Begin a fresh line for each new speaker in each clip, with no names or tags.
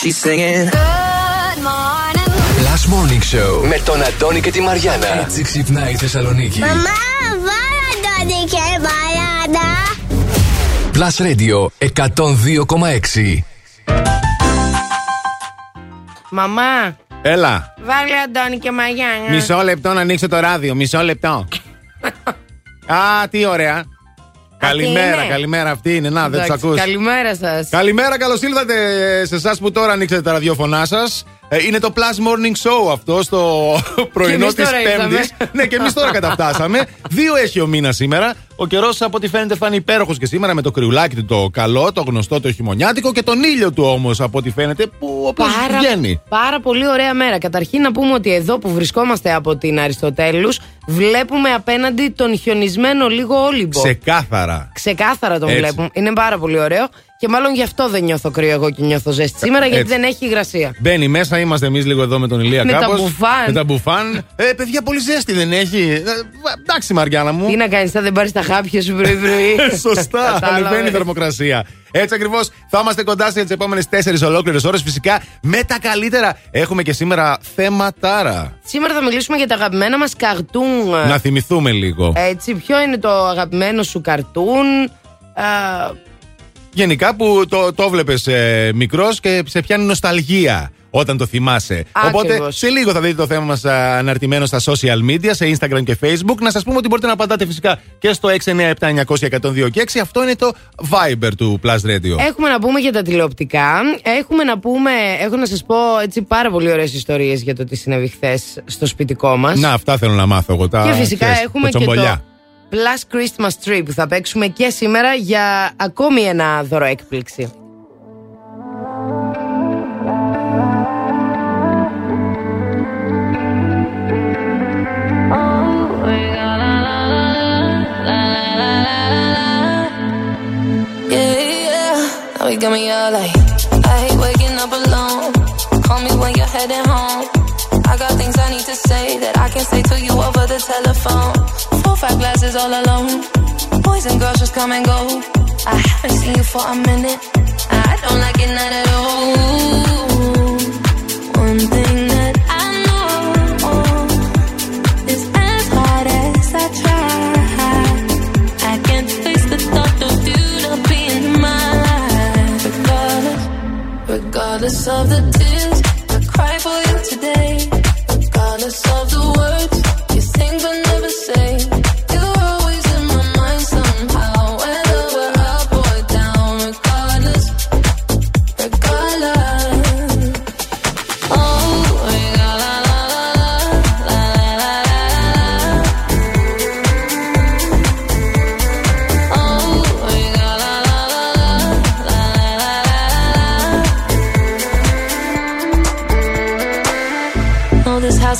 She's singing. Good morning. Last Morning Show με τον Αντώνη και τη Μαριάνα. Έτσι ξυπνάει η Θεσσαλονίκη.
Μαμά, βάλε Αντώνη και Μαριάνα.
Plus Radio 102,6.
Μαμά,
Έλα.
βάλε Αντώνη και Μαγιάννα.
Μισό λεπτό να ανοίξω το ράδιο. Μισό λεπτό. Α, τι ωραία. Καλημέρα,
είναι;
καλημέρα. Αυτή είναι. Να, δεν τους
Εντάξει,
ακούς.
Καλημέρα σας.
Καλημέρα, καλώς ήρθατε σε εσάς που τώρα ανοίξατε τα ραδιόφωνά σας. Είναι το Plus Morning Show αυτό στο πρωινό
εμείς
της
τώρα ήρθαμε.
Πέμπτη. ναι, και εμείς τώρα καταφτάσαμε. Δύο έχει ο μήνας σήμερα. Ο καιρός από ό,τι φαίνεται θα είναι υπέροχος και σήμερα με το κρυουλάκι του το καλό, το γνωστό το χειμωνιάτικο και τον ήλιο του όμως από ό,τι φαίνεται που όπως βγαίνει.
πάρα πολύ ωραία μέρα. Καταρχήν να πούμε ότι εδώ που βρισκόμαστε από την Αριστοτέλους βλέπουμε απέναντι τον χιονισμένο λίγο Όλυμπο.
Ξεκάθαρα.
Ξεκάθαρα τον
Έτσι.
βλέπουμε. Είναι πάρα πολύ ωραίο. Και μάλλον γι' αυτό δεν νιώθω κρύο εγώ και νιώθω ζέστη σήμερα, γιατί
Έτσι.
δεν έχει υγρασία.
Μπαίνει μέσα, είμαστε εμείς λίγο εδώ με τον Ηλία
Με τα
κάπως.
μπουφάν.
Με τα μπουφάν. Ε, παιδιά, πολύ ζέστη δεν έχει. Ε, εντάξει, Μαριάννα μου.
Τι να κάνεις, θα δεν πάρεις τα χάπια σου πρωί-πρωί.
Ε, Σωστά,
Κατάλαβες.
ανεβαίνει η θερμοκρασία. Έτσι ακριβώς θα είμαστε κοντά σε τις επόμενες 4 ολόκληρες ώρες. Φυσικά με τα καλύτερα. Έχουμε και σήμερα θέματάρα.
Σήμερα θα μιλήσουμε για τα αγαπημένα μας καρτούν.
Να θυμηθούμε λίγο.
Έτσι, ποιο είναι το αγαπημένο σου καρτούν. Α,
Γενικά που το, το βλέπεις ε, μικρός και σε πιάνει νοσταλγία όταν το θυμάσαι.
Ακριβώς.
Οπότε σε λίγο θα δείτε το θέμα μας αναρτημένο στα social media, σε Instagram και Facebook. Να σας πούμε ότι μπορείτε να απαντάτε φυσικά και στο 697-900-1026. Αυτό είναι το Viber του Plus Radio.
Έχουμε να πούμε για τα τηλεοπτικά. Έχουμε να πούμε, έχω να σας πω έτσι πάρα πολύ ωραίες ιστορίες για το τι συνέβη χθες στο σπιτικό μας.
Να, αυτά θέλω να μάθω εγώ. Τα,
Και φυσικά
ξέρεις,
έχουμε και το
κοτσομπολιά.
Plus Christmas Tree που θα παίξουμε και σήμερα για ακόμη ένα δώρο έκπληξη.
Yeah, yeah. Now you got me all like, I hate waking up alone. Call me when you're heading home. I got things I need to say that I can say to you over the telephone. Five glasses all alone. Boys and girls just come and go. I haven't seen you for a minute. I don't like it not at all. One thing that I know is as hard as I try, I can't face the thought of you not being mine. Regardless, regardless of the tears I cry for you today.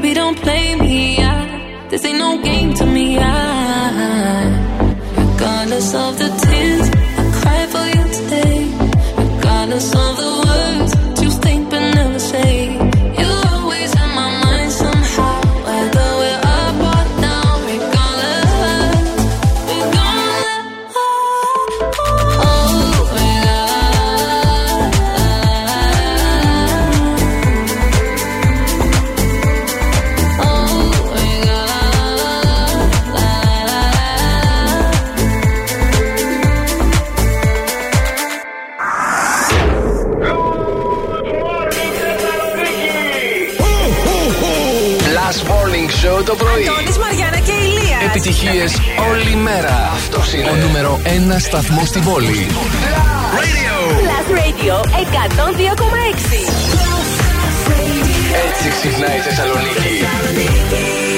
baby, don't play me. I, this ain't no game to me. I, regardless of the tears
το πρωί.
Αντώνης, Μαριάνα και Ηλία.
Επιτυχίες όλη μέρα. Αυτός είναι ο νούμερο 1 σταθμός στην πόλη. Radio.
Plus Radio 102,6.
Έτσι ξυπνάει η Θεσσαλονίκη.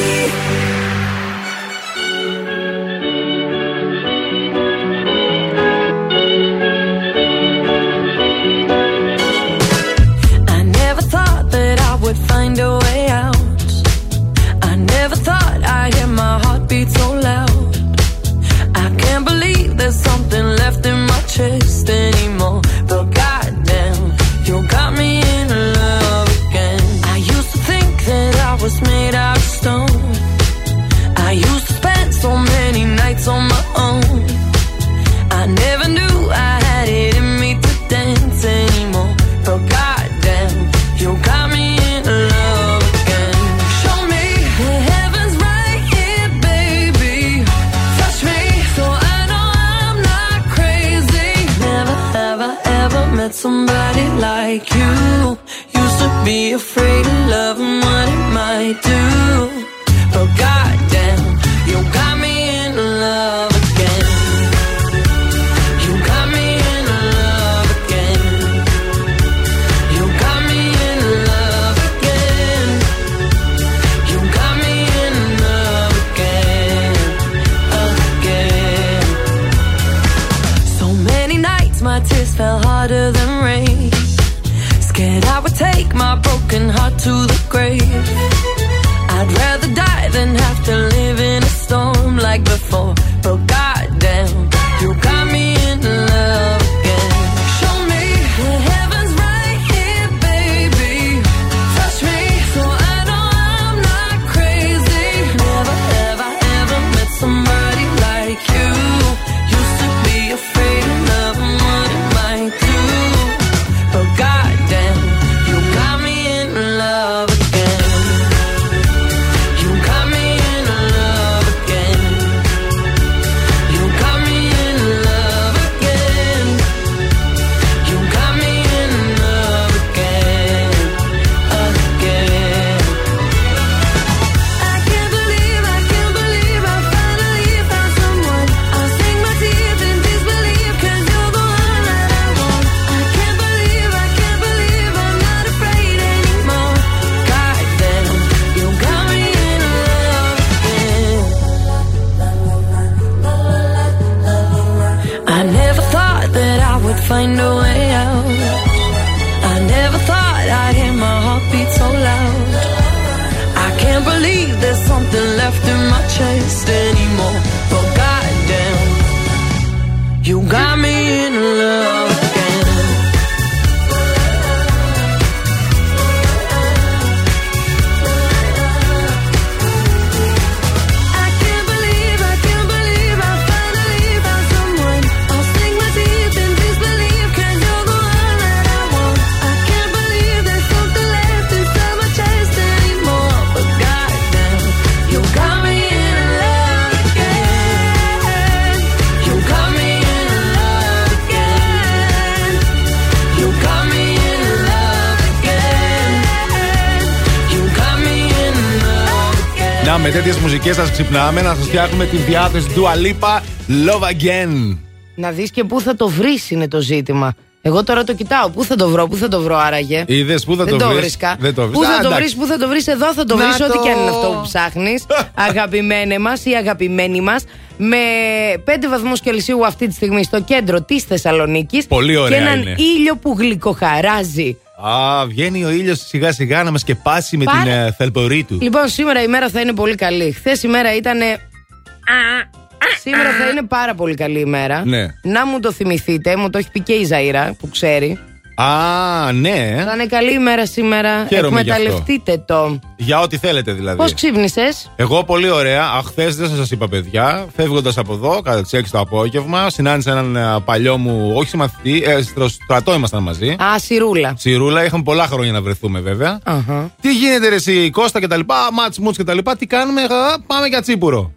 Like you. Used to be afraid of love
ξυπνάμε να σας φτιάχνουμε τη διάθεσης του Αλίπα Love Again.
Να δεις και πού θα το βρεις είναι το ζήτημα. Εγώ τώρα το κοιτάω. Πού θα το βρω, πού θα το βρω άραγε;
Είδες πού θα
Δεν
το
το
βρεις;
βρίσκα.
Δεν το βρεις.
Πού
Α,
θα το
εντάξει.
βρεις, πού θα το βρεις, εδώ θα το
Να
βρεις, ό,τι
το.
και αν είναι αυτό που ψάχνεις. Αγαπημένε μας ή αγαπημένοι μας. Με 5 βαθμούς Κελσίου αυτή τη στιγμή στο κέντρο της Θεσσαλονίκης.
Πολύ ωραία
Και έναν
είναι.
ήλιο που γλυκοχαράζει.
Α, βγαίνει ο ήλιος σιγά σιγά να μας σκεπάσει με
Πάρα-
την ε, θελπορή του.
Λοιπόν, σήμερα η μέρα θα είναι πολύ καλή. Χθες η μέρα ήταν. Σήμερα θα είναι πάρα πολύ καλή ημέρα.
Ναι.
Να μου το θυμηθείτε, μου το έχει πει και η Ζαήρα που ξέρει.
Α, ναι.
Θα είναι καλή ημέρα σήμερα.
Χαίρομαι γι' αυτό.
Εκμεταλλευτείτε το.
Για ό,τι θέλετε δηλαδή.
Πώς ξύπνησες,
Εγώ πολύ ωραία. Αχθέ δεν σας είπα, παιδιά. Φεύγοντας από εδώ, κατά τις 6 το απόγευμα, συνάντησα έναν ε, παλιό μου, όχι συμμαθητή, ε, στο στρατό ήμασταν μαζί.
Α, σιρούλα.
Τσιρούλα, είχαμε πολλά χρόνια να βρεθούμε βέβαια.
Αχα.
Τι γίνεται, ρε, εσύ, Κώστα και τα λοιπά, ματς μουτς και τα λοιπά, τι κάνουμε, α, πάμε για τσίπουρο.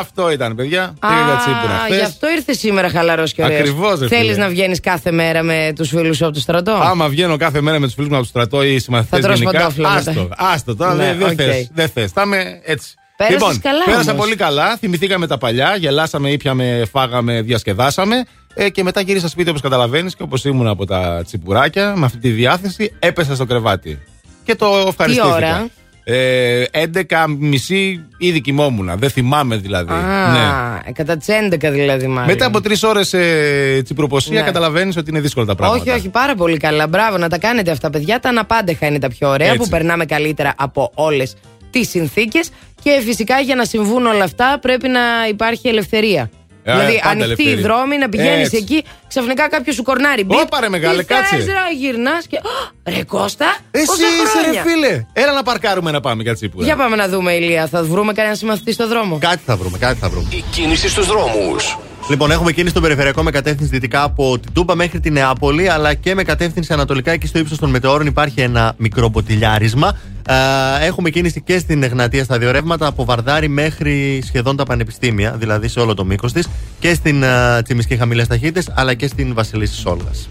Αυτό ήταν, παιδιά.
Α,
Πήγα τσίπουρα.
γι' αυτό ήρθε σήμερα χαλαρός και ωραίος.
Ακριβώς, ρε
Θέλεις
φίλε.
να βγαίνεις κάθε μέρα με τους φίλους σου από το στρατό;
Άμα βγαίνω κάθε μέρα με τους φίλους μου από το στρατό ή συμμαθητές
Θα τρως
γενικά.
παντόφλα μετά.
Άστο, άστο τώρα.
Ναι,
δεν δεν
οκ.
θες, Δεν θες. Θα είμαι έτσι.
Πέρασες
λοιπόν,
καλά
πέρασα
όμως.
πολύ καλά. Θυμηθήκαμε τα παλιά. Γελάσαμε, ήπιαμε, φάγαμε, διασκεδάσαμε. Ε, και μετά γύρισα σπίτι όπως καταλαβαίνεις και όπως ήμουν από τα τσιπουράκια, με αυτή τη διάθεση, έπεσα στο κρεβάτι. Και το ευχαριστήθηκα.
ώρα;
Ε, 11 μισή ήδη κοιμόμουν. Δεν θυμάμαι δηλαδή.
Α,
ναι.
κατά τις 11 δηλαδή μάλλον.
Μετά από τρεις ώρες ε, τσιπροποσία,
Ναι.
καταλαβαίνεις ότι είναι δύσκολα τα πράγματα.
Όχι, όχι, πάρα πολύ καλά. Μπράβο, να τα κάνετε αυτά, παιδιά. Τα αναπάντεχα είναι τα πιο ωραία,
Έτσι.
που περνάμε καλύτερα από όλες τις συνθήκες. Και φυσικά για να συμβούν όλα αυτά πρέπει να υπάρχει ελευθερία.
Ε,
δηλαδή,
πάντα
ανοιχτοί οι
ελευθερία.
δρόμοι, να πηγαίνεις
Έτσι.
εκεί, ξαφνικά κάποιος σου κορνάρει. μπιπ.
Όπα, ρε, μεγάλε,
Τι θες,
κάτσε.
ρε, γυρνάς και. «Α, Ρε Κώστα,
Εσύ
πόσα
είσαι ρε
χρόνια».
φίλε. Έλα να παρκάρουμε να πάμε για τσίπουρα.
Για πάμε να δούμε, Ηλία. Θα βρούμε κανένα συμμαθητή στο δρόμο.
Κάτι θα βρούμε, κάτι θα βρούμε.
Η κίνηση στους δρόμους.
Λοιπόν, έχουμε κίνηση στον περιφερειακό με κατεύθυνση δυτικά από την Τούμπα μέχρι την Νεάπολη, αλλά και με κατεύθυνση ανατολικά εκεί στο ύψος των μετεώρων υπάρχει ένα μικρό μποτιλιάρισμα. Ε, έχουμε κίνηση και στην Εγνατία στα δύο ρεύματα, από Βαρδάρη μέχρι σχεδόν τα πανεπιστήμια, δηλαδή σε όλο το μήκος της, και στην ε, Τσιμισκή χαμηλές ταχύτητες, αλλά και στην Βασιλίση Σόλγας.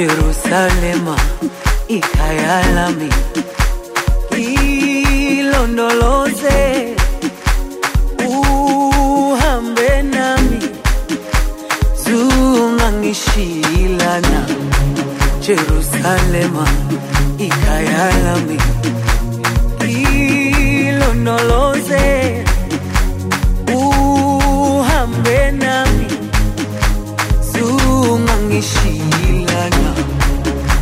Jerusalema ikhaya lami ilondoloze uhambe nami. Zungangishilana Jerusalema ikhaya lami ilondoloze uhambe nami. Zungangishilana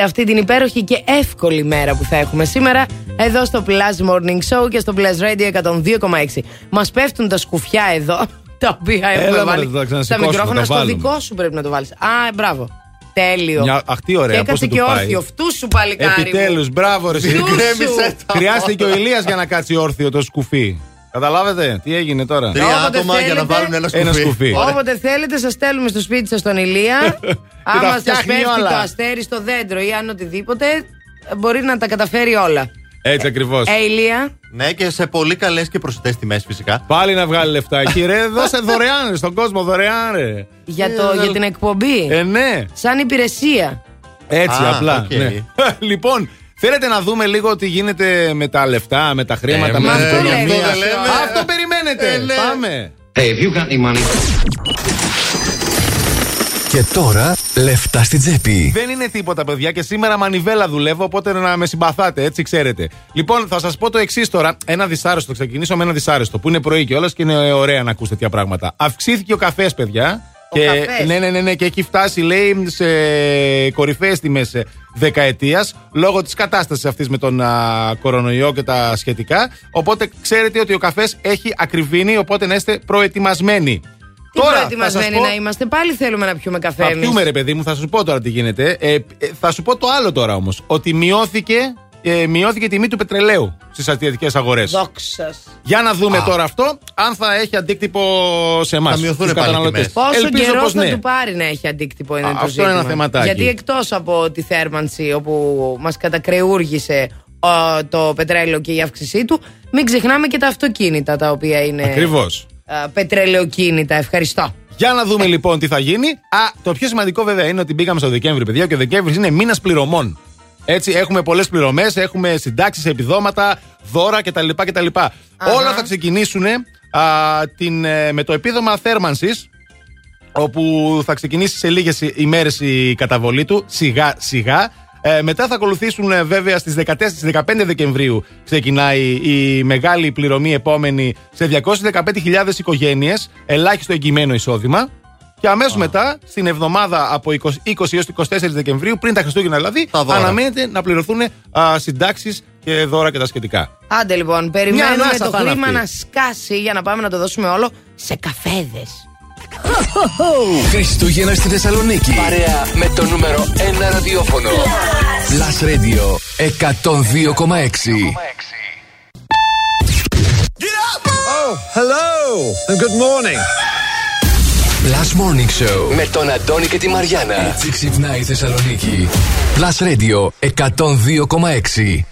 σε αυτή την υπέροχη και εύκολη μέρα που θα έχουμε σήμερα εδώ στο Plus Morning Show και στο Plus Radio 102,6. Μας πέφτουν τα σκουφιά εδώ, τα οποία έχουμε
Έλα,
βάλει.
μωρέ, θα
τα
ξανασηκώσουμε,
μικρόφωνα
τα
στο
βάλουμε.
δικό σου πρέπει να το βάλεις. Α, μπράβο. Τέλειο.
Μια- αχ, τι ωραία,
Και
πώς
έκατσε
θα
και
του πάει.
όρθιο. Φτού σου παλικάρι.
Επιτέλους, μπράβο, ρε. εσύ.
Φτού σου.
Γκρέμισε τα.
Χρειάστηκε και ο Ηλίας για να κάτσει όρθιο το σκουφί. Καταλάβετε τι έγινε τώρα;
Τρία
Όποτε
άτομα για να
θέλετε,
βάλουν ένα σκουφί.
ένα σκουφί.
Όποτε θέλετε, σας στέλνουμε στο σπίτι σας τον Ηλία. Άμα σας
φτιάχνει
πέφτει
όλα.
το αστέρι στο δέντρο ή αν οτιδήποτε, μπορεί να τα καταφέρει όλα.
Έτσι ακριβώς.
Ε, Ηλία.
Ναι, και σε πολύ καλές και προσιτές τιμές φυσικά.
Πάλι να βγάλει λεφτά. Κύριε, δώσε δωρεάν ρε, στον κόσμο, δωρεάν ρε.
Για, το, για την εκπομπή;
Ε, ναι.
Σαν υπηρεσία.
Έτσι,
Α,
απλά.
οκ.
ναι. λοιπόν, θέλετε να δούμε λίγο τι γίνεται με τα λεφτά, με τα χρήματα,
Ε,
με
μα
την
αυτό
οικονομία;
λέμε.
Αυτό δεν λέμε.
Αυτό περιμένετε.
Ε, ναι.
Πάμε.
Hey, if you got any money; Και τώρα, λεφτά στην τσέπη.
Δεν είναι τίποτα, παιδιά, και σήμερα μανιβέλα δουλεύω, οπότε να με συμπαθάτε, έτσι ξέρετε. Λοιπόν, θα σας πω το εξής τώρα. Ένα δυσάρεστο, θα ξεκινήσω με ένα δυσάρεστο που είναι πρωί κιόλας και είναι ωραία να ακούσετε τέτοια πράγματα. Αυξήθηκε ο καφές, παιδιά.
Ο
και,
καφές.
ναι, ναι, ναι, ναι, και έχει φτάσει, λέει, σε κορυφαίες τιμές δεκαετίας λόγω της κατάστασης αυτής με τον α, κορονοϊό και τα σχετικά. Οπότε ξέρετε ότι ο καφές έχει ακριβήνει, οπότε να είστε προετοιμασμένοι.
Τι
θα σας
προετοιμασμένοι
πω-
να είμαστε, πάλι θέλουμε να πιούμε καφέ.
θα
εμείς.
πιούμε ρε παιδί μου, θα σου πω τώρα τι γίνεται. Ε, ε, θα σου πω το άλλο τώρα όμως. Ότι μειώθηκε, ε, μειώθηκε η τιμή του πετρελαίου στις ασιατικέ αγορές.
Δόξα.
Για να δούμε τώρα αυτό, αν θα έχει αντίκτυπο σε εμάς.
Θα μειωθούν πάλι οι τιμές.
Πόσο
Ελπίζω
καιρό
πως
θα
ναι.
του πάρει να έχει αντίκτυπο είναι
Α,
το
αυτό
ζήτημα.
είναι ένα θεματάκι.
Γιατί εκτός από τη θέρμανση όπου μας κατακρεούργησε ο, το πετρέλαιο και η αύξησή του, μην ξεχνάμε και τα αυτοκίνητα τα οποία είναι
Ακριβώς.
Α, πετρελαιοκίνητα. Ευχαριστώ.
Για να δούμε λοιπόν τι θα γίνει. Α, το πιο σημαντικό βέβαια είναι ότι μπήκαμε στο Δεκέμβρη, παιδιά, και ο Δεκέμβρης είναι μήνας πληρωμών. Έτσι, έχουμε πολλές πληρωμές, έχουμε συντάξεις, επιδόματα, δώρα κτλ. κτλ. Όλα θα ξεκινήσουν α, την, ε, με το επίδομα θέρμανσης, όπου θα ξεκινήσει σε λίγες ημέρες η καταβολή του, σιγά σιγά. Ε, μετά θα ακολουθήσουν ε, βέβαια στις 14, στις 15 Δεκεμβρίου ξεκινάει η μεγάλη πληρωμή επόμενη σε 215.000 οικογένειες, ελάχιστο εγγυημένο εισόδημα. Και αμέσως μετά, στην εβδομάδα από 20, 20 έως 24 Δεκεμβρίου, πριν τα Χριστούγεννα δηλαδή,
Τα δώρα.
αναμένεται να πληρωθούν συντάξεις και δώρα και τα σχετικά.
Άντε λοιπόν, περιμένουμε
ανάσα
το
θα είναι
χρήμα
αυτή.
να σκάσει για να πάμε να το δώσουμε όλο σε καφέδες.
Χριστούγεννα στη Θεσσαλονίκη. Παρέα με το νούμερο 1 ραδιόφωνο. Plus Radio 102,6.
Hello and good morning.
Plus Morning Show με τον Αντώνη και τη Μαριάνα. Έτσι ξυπνάει η Θεσσαλονίκη. Plus Radio 102,6.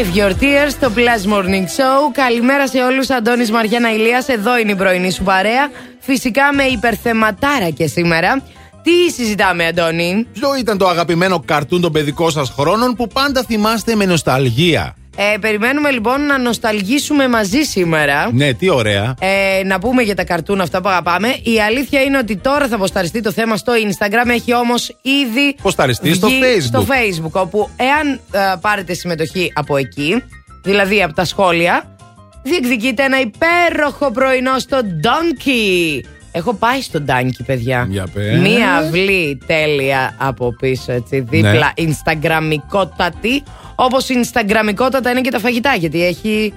Save your tears
στο Plus Morning Show. Καλημέρα σε όλους. Αντώνης Μαριάννα Ηλίας, εδώ είναι η πρωινή σου παρέα. Φυσικά με υπερθεματάρα και σήμερα. Τι συζητάμε, Αντώνη;
Ποιο ήταν το αγαπημένο καρτούν των παιδικών σας χρόνων που πάντα θυμάστε με νοσταλγία;
Ε, περιμένουμε λοιπόν να νοσταλγήσουμε μαζί σήμερα.
Ναι, τι ωραία.
Ε, να πούμε για τα καρτούν αυτά που αγαπάμε. Η αλήθεια είναι ότι τώρα θα αποσταριστεί το θέμα στο Instagram. Έχει όμως ήδη.
Ποσταριστεί στο
βγει
Facebook.
Στο Facebook. Όπου εάν ε, πάρετε συμμετοχή από εκεί, δηλαδή από τα σχόλια, διεκδικείτε ένα υπέροχο πρωινό στο Donkey. Έχω πάει στο Donkey, παιδιά.
Για πες.
Μία αυλή τέλεια από πίσω, έτσι,
Ναι.
δίπλα. Instagramικότατη. Όπως Instagramικότατα είναι και τα φαγητά, γιατί έχει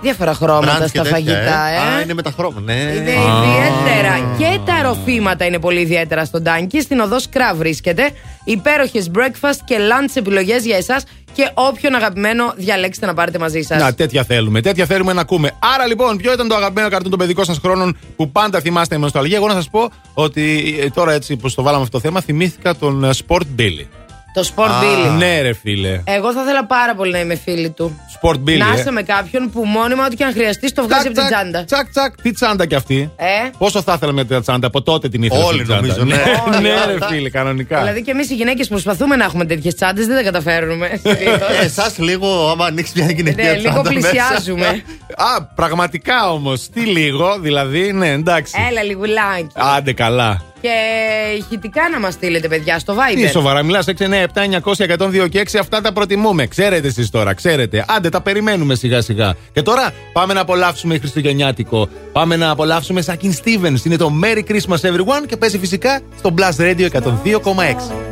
διάφορα χρώματα
Brands και
στα
τέτοια,
φαγητά, ε.
Α, είναι με τα χρώματα. Ναι.
Είναι ιδιαίτερα. Και τα ροφήματα είναι πολύ ιδιαίτερα στον Τάνκι. Στην οδό Σκρά βρίσκεται. Υπέροχες breakfast και lunch επιλογές για εσάς και όποιον αγαπημένο διαλέξετε να πάρετε μαζί σας.
Να, τέτοια θέλουμε. Τέτοια θέλουμε να ακούμε. Άρα λοιπόν, ποιο ήταν το αγαπημένο καρτούν των παιδικών σας χρόνων που πάντα θυμάστε με νοσταλγία; Εγώ να σας πω ότι ε, τώρα έτσι που το βάλαμε αυτό το θέμα, θυμήθηκα τον ε, Sport Billy.
Το Sport Billy.
Ναι, ρε φίλε.
Εγώ θα ήθελα πάρα πολύ να είμαι φίλη του.
Sport Billy.
να
ε.
είσαι με κάποιον που μόνιμα, ό,τι και αν χρειαστείς, το βγάζει από την τσάντα.
Τσακ, τσακ, τι τσάντα κι αυτή;
Ε;
Πόσο θα ήθελα με την τσάντα, από τότε την ήθελα.
Όλοι
την τσάντα.
νομίζω, ναι.
Όλοι,
ναι,
όλοι.
ρε φίλε, κανονικά.
Δηλαδή και εμείς οι γυναίκες προσπαθούμε να έχουμε τέτοιες τσάντες, δεν τα καταφέρνουμε.
Εσάς λίγο, άμα ανοίξεις μια γυναικεία
ναι, λίγο
τσάντα μέσα.
πλησιάζουμε.
Α, πραγματικά όμως. Τι λίγο, δηλαδή, ναι, εντάξει.
Έλα λιγουλάκι.
Άντε καλά.
Και ηχητικά να μας στείλετε, παιδιά, στο Viber.
Τι σοβαρά, μιλάς 6, 9, 7, 900, 102 και 6. Αυτά τα προτιμούμε. Ξέρετε εσείς τώρα, ξέρετε. Άντε, τα περιμένουμε σιγά σιγά. Και τώρα πάμε να απολαύσουμε Χριστουγεννιάτικο. Πάμε να απολαύσουμε Σάκιν Stevens. Είναι το Merry Christmas Everyone και παίζει φυσικά στο Blast Radio 102,6.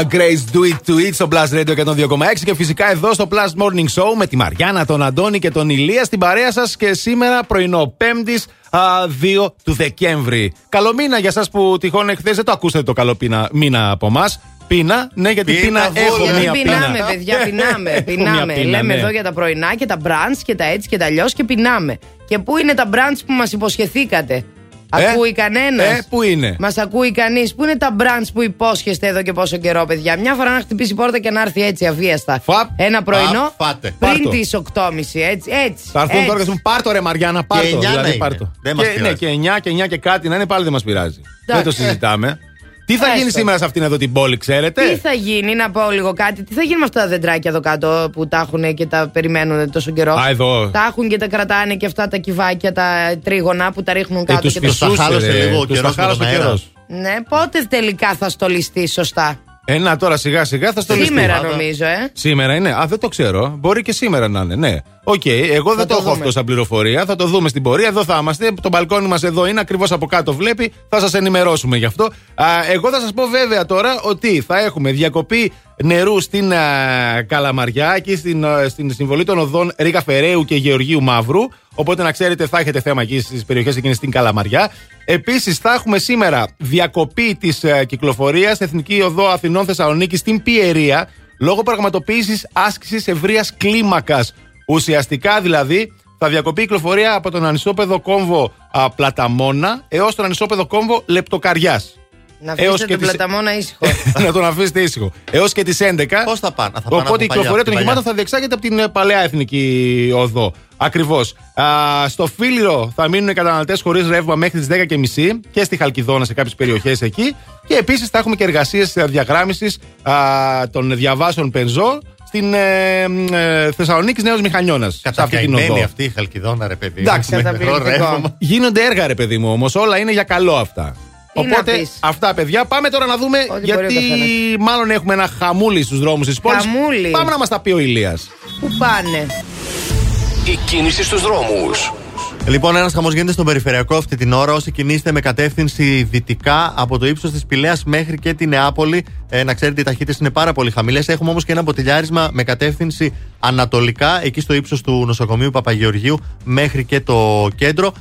A
Grace Do It To It στο Plus Radio 102,6 και φυσικά εδώ στο Plus Morning Show με τη Μαριάννα, τον Αντώνη και τον Ηλία στην παρέα σας και σήμερα πρωινό 5η 2 του Δεκέμβρη. Καλό μήνα για εσά που τυχόν εχθές δεν το ακούσατε το καλό πίνα, μήνα από εμάς. Πίνα, ναι, γιατί
Πίνα,
πίνα,
βόλια.
έχω μία πίνα.
πεινάμε, παιδιά, πεινάμε.
Έχω
πεινάμε.
μια πείνα,
Λέμε
ναι.
εδώ για τα πρωινά και τα brunch και τα έτσι και τα αλλιώς και πεινάμε. Και πού είναι τα brunch που μας υποσχεθήκατε;
Ε,
Ακούει κανένας;
ε, πού είναι;
Μας ακούει κανείς; Πού είναι τα brunch που υπόσχεστε εδώ και πόσο καιρό, παιδιά; Μια φορά να χτυπήσει η πόρτα και να έρθει έτσι αβίαστα.
Φαπ.
Ένα πρωινό
Α, πάτε.
Πάρ'
πριν
το.
τις 8.30. Έτσι. έτσι
Θα έρθουν
έτσι.
τώρα και θα μου πάρ' το ρε Μαριάννα, πάρ'
Και
το.
εννιά να
Δηλαδή,
είναι.
πάρ' το.
Δεν μας
και, ναι,
πειράζει.
και 9 και 9 και κάτι να είναι πάλι δεν μας πειράζει. Δεν το
Εντάξει.
συζητάμε. Τι θα
Έστω.
γίνει σήμερα σε αυτήν εδώ την πόλη, ξέρετε;
Τι θα γίνει, να πω λίγο κάτι. Τι θα γίνει με αυτά τα δεντράκια εδώ κάτω που τα έχουν και τα περιμένουν τόσο καιρό;
Α, εδώ.
Τα έχουν και τα κρατάνε και αυτά τα κυβάκια, τα τρίγωνα που τα ρίχνουν
Ε,
κάτω
τους
και τα
φυσούσε,
τα χάλασε
ρε.
λίγο ο
Τους
καιρός
τα
με
χάλασε
τον
ο
αέρα.
καιρός.
Ναι, πότε τελικά θα στολιστεί σωστά;
Ένα τώρα σιγά σιγά θα στο
Σήμερα
ληστεί.
νομίζω, ε.
Σήμερα είναι. Α, δεν το ξέρω. Μπορεί και σήμερα να είναι, ναι. Οκ, εγώ δεν το,
το
έχω
δούμε.
αυτό σαν πληροφορία. Θα το δούμε στην πορεία. Εδώ θα είμαστε. Το μπαλκόνι μας εδώ είναι ακριβώς από κάτω βλέπει. Θα σας ενημερώσουμε γι' αυτό. Α, εγώ θα σας πω βέβαια τώρα ότι θα έχουμε διακοπή νερού στην α, Καλαμαριά, εκεί στην, α, στην συμβολή των οδών Ρήγα Φεραίου και Γεωργίου Μαύρου. Οπότε να ξέρετε, θα έχετε θέμα εκεί στις περιοχές εκείνες στην Καλαμαριά. Επίσης, θα έχουμε σήμερα διακοπή της κυκλοφορίας Εθνική Οδό Αθηνών Θεσσαλονίκης στην Πιερία λόγω πραγματοποίησης άσκησης ευρείας κλίμακας. Ουσιαστικά δηλαδή θα διακοπεί η κυκλοφορία από τον ανισόπεδο κόμβο α, Πλαταμόνα έως τον ανισόπεδο κόμβο Λεπτοκαριάς.
Να
Έως
αφήσετε
και
τον
τις-
πλαταμόνα ήσυχο.
να τον αφήσετε ήσυχο. Έως και τις 11.
Πώς θα πάνε, θα πάνε από
Οπότε η
παλιά,
κυκλοφορία
από
των
την
οχημάτων
παλιά.
θα διεξάγεται από την ε, παλαιά εθνική οδό. Ακριβώς. Στο Φίλιρο θα μείνουν οι καταναλωτές χωρίς ρεύμα μέχρι τις 10.30 και στη Χαλκιδόνα σε κάποιες περιοχές εκεί. Και επίσης θα έχουμε και εργασίες διαγράμμισης των διαβάσεων πενζό στην ε, ε, Θεσσαλονίκης Νέος Μηχανιώνας. Σε αυτή την οδό.
Κατακαημένη αυτή η χαλκιδόνα, ρε παιδί.
Εντάξει,
με
καταπληκτικό.
νεκρό ρεύμα.
Γίνονται έργα, ρε παιδί μου, όμως όλα είναι για καλό αυτά.
Τι να
Οπότε
πεις.
αυτά, παιδιά, πάμε τώρα να δούμε.
Ό,τι μπορεί
γιατί
ο καθένας.
μάλλον έχουμε ένα χαμούλι στους δρόμους της πόλης.
Χαμούλι.
Πάμε να μας τα πει ο Ηλίας
Πού πάνε;
Η κίνηση στους δρόμους.
Λοιπόν, ένας χαμός γίνεται στον περιφερειακό αυτή την ώρα. Όσοι κινείστε με κατεύθυνση δυτικά από το ύψος της Πηλαία μέχρι και τη Νεάπολη, ε, να ξέρετε οι ταχύτητες είναι πάρα πολύ χαμηλές. Έχουμε όμως και ένα μποτιλιάρισμα με κατεύθυνση ανατολικά, εκεί στο ύψος του νοσοκομείου Παπαγεωργίου μέχρι και το κέντρο.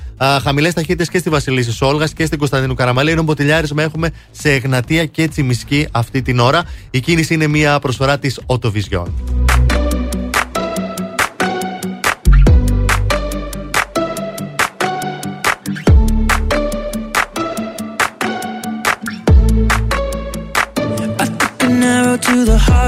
Χαμηλές ταχύτητες και στη Βασιλίση Σόλγα και στην Κωνσταντίνου Καραμαλή. Ενώ μποτιλιάρισμα έχουμε σε Εγνατία και Τσιμισκή αυτή την ώρα. Η κίνηση είναι μια προσφορά της Autovision.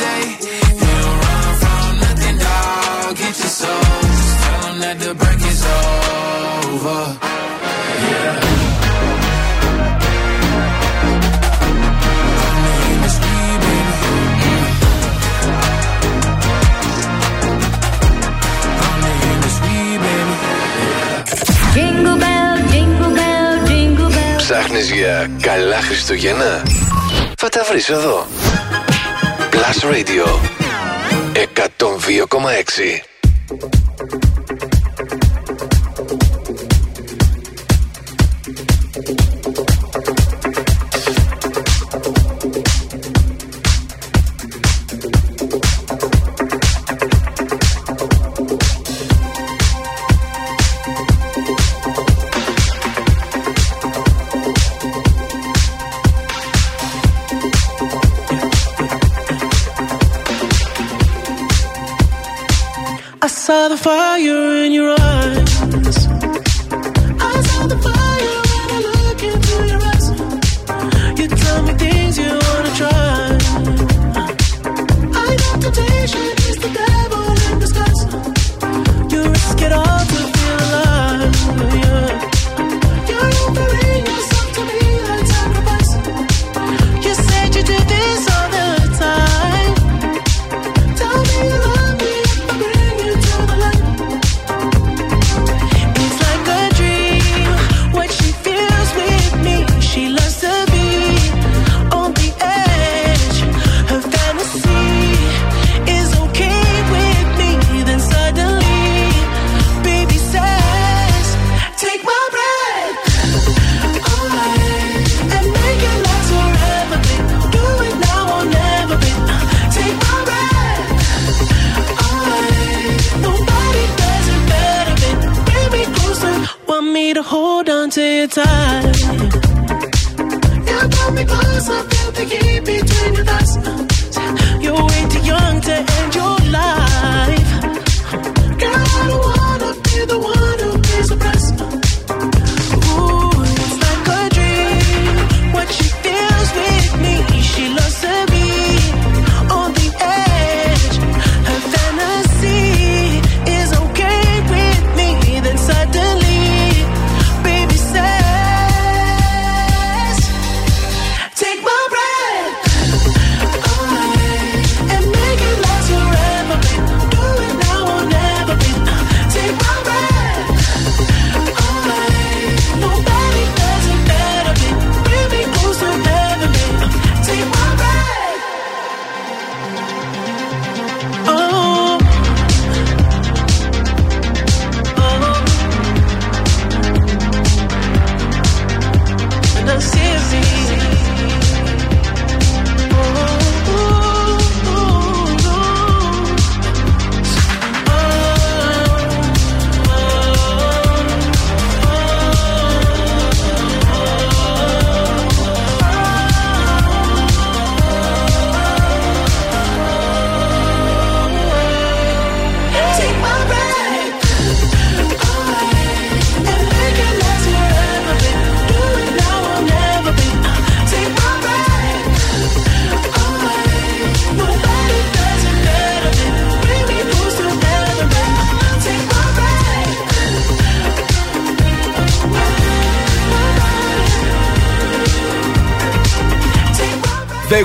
say, You don't run from nothing, dog. Get your soul. Just tell 'em that the break is over. Yeah.
Jingle bell, jingle bell, jingle bell.
Ψάχνεις για καλά Χριστούγεννα? Θα τα βρεις εδώ. Plus Radio. 102,6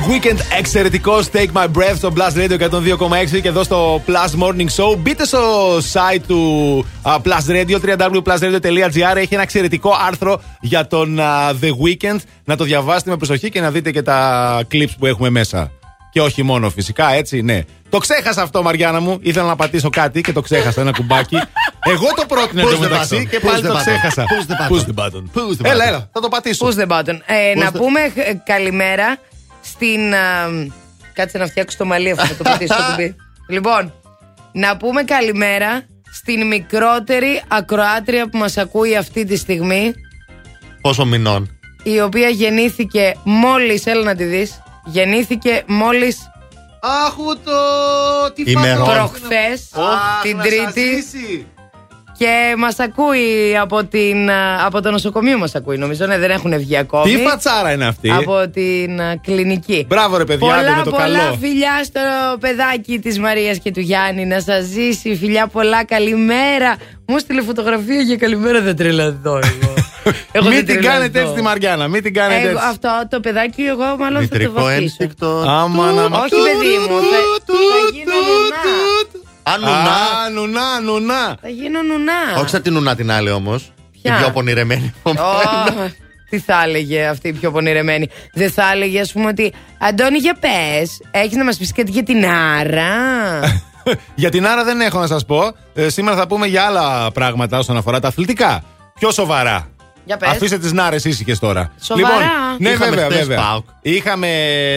The
Weekend εξαιρετικό Take My Breath στο Plus Radio 102,6 και εδώ στο Plus Morning Show. Μπείτε στο site του uh, Plus Radio, www.plusradio.gr. Έχει ένα εξαιρετικό άρθρο για τον uh, The Weekend. Να το διαβάσετε με προσοχή και να δείτε και τα clips που έχουμε μέσα. Και όχι μόνο φυσικά, έτσι, ναι. Το ξέχασα αυτό, Μαριάννα μου. Ήθελα να πατήσω κάτι και το ξέχασα ένα κουμπάκι. Εγώ το πρότεινα
Push the
εντωμεταξύ
button.
και
Push
πάλι
the
το
button.
ξέχασα.
Push the button.
Push the button.
Push the
Έλα,
button.
έλα, θα το πατήσω.
Push the button. Ε, να
the-
πούμε ε, καλημέρα στην. α, κάτσε να φτιάξω το μαλλί αυτό, θα το πατήσω το κουμπί. Λοιπόν, να πούμε καλημέρα στην μικρότερη ακροάτρια που μας ακούει αυτή τη στιγμή,
Πόσο μηνών;
η οποία γεννήθηκε μόλις, έλα να τη δεις, γεννήθηκε μόλις
Άχου το. Τι
Ημερών.
φάτο.
προχθές,
Αχ,
την
να
Τρίτη.
Σας ζήσει.
Και μας ακούει από, την, α, από το νοσοκομείο μας ακούει νομίζω, ναι, δεν έχουν βγει ακόμη.
Τι φατσάρα είναι αυτή;
Από την α, κλινική.
Μπράβο, ρε παιδιά, άντε
πολλά,
με το
πολλά
καλό.
φιλιά στο παιδάκι της Μαρίας και του Γιάννη. Να σας ζήσει. Φιλιά πολλά. Καλημέρα. Μου στείλε φωτογραφία για καλημέρα. Δεν τρελαθώ εγώ. εγώ
Μην
δεν
την
τρελαθώ.
κάνετε έτσι τη Μαριάννα, μην την κάνετε
Εγώ,
έτσι.
αυτό το παιδάκι εγώ μάλλον θα το
Μητρικό
βαθίσω.
ένστικτο.
Άμα να
Όχι παιδί μου. Θα, θα γίνω νουνά.
Ανουνά.
Α, νουνά, νουνά.
Θα γίνω νουνά.
Όχι σαν την Νουνά την άλλη όμως. Την
Ποια;
πιο πονηρεμένη.
Ω, τι θα έλεγε αυτή η πιο πονηρεμένη. Δεν θα έλεγε, ας πούμε, ότι Αντώνη, για πες, έχεις να μας πεις κάτι για την Άρα.
Για την Άρα δεν έχω να σας πω. Ε, σήμερα θα πούμε για άλλα πράγματα όσον αφορά τα αθλητικά. Πιο σοβαρά.
Για πες.
Αφήστε τις νάρες ήσυχες τώρα.
Σοβαρά.
Λοιπόν, ναι,
Είχαμε
βέβαια,
χθες
βέβαια.
ΠΑΟΚ.
Είχαμε,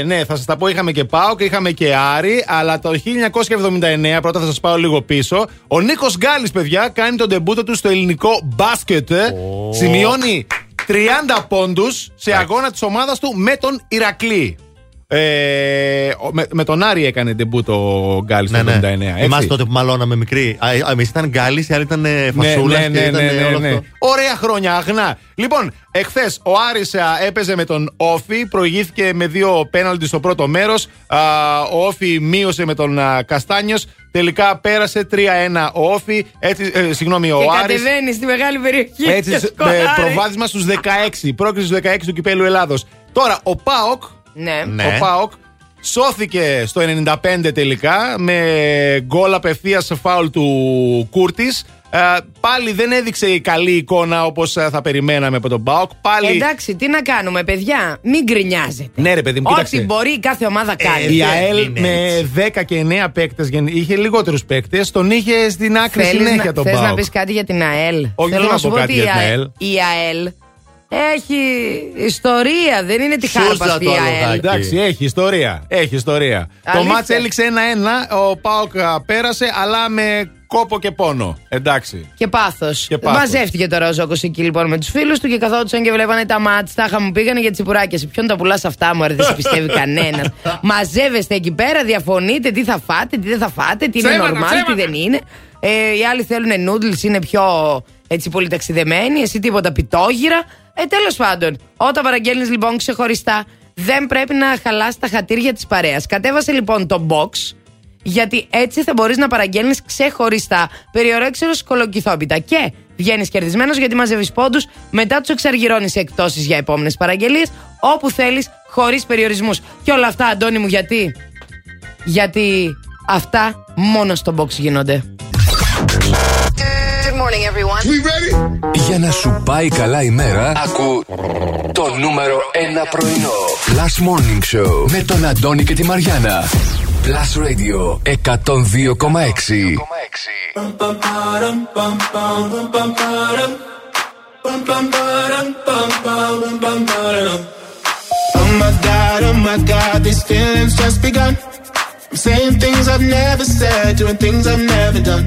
ναι, θα σας τα πω, είχαμε και Πάοκ, είχαμε και Άρη, αλλά το 1979, πρώτα θα σας πάω λίγο πίσω. Ο Νίκος Γκάλης, παιδιά, κάνει τον τεμπούτο του στο ελληνικό μπάσκετ. Σημειώνει 30 πόντους σε αγώνα της ομάδας του με τον Ηρακλή. Ε, ο- με, με τον Άρη έκανε τεμπούτο ο Γκάλης
Ναι,
το 79.
ναι.
έτσι.
Εμά τότε που μαλώναμε μικροί. Εμείς ήταν γκάλι, οι άλλοι ήταν ε, φασούλα.
Ναι, ναι, ναι,
και ήταν
ναι, ναι,
όλο
ναι.
αυτό.
Ωραία χρόνια, αγνά. Λοιπόν, εχθές ο Άρης α, έπαιζε με τον Όφη, προηγήθηκε με δύο πέναλτι στο πρώτο μέρος. Ο Όφη μείωσε με τον Καστάνιος. Τελικά πέρασε 3-1 ο Όφη. Έτσι, ε, συγγνώμη, ο
και
Άρης.
κατεβαίνεις στη μεγάλη περιοχή.
Έτσι,
και
σε-
σκοράρει.
με προβάδισμα στους 16. Πρόκριση στους 16 του κυπέλου Ελλάδος. Τώρα, ο Πάοκ.
Ναι.
Ναι.
Ο Πάοκ σώθηκε στο 95 τελικά με γκολ απευθείας φάουλ του Κούρτης. πάλι δεν έδειξε η καλή εικόνα όπως θα περιμέναμε από τον Πάοκ. Πάλι.
Εντάξει, τι να κάνουμε, παιδιά; Μην γκρινιάζετε.
Ναι, ρε παιδί μου,
Ό,τι
κοίταξε.
μπορεί η κάθε ομάδα κάνει.
Η
δεν
ΑΕΛ
είναι
με 10 και 9 παίκτες είχε λιγότερους παίκτες. Τον είχε στην άκρη
Θέλεις
συνέχεια
να,
τον
θες
Πάοκ.
να πεις κάτι για την ΑΕΛ;
Όχι,
Θέλω
δεν
να
θα
σου
πω
πω
κάτι
ότι
για την
η
ΑΕΛ.
η ΑΕΛ έχει ιστορία. Δεν είναι τη
Σούζα
χάρπαστη
το
η ΑΕΛ.
αλογάκι.
Εντάξει, έχει ιστορία. Έχει ιστορία. Το
Αλήθεια.
μάτς έληξε 1-1. Ο Πάοκ α, πέρασε, αλλά με κόπο και πόνο. Εντάξει.
Και πάθος.
Και πάθος.
Μαζεύτηκε τώρα ο Ζώκο εκεί λοιπόν με τους φίλους του και καθόντουσαν και βλέπανε τα μάτς. Τα είχαμε πήγανε για τσιπουράκια. Σε ποιον τα πουλάς αυτά, μου δεν σε πιστεύει κανένας. Μαζεύεστε εκεί πέρα, διαφωνείτε τι θα φάτε, τι δεν θα φάτε, τι είναι
Ψέματα,
normal, τι
ψέματα.
δεν είναι. Ε, οι άλλοι θέλουν noodles, είναι πιο έτσι πολύ ταξιδεμένοι. Εσύ τίποτα πιτόγυρα. Ε, τέλος πάντων, όταν παραγγέλνεις λοιπόν ξεχωριστά, δεν πρέπει να χαλάσει τα χατήρια της παρέας. Κατέβασε λοιπόν το box γιατί έτσι θα μπορείς να παραγγέλνεις ξεχωριστά περιορέξεω κολοκυθόπιτα. Και βγαίνεις κερδισμένος γιατί μαζεύεις πόντους, μετά τους εξαργυρώνεις σε εκτόσει για επόμενες παραγγελίες, όπου θέλεις, χωρίς περιορισμούς. Και όλα αυτά, Αντώνη μου, γιατί; Γιατί αυτά μόνο στο box γίνονται.
Για να σου πάει καλά η μέρα, ακού το νούμερο 1 πρωινό. Last Morning Show με τον Αντώνη και τη Μαριάνα. Plus Radio 102,6.
Oh my god, oh my god, these feelings just begun. I'm saying things I've never said, doing things I've never done.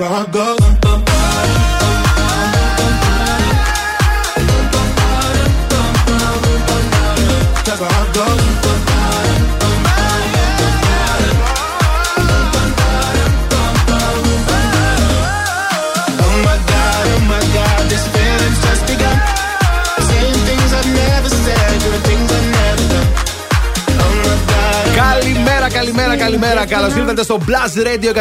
how I go.
Καλημέρα, καλημέρα. Καλώς ήρθατε στο Plus Radio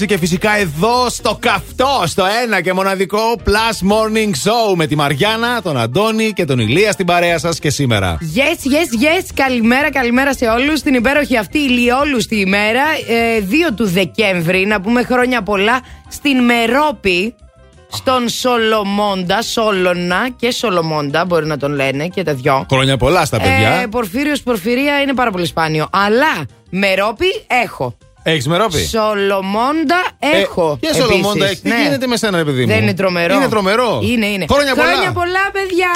102,6 και φυσικά εδώ στο καυτό, στο ένα και μοναδικό Plus Morning Show με τη Μαριάννα, τον Αντώνη και τον Ηλία στην παρέα σας και σήμερα.
Yes, yes, yes. Καλημέρα, καλημέρα σε όλους. Την υπέροχη αυτή ηλιόλουστη ημέρα, ε, 2 του Δεκέμβρη. Να πούμε χρόνια πολλά στην Μερόπη, στον Σολομόντα, Σόλωνα και Σολομόντα, μπορεί να τον λένε και τα δυο.
Χρόνια πολλά στα παιδιά.
Ε, Πορφύριος Πορφυρία είναι πάρα πολύ σπάνιο. Αλλά Μερόπι έχω.
Έχεις μερόπι.
Σολομόντα έχω.
Ε, και Σολομόντα
επίσης.
έχεις. Τι γίνεται με σένα, ρε παιδί μου;
Δεν είναι τρομερό.
Είναι τρομερό.
Είναι, είναι.
Χρόνια πολλά.
Χρόνια πολλά, παιδιά.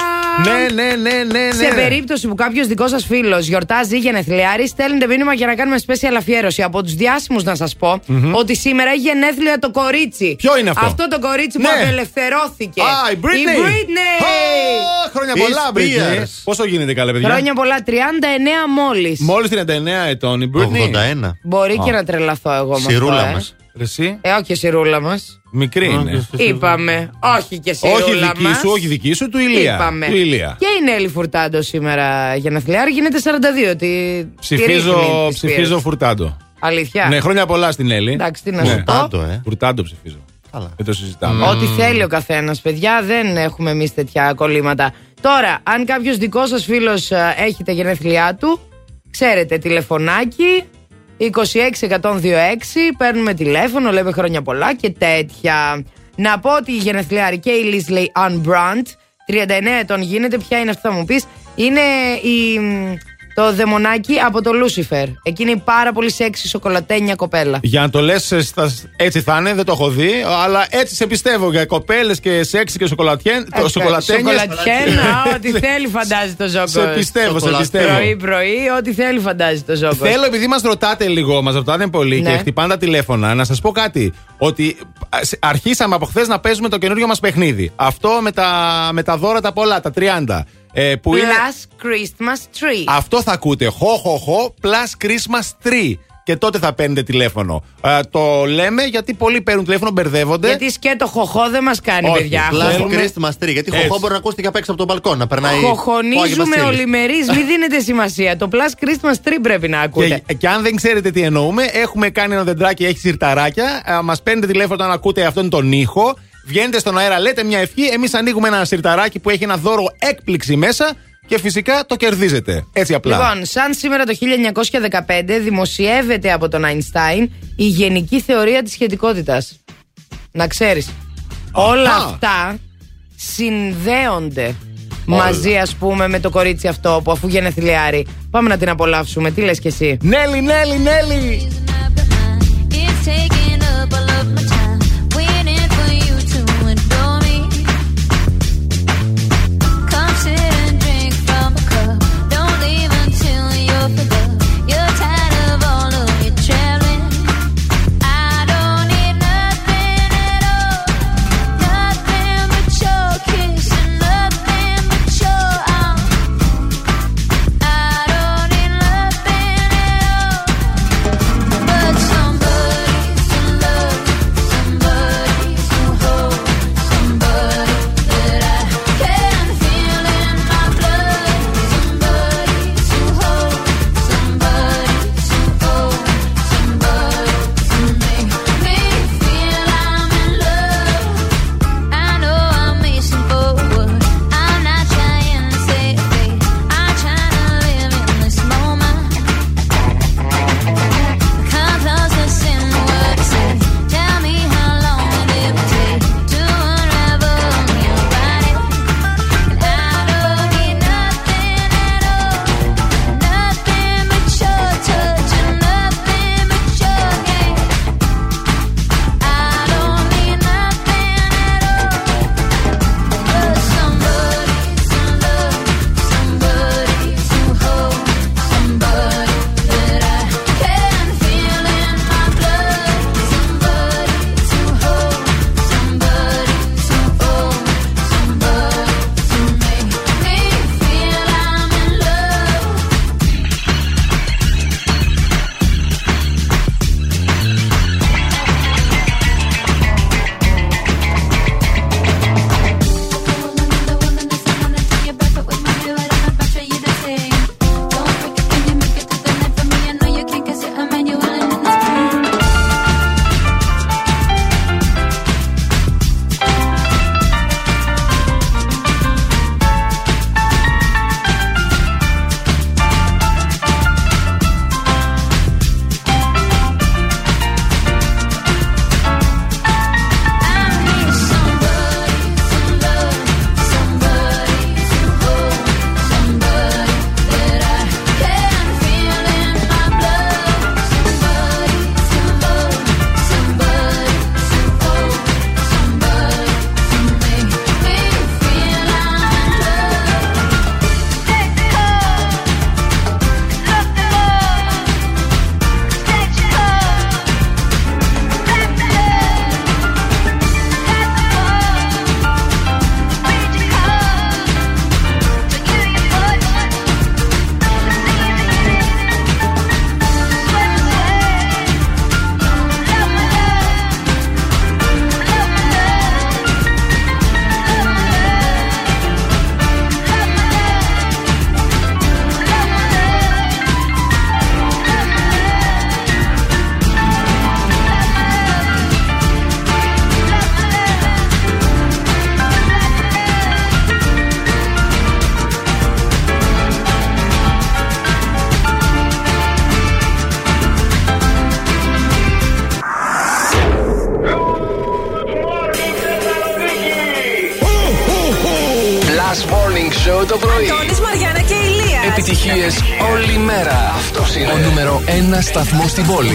Ναι, ναι, ναι, ναι. ναι.
Σε περίπτωση που κάποιος δικός σας φίλος γιορτάζει γενεθλιάρη, στέλνετε μήνυμα για να κάνουμε special αφιέρωση. Από τους διάσημους να σας πω ότι σήμερα έχει γενέθλια το κορίτσι.
Ποιο είναι αυτό;
Αυτό το κορίτσι που
Ναι.
απελευθερώθηκε.
Α, η Britney.
Η Britney.
Α, Χρόνια
Η
πολλά,
Spears.
Britney. Πόσο γίνεται καλά, παιδιά;
Χρόνια πολλά, 39 μόλις.
Μόλις 39 ετών η Britney.
81.
Μπορεί και να τρελαθώ εγώ με
Σιρούλα
αυτό, ε.
μας.
Ρε Εσύ,
Ε, όχι η σιρούλα μας.
μικρή είναι.
Είπαμε. Όχι και
Όχι
σιρούλα
δική
μας.
σου, όχι δική σου, του Ηλία.
Είπαμε.
Του Ηλία.
Και η Νέλη Φουρτάντο σήμερα γενεθλιάρη γίνεται 42. Τη... τη
Ψηφίζω,
ρίχνει της
ψηφίζω
Spears.
φουρτάντο.
Αλήθεια.
Ναι, χρόνια πολλά στην Έλλη.
Εντάξει, τι να
Ναι.
σου πω.
Τάντο, ε.
Φουρτάντο ψηφίζω.
Καλά.
Δεν το συζητάμε.
Ό,τι θέλει ο καθένας, παιδιά, δεν έχουμε εμείς τέτοια κολλήματα. Τώρα, αν κάποιος δικός σας φίλος έχει τα γενέθλιά του, ξέρετε, τηλεφωνάκι 26126, παίρνουμε τηλέφωνο, λέμε χρόνια πολλά και τέτοια. Να πω ότι η γενεθλιάρη και η Λίσλεϊ Unbrand, 39 ετών γίνεται, ποια είναι αυτή θα μου πεις, είναι η, το δαιμονάκι από το Λούσιφερ. Εκείνη η πάρα πολύ σεξι σοκολατένια κοπέλα.
Για να το λες, έτσι θα είναι, δεν το έχω δει, αλλά έτσι σε πιστεύω για κοπέλες και σεξ και σοκολατιέν. Το σοκολατένιε.
Σοκολατιέν, α, ό,τι θέλει φαντάζει το Ζόκο.
Σε πιστεύω, σε
Σοκολατέ.
πιστεύω.
Πρωί-πρωί, ό,τι θέλει φαντάζει το Ζόκο.
Θέλω, επειδή μας ρωτάτε λίγο, μας ρωτάτε πολύ
Ναι.
και χτυπάνε τα τηλέφωνα, να σας πω κάτι. Ότι α, σε- αρχίσαμε από χθες να παίζουμε το καινούριο μας παιχνίδι. Αυτό με τα, με τα δώρα τα πολλά, τα 30. Ε, που είναι,
Plus Christmas Tree.
αυτό θα ακούτε. Χο, χο, χο, plus Christmas tree. Και τότε θα παίρνετε τηλέφωνο. Ε, το λέμε γιατί πολλοί παίρνουν τηλέφωνο, μπερδεύονται.
Γιατί σκέτο χο χο δεν μας κάνει,
Όχι,
παιδιά.
plus-
Χοχο-
plus Christmas tree. Γιατί
Έτσι.
χο χο μπορεί να ακούστηκε απ' έξω από τον μπαλκόν. Να περνάει. ο
Χοχονίζουμε
Άγιος Βασίλης.
ολημερίς, μην δίνετε σημασία. Το Plus Christmas Tree πρέπει να ακούτε.
Και, και αν δεν ξέρετε τι εννοούμε, έχουμε κάνει ένα δεντράκι, έχει σιρταράκια. Μας παίρνετε τηλέφωνο όταν ακούτε αυτόν τον ήχο. Βγαίνετε στον αέρα, λέτε μια ευχή. Εμείς ανοίγουμε ένα σιρταράκι που έχει ένα δώρο έκπληξη μέσα και φυσικά το κερδίζετε. Έτσι απλά.
Λοιπόν, σαν σήμερα το 1915 δημοσιεύεται από τον Αϊνστάιν η γενική θεωρία της σχετικότητας. Να ξέρεις. Όλα
Αχα.
αυτά συνδέονται μαζί ας πούμε με το κορίτσι αυτό που αφού γενεθλιάρει. Πάμε να την απολαύσουμε. Τι λες και εσύ;
Νέλη, Νέλη, Νέλη!
Στην πόλη.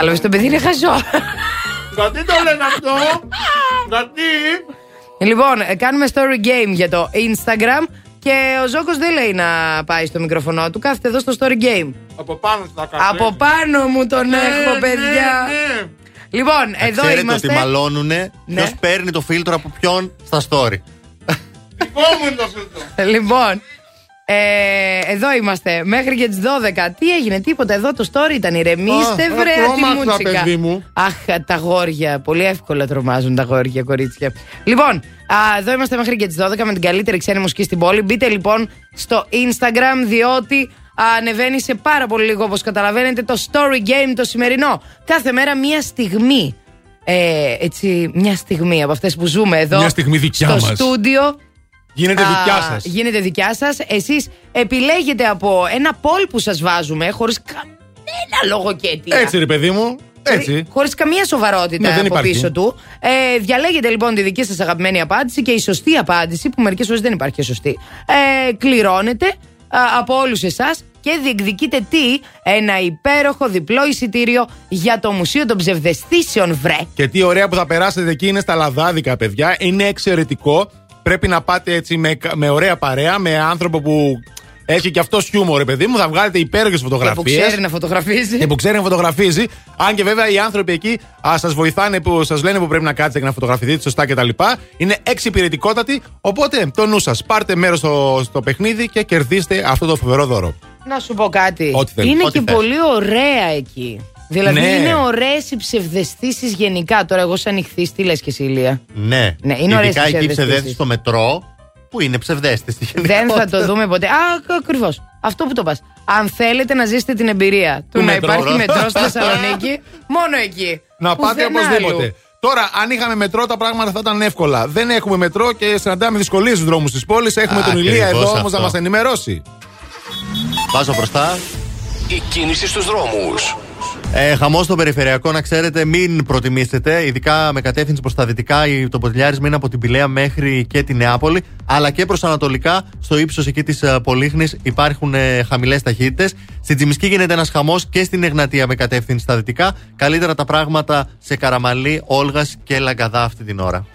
Κατάλαβες. Το παιδί είναι χαζό.
Γιατί το λένε αυτό, Γιατί;
λοιπόν, ε, κάνουμε story game για το Instagram και ο Ζόκος δεν λέει να πάει στο μικροφωνό του. Κάθεται εδώ στο story game.
Από πάνω στα καφέ.
Από πάνω μου τον
Ναι,
έχω,
ναι,
παιδιά.
ναι.
Λοιπόν, εδώ
Ξέρετε
είμαστε.
ότι μαλώνουνε
Ναι.
ποιος παίρνει το φίλτρο από ποιον στα story.
Δικό μου είναι το φίλτρο.
Λοιπόν, ε, εδώ είμαστε μέχρι και τις 12. Τι έγινε, τίποτα. Εδώ το story ήταν. Ηρεμήστε,
Α,
βρε,
τρόμαξα,
ατιμούτσικα.
παιδί μου.
Αχ, τα γόρια. Πολύ εύκολα τρομάζουν τα γόρια, κορίτσια. Λοιπόν, α, εδώ είμαστε μέχρι και τις 12 με την καλύτερη ξένη μουσική στην πόλη. Μπείτε λοιπόν στο Instagram, διότι ανεβαίνει σε πάρα πολύ λίγο, όπως καταλαβαίνετε, το story game το σημερινό. Κάθε μέρα μία στιγμή. Ε, έτσι, μια στιγμή από αυτές που ζούμε εδώ.
Μια στιγμή δικιά
στο
μας.
στούντιο.
Γίνεται
Α,
δικιά σας.
Γίνεται δικιά σας. Εσείς επιλέγετε από ένα poll που σας βάζουμε χωρίς κανένα λόγο και αιτία.
Έτσι, ρε παιδί μου. Έτσι.
Χωρί καμία σοβαρότητα
Ναι, δεν
από
υπάρχει.
πίσω του. Ε, διαλέγετε λοιπόν τη δική σας αγαπημένη απάντηση και η σωστή απάντηση, που μερικές φορές δεν υπάρχει και σωστή, ε, κληρώνεται α, από όλους εσάς και διεκδικείτε τι, ένα υπέροχο διπλό εισιτήριο για το Μουσείο των Ψευδεστήσεων, βρε.
Και τι ωραία που θα περάσετε εκεί είναι στα λαδάδικα, παιδιά. Είναι εξαιρετικό. Πρέπει να πάτε έτσι με, με ωραία παρέα, με άνθρωπο που έχει και αυτός χιούμορ, ρε παιδί μου. Θα βγάλετε υπέροχες
Και που
φωτογραφίες.
ξέρει να φωτογραφίζει.
Και που ξέρει να φωτογραφίζει. Αν και βέβαια οι άνθρωποι εκεί σας βοηθάνε, που σας λένε που πρέπει να κάτσετε και να φωτογραφηθείτε σωστά κτλ. Είναι εξυπηρετικότατοι. Οπότε το νου σας. Πάρτε μέρος στο, στο παιχνίδι και κερδίστε αυτό το φοβερό δώρο.
Να σου πω κάτι.
Ό,τι θέλεις,
είναι
ό,τι
και
θες.
πολύ ωραία εκεί. Δηλαδή
Ναι.
είναι ωραίες οι ψευδεστήσεις γενικά. Τώρα, εγώ σαν ηχθή, τι λες και εσύ, Ηλία.
Ναι,
Ναι, είναι ωραίες
Ειδικά
οι
εκεί η
ψευδαισθήσεις.
ψευδέστηση στο μετρό, που είναι ψευδέστηση.
Δεν θα το δούμε ποτέ. Α, ακριβώς. Αυτό που το πας. Αν θέλετε να ζήσετε την εμπειρία του,
Του
να
μετρό.
υπάρχει μετρό στη Θεσσαλονίκη, μόνο εκεί.
Να πάτε
Πουθενά
οπωσδήποτε.
αλλού.
Τώρα, αν είχαμε μετρό, τα πράγματα θα ήταν εύκολα. Δεν έχουμε μετρό και συναντάμε δυσκολίες στους δρόμους της πόλης. Έχουμε
Α,
τον Ηλία
ακριβώς
εδώ όμως να
αυτό.
μας ενημερώσει.
Βάζω μπροστά.
Η κίνηση στους δρόμους.
Ε, Χαμός στο περιφερειακό, να ξέρετε, μην προτιμήσετε. Ειδικά με κατεύθυνση προς τα δυτικά, το ποτηλιάρισμα είναι από την Πηλαία μέχρι και τη Νεάπολη. Αλλά και προς ανατολικά, στο ύψος εκεί της ε, Πολύχνης, υπάρχουν ε, χαμηλές ταχύτητες. Στην Τσιμισκή γίνεται ένας χαμός και στην Εγνατία με κατεύθυνση στα δυτικά. Καλύτερα τα πράγματα σε Καραμαλή, Όλγας και Λαγκαδά αυτή την ώρα.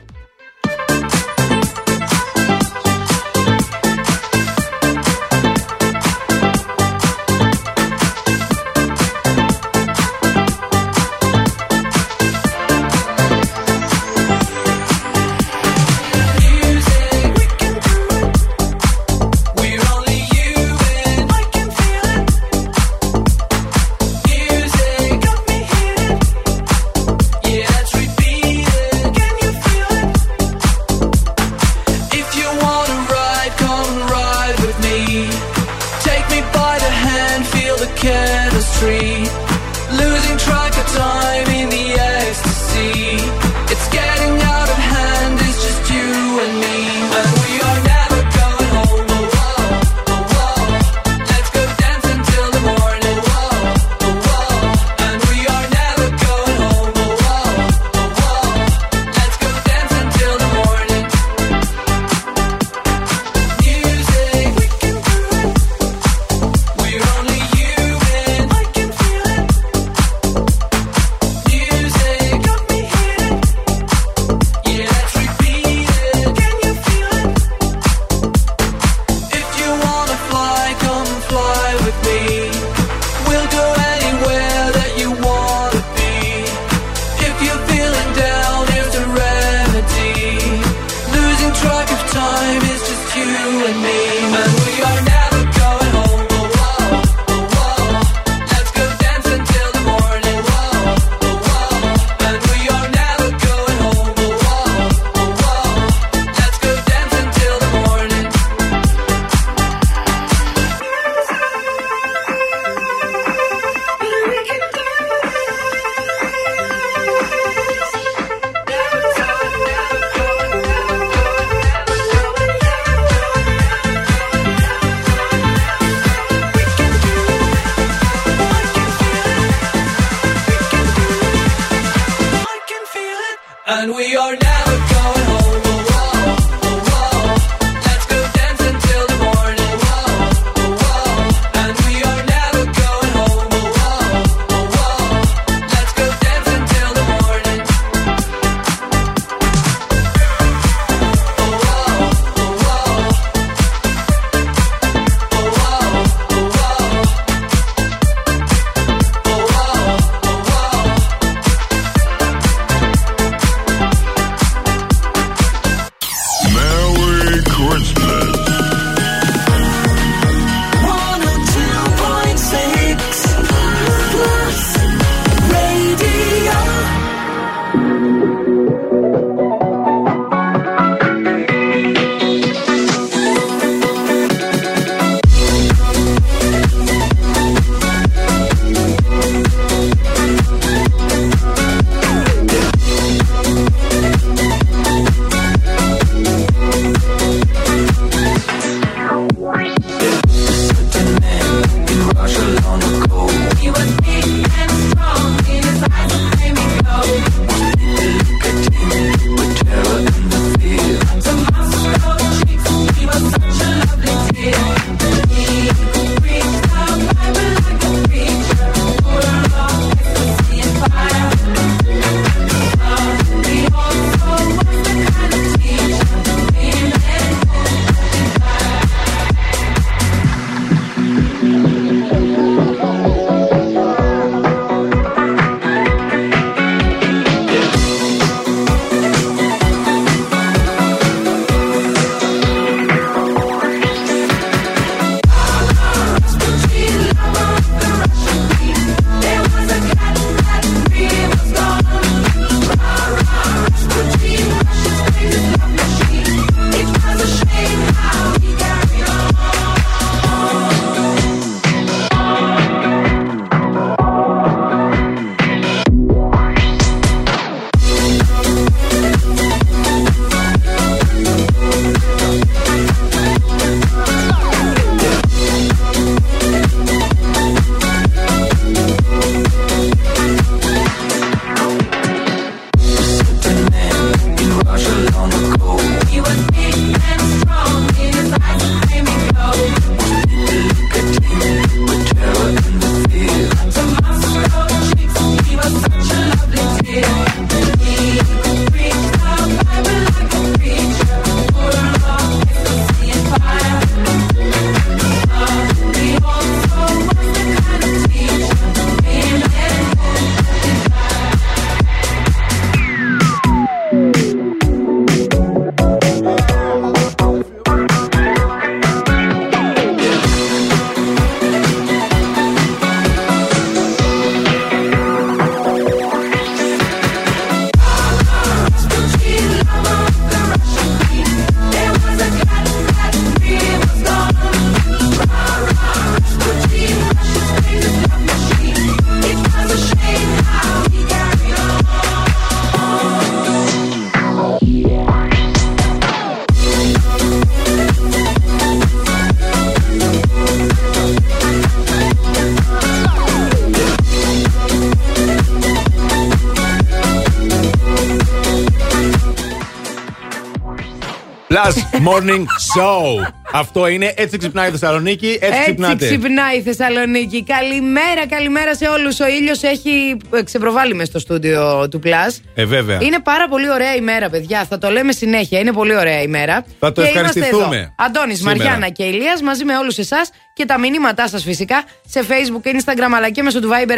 Plus Morning Show. Αυτό είναι έτσι ξυπνάει η Θεσσαλονίκη, έτσι,
Έτσι
ξυπνάτε.
ξυπνάει η Θεσσαλονίκη. Καλημέρα, καλημέρα σε όλους. Ο ήλιος έχει ε, ξεπροβάλει μες στο στούντιο του Plus.
Ε, βέβαια.
Είναι πάρα πολύ ωραία ημέρα, παιδιά. Θα το λέμε συνέχεια. Είναι πολύ ωραία ημέρα.
Θα το
και είμαστε
ευχαριστηθούμε
εδώ. Αντώνης,
σήμερα.
Μαριάννα και Ηλίας μαζί με όλους εσάς και τα μηνύματά σας φυσικά σε Facebook, Instagram αλλά και μέσω του Viber 697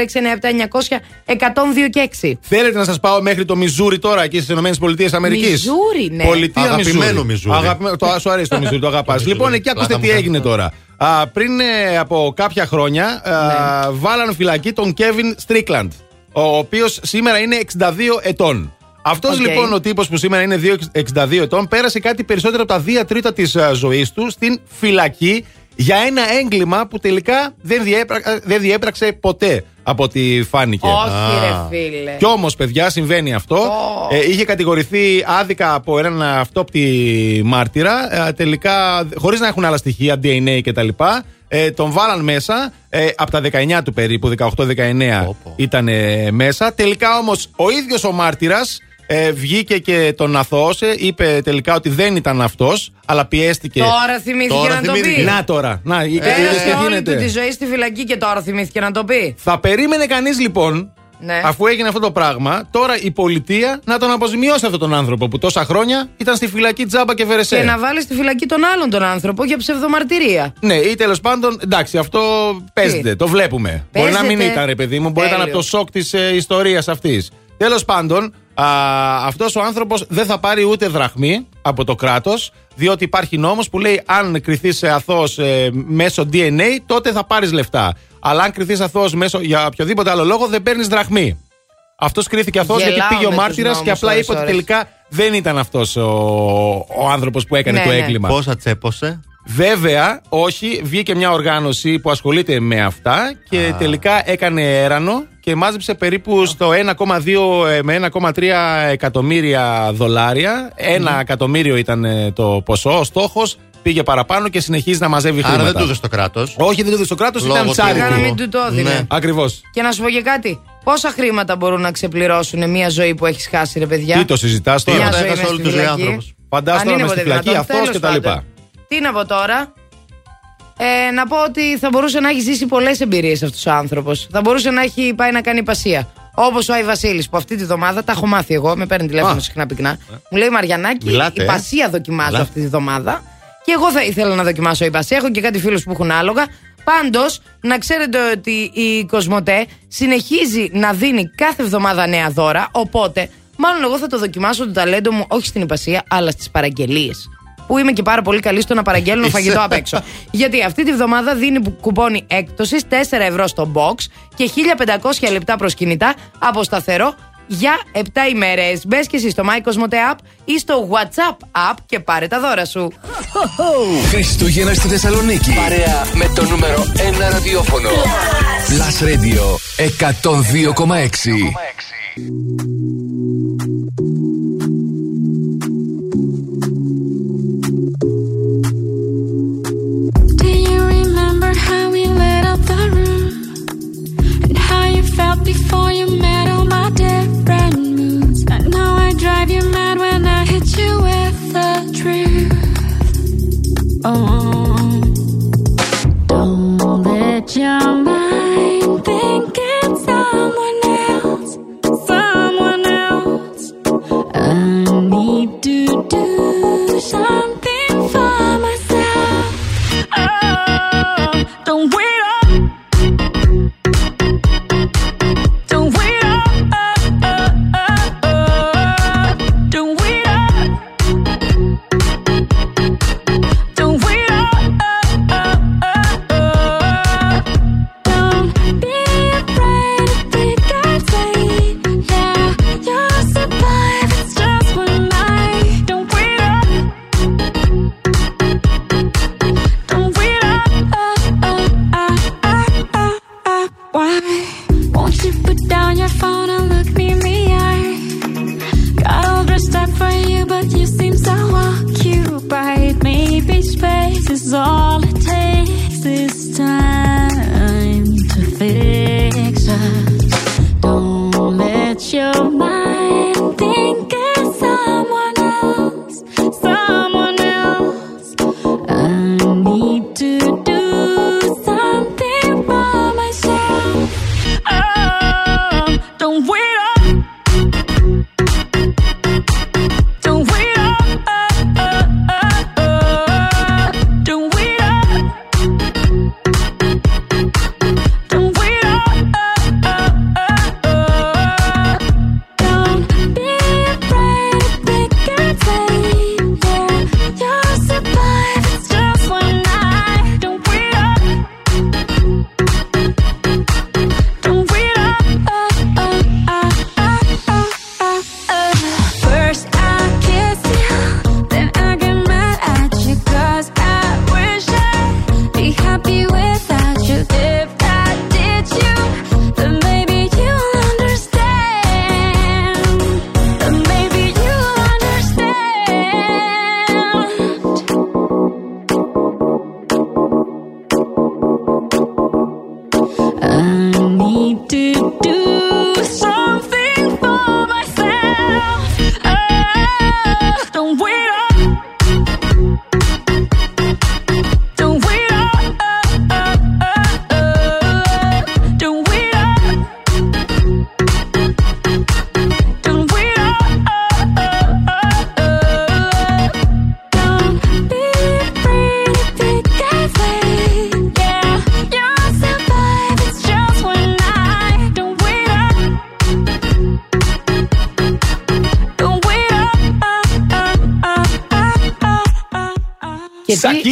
900 102 και 6.
Θέλετε να σας πάω μέχρι το Μιζούρι τώρα εκεί στις ΗΠΑ.
Μιζούρι, ναι.
Πολιτεία
Αγαπημένο Μιζούρι.
Αγαπημένο, το, σου αρέσει το Μιζούρι, το αγαπάς.
Μιζούρι.
λοιπόν, εκεί ακούστε
Πλάκα
τι
μου
έγινε
κάνει.
τώρα. Α, πριν ε, από κάποια χρόνια α,
Ναι.
βάλαν φυλακή τον Κέβιν Στρίκλαντ, ο οποίος σήμερα είναι 62 ετών. Αυτός
Οκ.
λοιπόν ο τύπος που σήμερα είναι 2 62 ετών πέρασε κάτι περισσότερο από τα 2 τρίτα της ζωής του στην φυλακή για ένα έγκλημα που τελικά δεν, διέπρα- δεν διέπραξε ποτέ από ό,τι φάνηκε.
Όχι, ρε φίλε.
Κι όμως, παιδιά, συμβαίνει αυτό.
Ω.
Ε, είχε κατηγορηθεί άδικα από έναν αυτόπτη μάρτυρα. Ε, τελικά, χωρίς να έχουν άλλα στοιχεία, DNA κτλ. Ε, τον βάλαν μέσα ε, από τα 19 του περίπου, 18-19
Πω, πω.
ήταν ε, μέσα. Τελικά όμως ο ίδιος ο μάρτυρας ε, βγήκε και τον αθώωσε. Είπε τελικά ότι δεν ήταν αυτός, αλλά πιέστηκε.
Τώρα θυμήθηκε
Τώρα
να το πει.
θυμήθηκε.
Να τώρα. Να, είδες τι
Πέρασε όλη
γίνεται.
του τη ζωή στη φυλακή και τώρα θυμήθηκε να το πει.
Θα περίμενε κανείς λοιπόν,
Ναι.
αφού έγινε αυτό το πράγμα, τώρα η πολιτεία να τον αποζημιώσει αυτόν τον άνθρωπο που τόσα χρόνια ήταν στη φυλακή τζάμπα και βερεσέ.
Και να βάλει στη φυλακή τον άλλον τον άνθρωπο για ψευδομαρτυρία.
Ναι, ή τέλος πάντων, εντάξει, αυτό παίζεται, το βλέπουμε. Μπορεί να μην
Παίζεται.
ήταν, ρε παιδί μου, μπορεί να ήταν από
Τέλειος.
το σοκ της ε, ιστορίας αυτής. Τέλος πάντων, αυτός ο άνθρωπος δεν θα πάρει ούτε δραχμή από το κράτος, διότι υπάρχει νόμος που λέει αν κρυθεί αθώος ε, μέσω DNA, τότε θα πάρεις λεφτά. Αλλά αν κρυθεί αθώος μέσω για οποιοδήποτε άλλο λόγο, δεν παίρνεις δραχμή. Αυτός κρίθηκε αθώος γιατί
Γελάω
πήγε ο
με τους
μάρτυρας και
νόμους
απλά είπε ότι
ώρες-ώρες.
τελικά δεν ήταν αυτός ο, ο άνθρωπος που έκανε
Ναι,
το
ναι.
έγκλημα.
Πόσα τσέπωσε;
Βέβαια, όχι, βγήκε μια οργάνωση που ασχολείται με αυτά και τελικά έκανε έρανο και μάζεψε περίπου στο 1,2 ε, με 1,3 εκατομμύρια δολάρια. Ένα εκατομμύριο ήταν ε, το ποσό. Ο στόχος πήγε παραπάνω και συνεχίζει να μαζεύει
Άρα
χρήματα.
δεν του έδωσε το κράτος.
Όχι, δεν το έδωσε στο κράτος,
Λόγω
ήταν
του-
Για να
charity.
μην του το έδινε.
Ναι.
Ακριβώς.
Και να σου πω και κάτι. Πόσα χρήματα μπορούν να ξεπληρώσουν μια ζωή που έχει χάσει, ρε παιδιά;
Τι το συζητάς
Μια
τώρα;
Τίποτα,
ζωή
έχασε
μες
όλη
στη
τη ζωή
φυλακή.
άνθρωπος.
Φαντάσου
Αν
τώρα
είναι
μες στη
ποτέ
φυλακή,
δυνατόν,
αθώος
τέλος
και τα λοιπά.
πάντων. Τι να πω τώρα; Ε, να πω ότι θα μπορούσε να έχει ζήσει πολλές εμπειρίες αυτός ο άνθρωπος. Θα μπορούσε να έχει πάει να κάνει υπασία. Όπως ο Άι Βασίλης που αυτή τη βδομάδα τα έχω μάθει εγώ, με παίρνει τηλέφωνο
Α.
συχνά πυκνά. Μου λέει Μαριανάκη,
Μιλάτε, ε.
υπασία δοκιμάζω
Μιλάτε.
αυτή τη βδομάδα. Και εγώ θα ήθελα να δοκιμάσω υπασία. Έχω και κάτι φίλους που έχουν άλογα. Πάντως, να ξέρετε ότι η Κοσμοτέ συνεχίζει να δίνει κάθε εβδομάδα νέα δώρα. Οπότε, μάλλον εγώ θα το δοκιμάσω το ταλέντο μου όχι στην υπασία, αλλά στις παραγγελίες. Που είμαι και πάρα πολύ καλή στο να παραγγέλνω
Είσαι.
φαγητό απ' έξω. Γιατί αυτή τη βδομάδα δίνει που- κουπόνι έκπτωσης 4 ευρώ στο box και 1500 λεπτά προσκυνητά από σταθερό για 7 ημέρες. Μπες και εσύ στο My Cosmote App ή στο WhatsApp App και πάρε τα δώρα σου.
Χριστούγεννα στη Θεσσαλονίκη. Παρέα με το νούμερο 1 ραδιόφωνο. Plus Radio 102,6.
Before you met all my different moods? I drive you mad when I hit you with the truth. Oh, don't let your mind think it's someone else, someone else. I need to do something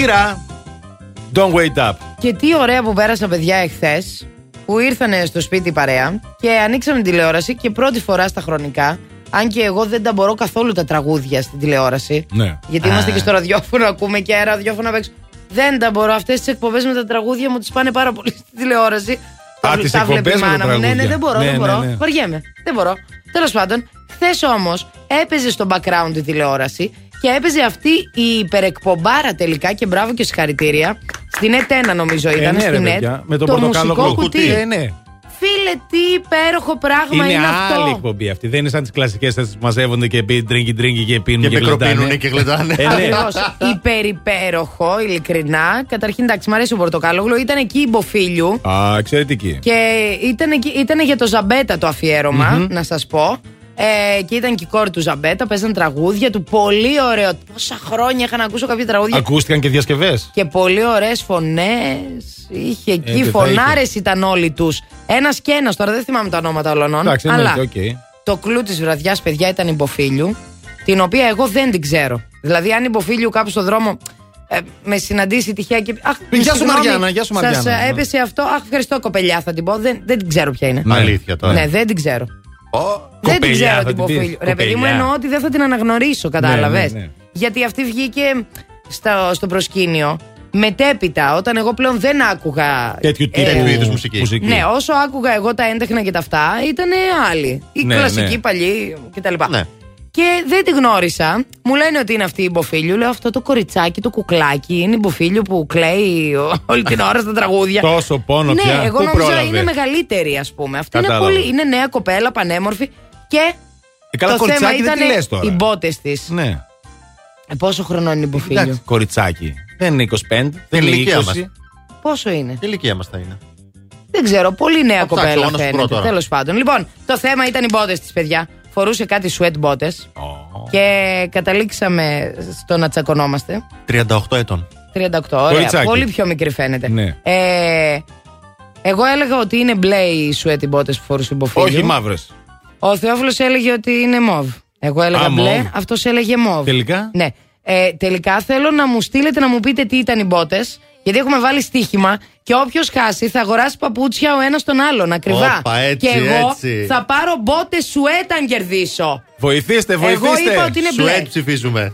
Και τι,
Σακύρα. Don't wait up.
και τι ωραία που πέρασα, παιδιά, εχθές. Που ήρθανε στο σπίτι η παρέα και ανοίξαμε την τηλεόραση και πρώτη φορά στα χρονικά. Αν και εγώ δεν τα μπορώ καθόλου τα τραγούδια στην τηλεόραση.
Ναι.
Γιατί είμαστε και στο ραδιόφωνο, ακούμε και ραδιόφωνο απ' έξω. Δεν τα μπορώ. Αυτές τις εκπομπές με τα τραγούδια μου τις πάνε πάρα πολύ στην τηλεόραση.
Α,
Τα-
τις
τα βλέπει η
εκπομπές με τα
μάνα μου. Ναι, ναι,
τραγούδια.
δεν μπορώ,
Ναι,
δεν
ναι,
μπορώ.
ναι.
Βαριέμαι. Δεν μπορώ. Τέλος πάντων, χθες όμως έπαιζε στο background τη τηλεόραση και έπαιζε αυτή η υπερεκπομπάρα τελικά και μπράβο και συγχαρητήρια. Στην ΕΤ1 νομίζω
Ε,
ήταν.
ναι, ρε,
στην ΕΤ.
παιδιά, με το
το
πορτοκάλο
μουσικό
κουτί.
κουτί.
Ε, ναι.
Φίλε, τι υπέροχο πράγμα είναι,
Είναι
αυτό.
άλλη εκπομπή αυτή. Δεν είναι σαν τις κλασικές που μαζεύονται και πει τρίγκι τρίγκι και πίνουν
Και
και,
μικροπίνουν
γλεντάνε.
και γλεντάνε.
Ε, ναι.
Ακριβώς. Υπερυπέροχο, ειλικρινά. Καταρχήν, εντάξει, μου αρέσει ο Πορτοκάλογλου. Ήταν εκεί η Μποφίλιου.
Α, εξαιρετική.
Και ήταν, εκεί- ήταν για το Ζαμπέτα το αφιέρωμα να σας πω. Ε, και ήταν και η κόρη του Ζαμπέτα, παίζαν τραγούδια του. Πολύ ωραίο. Πόσα χρόνια είχα να ακούσω κάποια τραγούδια.
Ακούστηκαν και διασκευές.
Και πολύ ωραίες φωνές. Είχε εκεί
Ε, τι θα
φωνάρες ήταν όλοι τους. Ένας και ένας, τώρα δεν θυμάμαι τα ονόματα όλων.
Εντάξει,
αλλά
εννοείται, οκ.
το κλου της βραδιάς, παιδιά, ήταν η Μποφίλιου, την οποία εγώ δεν την ξέρω. Δηλαδή, αν η Μποφίλιου κάπου στον δρόμο ε, με συναντήσει τυχαία και. Αχ,
Γεια σου,
συγγνώμη,
Μαριάννα, γεια σου, Μαριάννα.
Σας ε, έπεσε αυτό. Αχ, ευχαριστώ, κοπελιά, θα την πω. Δεν, δεν την ξέρω ποια είναι.
Ναι.
Αλήθεια τώρα.
Ναι, δεν την ξέρω. Δεν την
κοπελιά
ξέρω
θα
την
την πεις,
Μποφίλιου. Ρε, παιδί μου,
κοπελιά.
εννοώ ότι δεν θα την αναγνωρίσω, κατάλαβες.
ναι, ναι.
Γιατί αυτή βγήκε στο, στο προσκήνιο μετέπειτα, όταν εγώ πλέον δεν άκουγα.
Τέτοιου
ε,
τύπου
τέτοιου είδους μουσική.
ναι, όσο άκουγα εγώ τα έντεχνα και τα αυτά, ήταν άλλοι. Η
Ναι,
κλασική,
ναι.
παλιή κτλ.
Ναι.
Και δεν τη γνώρισα. Μου λένε ότι είναι αυτή η Μποφίλιου. Λέω αυτό το κοριτσάκι, το κουκλάκι, είναι η Μποφίλιου που κλαίει όλη την ώρα στα τραγούδια.
Τόσο πόνο
ναι,
πια.
εγώ
Πού
νόμιζα
πρόλαβε;
είναι μεγαλύτερη, ας πούμε. Αυτή είναι,
Κατάλαβα.
πολύ, είναι νέα κοπέλα, πανέμορφη. Και
Ε, καλά,
το θέμα
κοριτσάκι δεν
ήταν
τι λες τώρα.
οι μπότες της.
Ναι.
Πόσο χρονών είναι η Μποφίλιου,
Εντάξει, κοριτσάκι. Δεν είναι 25, δεν
Την
είναι
ηλικία
20.
μας.
Πόσο είναι;
Τι ηλικία μας θα είναι.
Δεν ξέρω, πολύ νέα
Θα ψάξω,
κοπέλα
εγώ να σου βρω
φαίνεται.
τώρα.
Τέλος πάντων. Λοιπόν, το θέμα ήταν οι μπότες της, παιδιά. Φορούσε κάτι sweat μπότε. Και καταλήξαμε στο να τσακωνόμαστε.
38 ετών.
38, ωραία.
Κοριτσάκι.
Πολύ πιο μικρή φαίνεται.
Ναι.
Ε, εγώ έλεγα ότι είναι μπλε οι sweat μπότε που φορούσε η Μποφίλιου.
Όχι μαύρες.
Ο Θεόφιλος έλεγε ότι είναι μοβ. Εγώ έλεγα
Α,
μπλε,
μοβ.
αυτός έλεγε μοβ.
Τελικά;
Ναι. Ε, τελικά θέλω να μου στείλετε να μου πείτε τι ήταν οι μπότε. Γιατί έχουμε βάλει στοίχημα και όποιος χάσει θα αγοράσει παπούτσια ο ένας τον άλλον ακριβά.
Όπα, έτσι,
και εγώ
έτσι.
θα πάρω μπότες σουέτ αν κερδίσω.
Βοηθήστε, βοηθήστε.
είπα ότι είναι
Σου
μπλε.
έτσι ψηφίζουμε.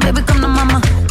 baby, come to mama.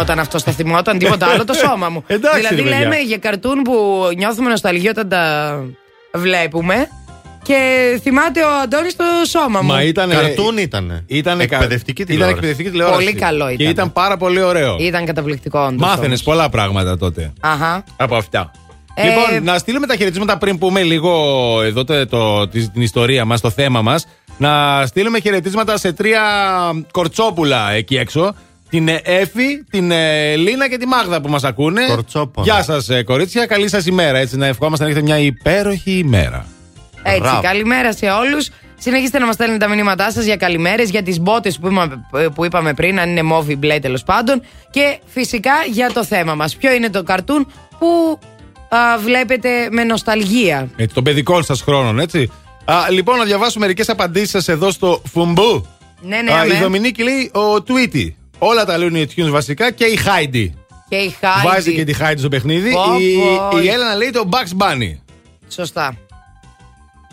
Θυμόταν αυτό, θα θυμόταν τίποτα άλλο το σώμα μου.
Εντάξει,
δηλαδή
ρε παιδιά.
λέμε για καρτούν που νιώθουμε νοσταλγία όταν τα βλέπουμε. Και θυμάται ο Αντώνης το σώμα μου.
Μα ήταν.
Καρτούν ήτανε.
Ήταν
Εκπαιδευτική
Ήταν
τηλεόραση.
εκπαιδευτική τηλεόραση.
Πολύ καλό
Και
ήταν.
ήταν πάρα πολύ ωραίο.
Ήταν καταπληκτικό όντως
Μάθαινες
όμως.
πολλά πράγματα τότε.
Αχα.
Από αυτά.
Ε,
Λοιπόν, να στείλουμε τα χαιρετίσματα πριν πούμε λίγο εδώ το, το- τη- την ιστορία μας, το θέμα μας. Να στείλουμε χαιρετίσματα σε τρία κορτσόπουλα εκεί έξω. Την ε, Έφη, την ε, Λίνα και τη Μάγδα που μας ακούνε.
Κορτσόπονα.
Γεια σας, κορίτσια. Καλή σας ημέρα. Έτσι, να ευχόμαστε να έχετε μια υπέροχη ημέρα.
Έτσι,
Μπράβο.
καλημέρα σε όλους. Συνεχίστε να μας στέλνετε τα μηνύματά σας για καλημέρες, για τις μπότες που, είπαμε- που είπαμε πριν, αν είναι μόβι μπλε τέλος πάντων. Και φυσικά για το θέμα μας. Ποιο είναι το καρτούν που α, βλέπετε με νοσταλγία.
Ε, των παιδικών σας χρόνων, έτσι. Α, λοιπόν, να διαβάσω μερικές απαντήσεις σας εδώ στο Φουμπού.
Ναι, ναι,
Α, η
αμέ.
Δομινίκη λέει ο Tweety. Όλα τα Looney Tunes βασικά και η Heidi.
Και η Χάιντι.
Βάζει και τη Heidi στο παιχνίδι.
Πω,
η,
πω.
η Έλενα λέει το Bugs Bunny.
Σωστά.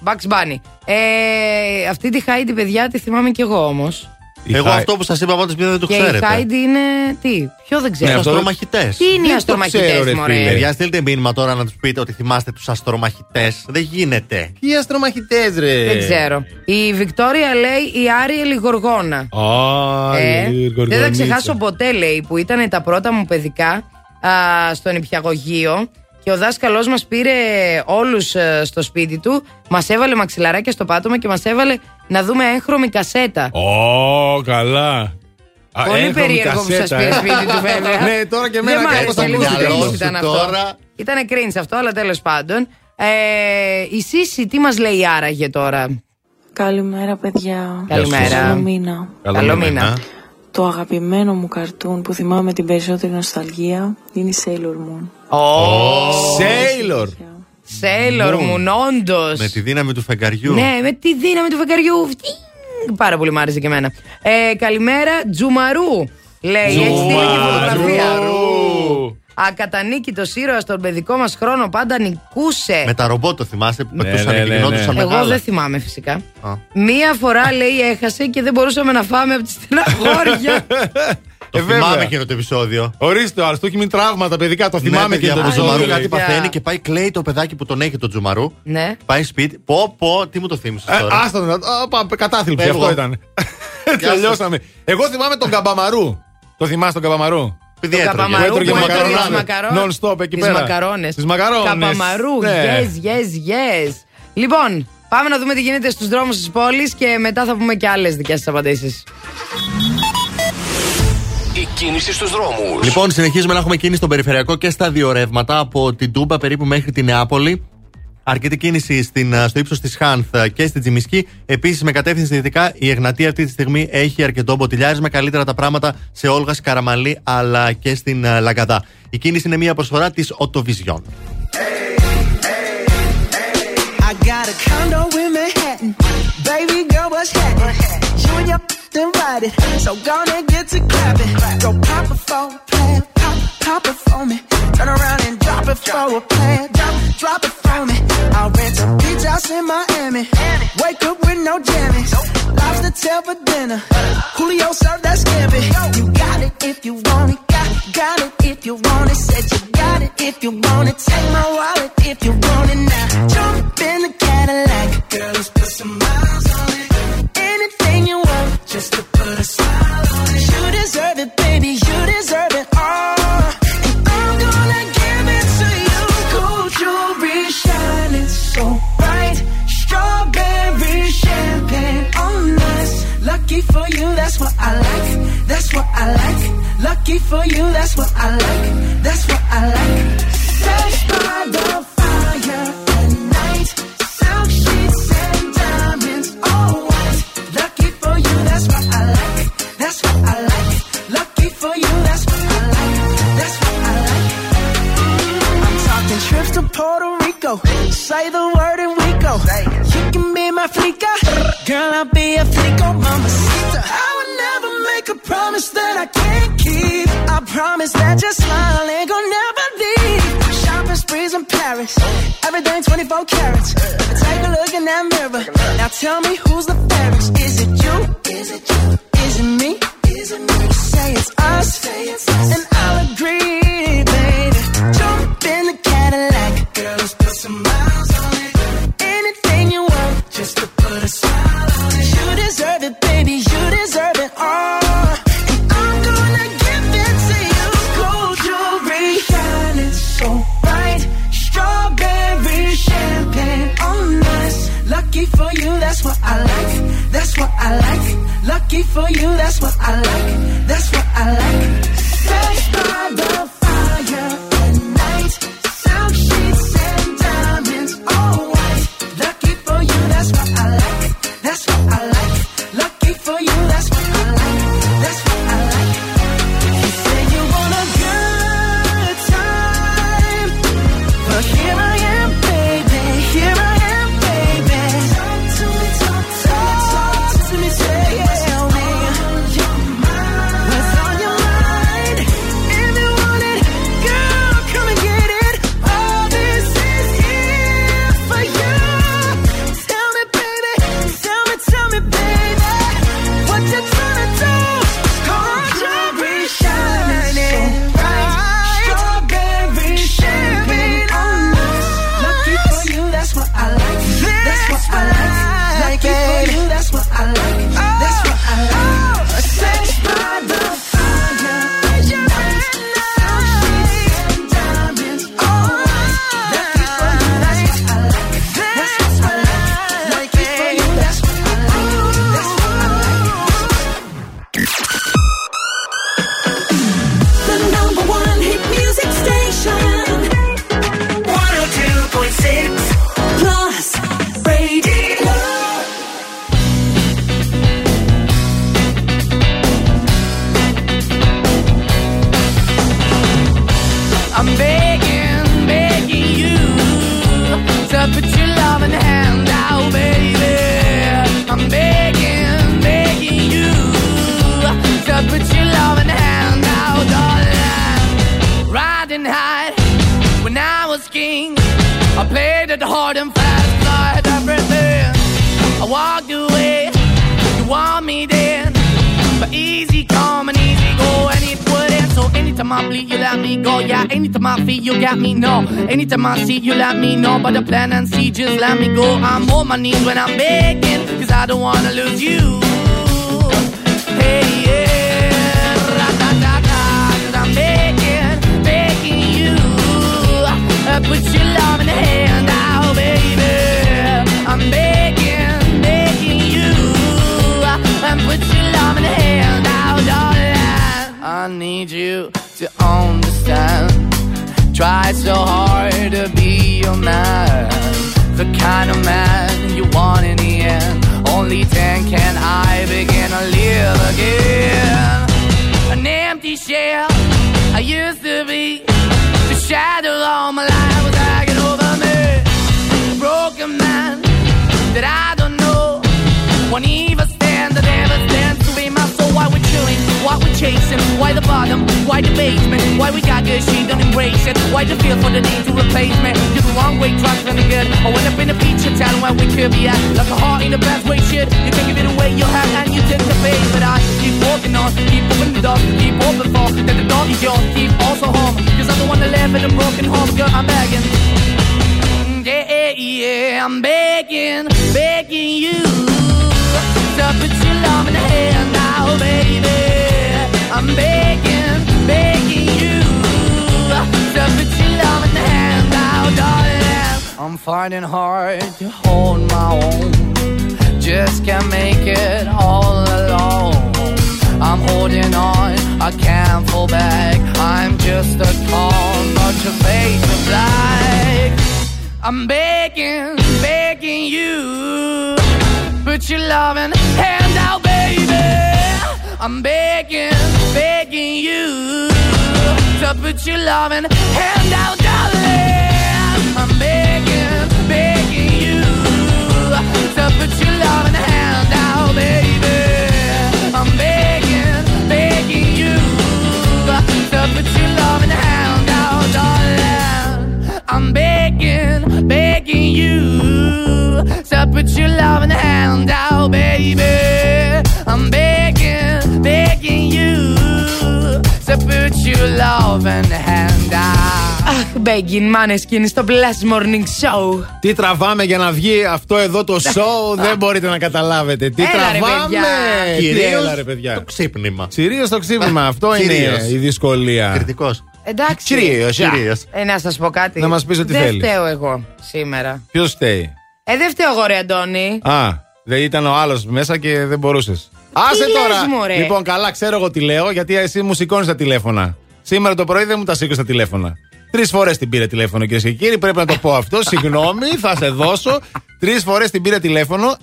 Bugs Bunny. Ε, αυτή τη Χάιντι, παιδιά, τη θυμάμαι κι εγώ όμως.
Η
Εγώ
Heidi-
αυτό που σας είπα πάντω πριν δεν το
Και η
ξέρετε.
Χάιντι είναι. Τι, ποιο δεν ξέρω.
Ναι, αυτό-
Αστρομαχητές.
Τι είναι οι
Δεν το
αστρομαχητές,
ξέρω, ρε
μωρέ;
φίλε.
Παιδιά, στείλτε μήνυμα τώρα να τους πείτε ότι θυμάστε τους αστρομαχητές. Δεν γίνεται.
Ποιοι αστρομαχητές, ρε;
Δεν ξέρω. Η Βικτόρια λέει η Άριελ η Γοργόνα.
Α,
Ε,
η
δεν θα
Γοργονίτσα.
ξεχάσω ποτέ, λέει, που ήταν τα πρώτα μου παιδικά α, στον υπηαγωγείο και ο δάσκαλός μας πήρε όλους στο σπίτι του, μας έβαλε μαξιλαράκια στο πάτωμα και μας έβαλε να δούμε έγχρωμη κασέτα.
Ω, καλά. Α,
Πολύ
έγχρωμη
περίεργο που σας
κασέτα,
πήρε
ε.
σπίτι του, βέβαια.
Ναι, τώρα και εμένα
Δεν μ'
κάπως
άρεσε
θα
λίγο
μου
μυαλό
cringe
σου
ήταν αυτό.
τώρα.
Ήταν cringe αυτό, αλλά τέλος πάντων. Ε, η Σύση, τι μας λέει άραγε τώρα;
Καλημέρα, παιδιά.
Καλημέρα.
Καλό μήνα.
Καλό μήνα.
Το αγαπημένο μου καρτούν που θυμάμαι την περισσότερη νοσταλγία είναι η Sailor Moon.
Sailor.
Sailor Moon, όντως.
Με τη δύναμη του φεγγαριού.
Ναι, με τη δύναμη του φεγγαριού. Τι, Πάρα πολύ μ' άρεσε και εμένα. Ε, καλημέρα, Τζουμαρού. Λέει, έχει στείλει και φωτογραφία.
Τζουμαρού.
Ακατανίκητος ήρωας στον παιδικό μας χρόνο πάντα νικούσε.
Με τα ρομπότ το θυμάστε που
Ναι,
πετούσαν
ναι,
και
ναι,
γινόντουσαν
ναι.
Εγώ
μεγάλα.
δεν θυμάμαι φυσικά.
Α.
Μία φορά λέει έχασε και δεν μπορούσαμε να φάμε από τη στεναχώρια.
Το
Ε, βέβαια.
θυμάμαι εκείνο το επεισόδιο.
Ορίστε, αλλά του έχει μείνει τραύματα, παιδικά. Το θυμάμαι
ναι,
και
παιδιά,
το
από τον
επεισόδιο,
Τζουμαρού
επεισόδιο.
κάτι
λέει.
παθαίνει και πάει κλαίει το παιδάκι που τον έχει τον Τζουμαρού.
ναι.
Πάει σπίτι. Πω, πω, τι μου το θύμισες
Ε,
τώρα.
Άστα τον. α, πάμε, Κατάθλιψη,
Φεύγω.
αυτό ήταν.
Γεια
Τελειώσαμε. Εγώ θυμάμαι τον Καμπαμαρού. Το θυμάσαι τον Καμπαμαρού;
Επειδή
Το
έτρωγε.
καπαμαρού
έτρωγε
που
μακαρονάδες.
έτρωγε τις μακαρό-
Non-stop εκεί
τις
πέρα.
μακαρόνες.
Τις μακαρόνες.
Καπαμαρού,
Ναι.
yes, yes, yes. Λοιπόν, πάμε να δούμε τι γίνεται στους δρόμους της πόλης και μετά θα πούμε και άλλες δικές σας απαντήσεις.
Η κίνηση στους δρόμους.
Λοιπόν, συνεχίζουμε να έχουμε κίνηση στον περιφερειακό και στα δύο ρεύματα από την Τούμπα περίπου μέχρι τη Νεάπολη. Αρκετή κίνηση στην, α, στο ύψος της Χάνθ α, και στην Τζιμισκή. Επίσης, με κατεύθυνση δυτικά, η Εγνατία αυτή τη στιγμή έχει αρκετό μποτιλιάρισμα. Καλύτερα τα πράγματα σε Όλγας, Καραμαλή αλλά και στην α, Λαγκαδά. Η κίνηση είναι μια προσφορά της Οτοβιζιόν.
I got a condo in Manhattan. Baby girl, what's happening? You and your invited, so gonna get to clapping. Go pop it for a plan, pop, pop it for me. Turn around and drop it for a plan, drop, drop it for me. I'll rent a beach house in Miami. Wake up with no jammies. Lobster tail for dinner. Julio served that scampi. You got it if you want it. Got, got it if you want it. Said you got it if you want it. Take my my
knees when I'm big. loving handout, darling. I'm begging, begging you to put your loving hand out, baby. I'm begging, begging you to put your loving hand out, darling. I'm begging, begging you to put your loving hand out, baby. I'm begging, begging you
to put your love and
Αχ, Μπέγκιν, Μάνεσκιν στο Plus Morning Show.
Τι τραβάμε για να βγει αυτό εδώ το show, δεν μπορείτε να καταλάβετε. Τι
Έλα, ρε,
τραβάμε;
παιδιά.
Τι
Κυρίως
έλα, ρε, παιδιά.
το ξύπνημα.
Κυρίως το ξύπνημα. Αυτό είναι
Κυρίως.
η δυσκολία.
Κριτικός.
Εντάξει.
Κυρίως,
Κυρίως.
Ε, να σας πω κάτι.
Να μας πεις ό,τι
δεν
θέλεις.
φταίω εγώ σήμερα.
Ποιος στέει.
Ε, δεν φταίω εγώ, ρε Αντώνη.
Α, δεν ήταν ο άλλος μέσα και δεν μπορούσες. Άσε
λες,
τώρα!
μωρέ;
Λοιπόν, καλά, ξέρω εγώ τι λέω, γιατί εσύ μου σηκώνεις τα τηλέφωνα. Σήμερα το πρωί δεν μου τα σήκωσε τα τηλέφωνα. Τρεις φορές την πήρε τηλέφωνο, κυρίες και κύριοι. Πρέπει να το πω αυτό. Συγγνώμη, θα σε δώσω. Τρεις φορές την πήρε τηλέφωνο.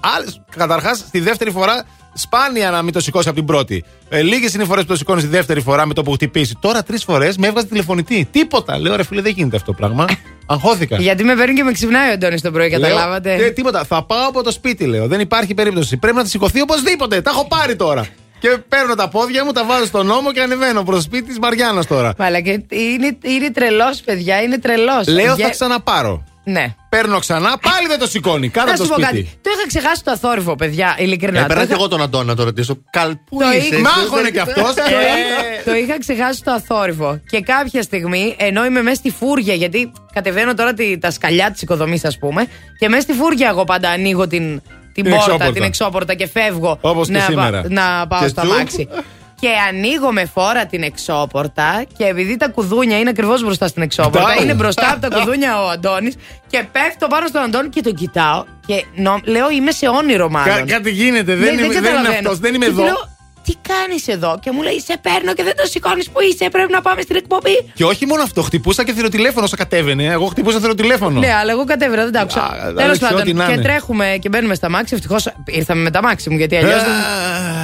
Καταρχάς, στη δεύτερη φορά, σπάνια να μην το σηκώσει από την πρώτη. Ε, Λίγες είναι οι φορές που το σηκώνεις τη δεύτερη φορά με το που χτυπήσει. Τώρα τρεις φορές με έβγαζε τηλεφωνητή. Τίποτα. Λέω ρε φίλε, δεν γίνεται αυτό το πράγμα. Αγχώθηκα.
Γιατί με παίρνει και με ξυπνάει ο Αντώνης το πρωί, καταλάβατε;
Λέω, «Ε, τίποτα. Θα πάω από το σπίτι, λέω. Δεν υπάρχει περίπτωση. Πρέπει να τη σηκωθεί οπωσδήποτε. Τα έχω πάρει τώρα. Και παίρνω τα πόδια μου, τα βάζω στον νόμο και ανεβαίνω προς το σπίτι της Μαριάννας τώρα.
Μαλά, και είναι, είναι τρελός, παιδιά, είναι τρελός.
Λέω θα ξαναπάρω.
Ναι.
Παίρνω ξανά, πάλι δεν το σηκώνει. Κάτω
Να
από
σου
το
πω
σπίτι.
κάτι. Το είχα ξεχάσει το αθόρυβο, παιδιά, ειλικρινά.
Ε,
Το
περάσει
είχα-
εγώ τον Αντώνη να το ρωτήσω. Καλ, πού
Το
είσαι.
είχα-
εσύ;
Μάχωνε κι αυτός.
Το
Ε.
είχα- Το είχα ξεχάσει το αθόρυβο. Και κάποια στιγμή, ενώ είμαι μέσα στη φούρια, γιατί κατεβαίνω τώρα τη- τα σκαλιά της οικοδομής, ας πούμε, και μέσα στη φούρια εγώ πάντα ανοίγω την, την,
Την
πόρτα,
εξώπορτα.
την εξώπορτα και φεύγω
Όπως και
να,
σήμερα.
να πάω
Και
στο
τσουπ.
αμάξι. Και ανοίγω με φόρα την εξώπορτα και επειδή τα κουδούνια είναι ακριβώς μπροστά στην εξώπορτα,
Μπράβο.
είναι μπροστά από τα κουδούνια ο Αντώνης και πέφτω πάνω στον Αντώνη και τον κοιτάω και νο- λέω είμαι σε όνειρο μάλλον.
Κα- κάτι γίνεται, δεν
Ναι,
είμαι- δεν είναι
καταλαβαίνω.
αυτός, δεν είμαι
Και
εδώ.
του λέω, τι κάνεις εδώ; Και μου λέει Σε παίρνω και δεν το σηκώνεις που είσαι; Πρέπει να πάμε στην εκπομπή.
Και όχι μόνο αυτό, χτυπούσα και θηροτηλέφωνο όσο κατέβαινε. Εγώ χτυπούσα θηροτηλέφωνο.
Ναι, αλλά εγώ κατέβαινα, δεν τα άκουσα.
Α,
Τέλος
εντάξει,
πάντων,
ό,τι να
και
είναι.
τρέχουμε και μπαίνουμε στα μάξι. Ευτυχώς ήρθαμε με τα μάξι μου, γιατί αλλιώς.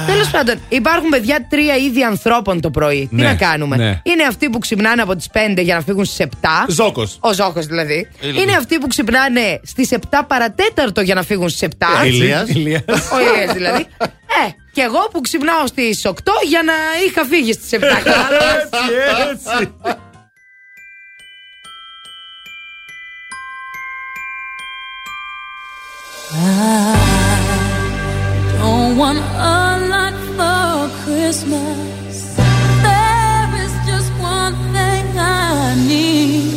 Τέλος πάντων, υπάρχουν παιδιά τρία είδη ανθρώπων το πρωί. Τι
Ναι,
να κάνουμε;
ναι.
Είναι αυτοί που ξυπνάνε από τις 5 για να φύγουν στις 7.
Ζόκο.
Ο Ζόκο δηλαδή.
Ε,
Είναι αυτοί που ξυπνάνε στις 7 παρατέταρτο για να φύγουν στις 7.
Ηλίας.
Ο Ηλίας δηλαδή. Ε, και εγώ που ξυπνάω στι 8 για να είχα φύγει στι 7.
έτσι.
Don't want a lot for Christmas. There is just one thing I need.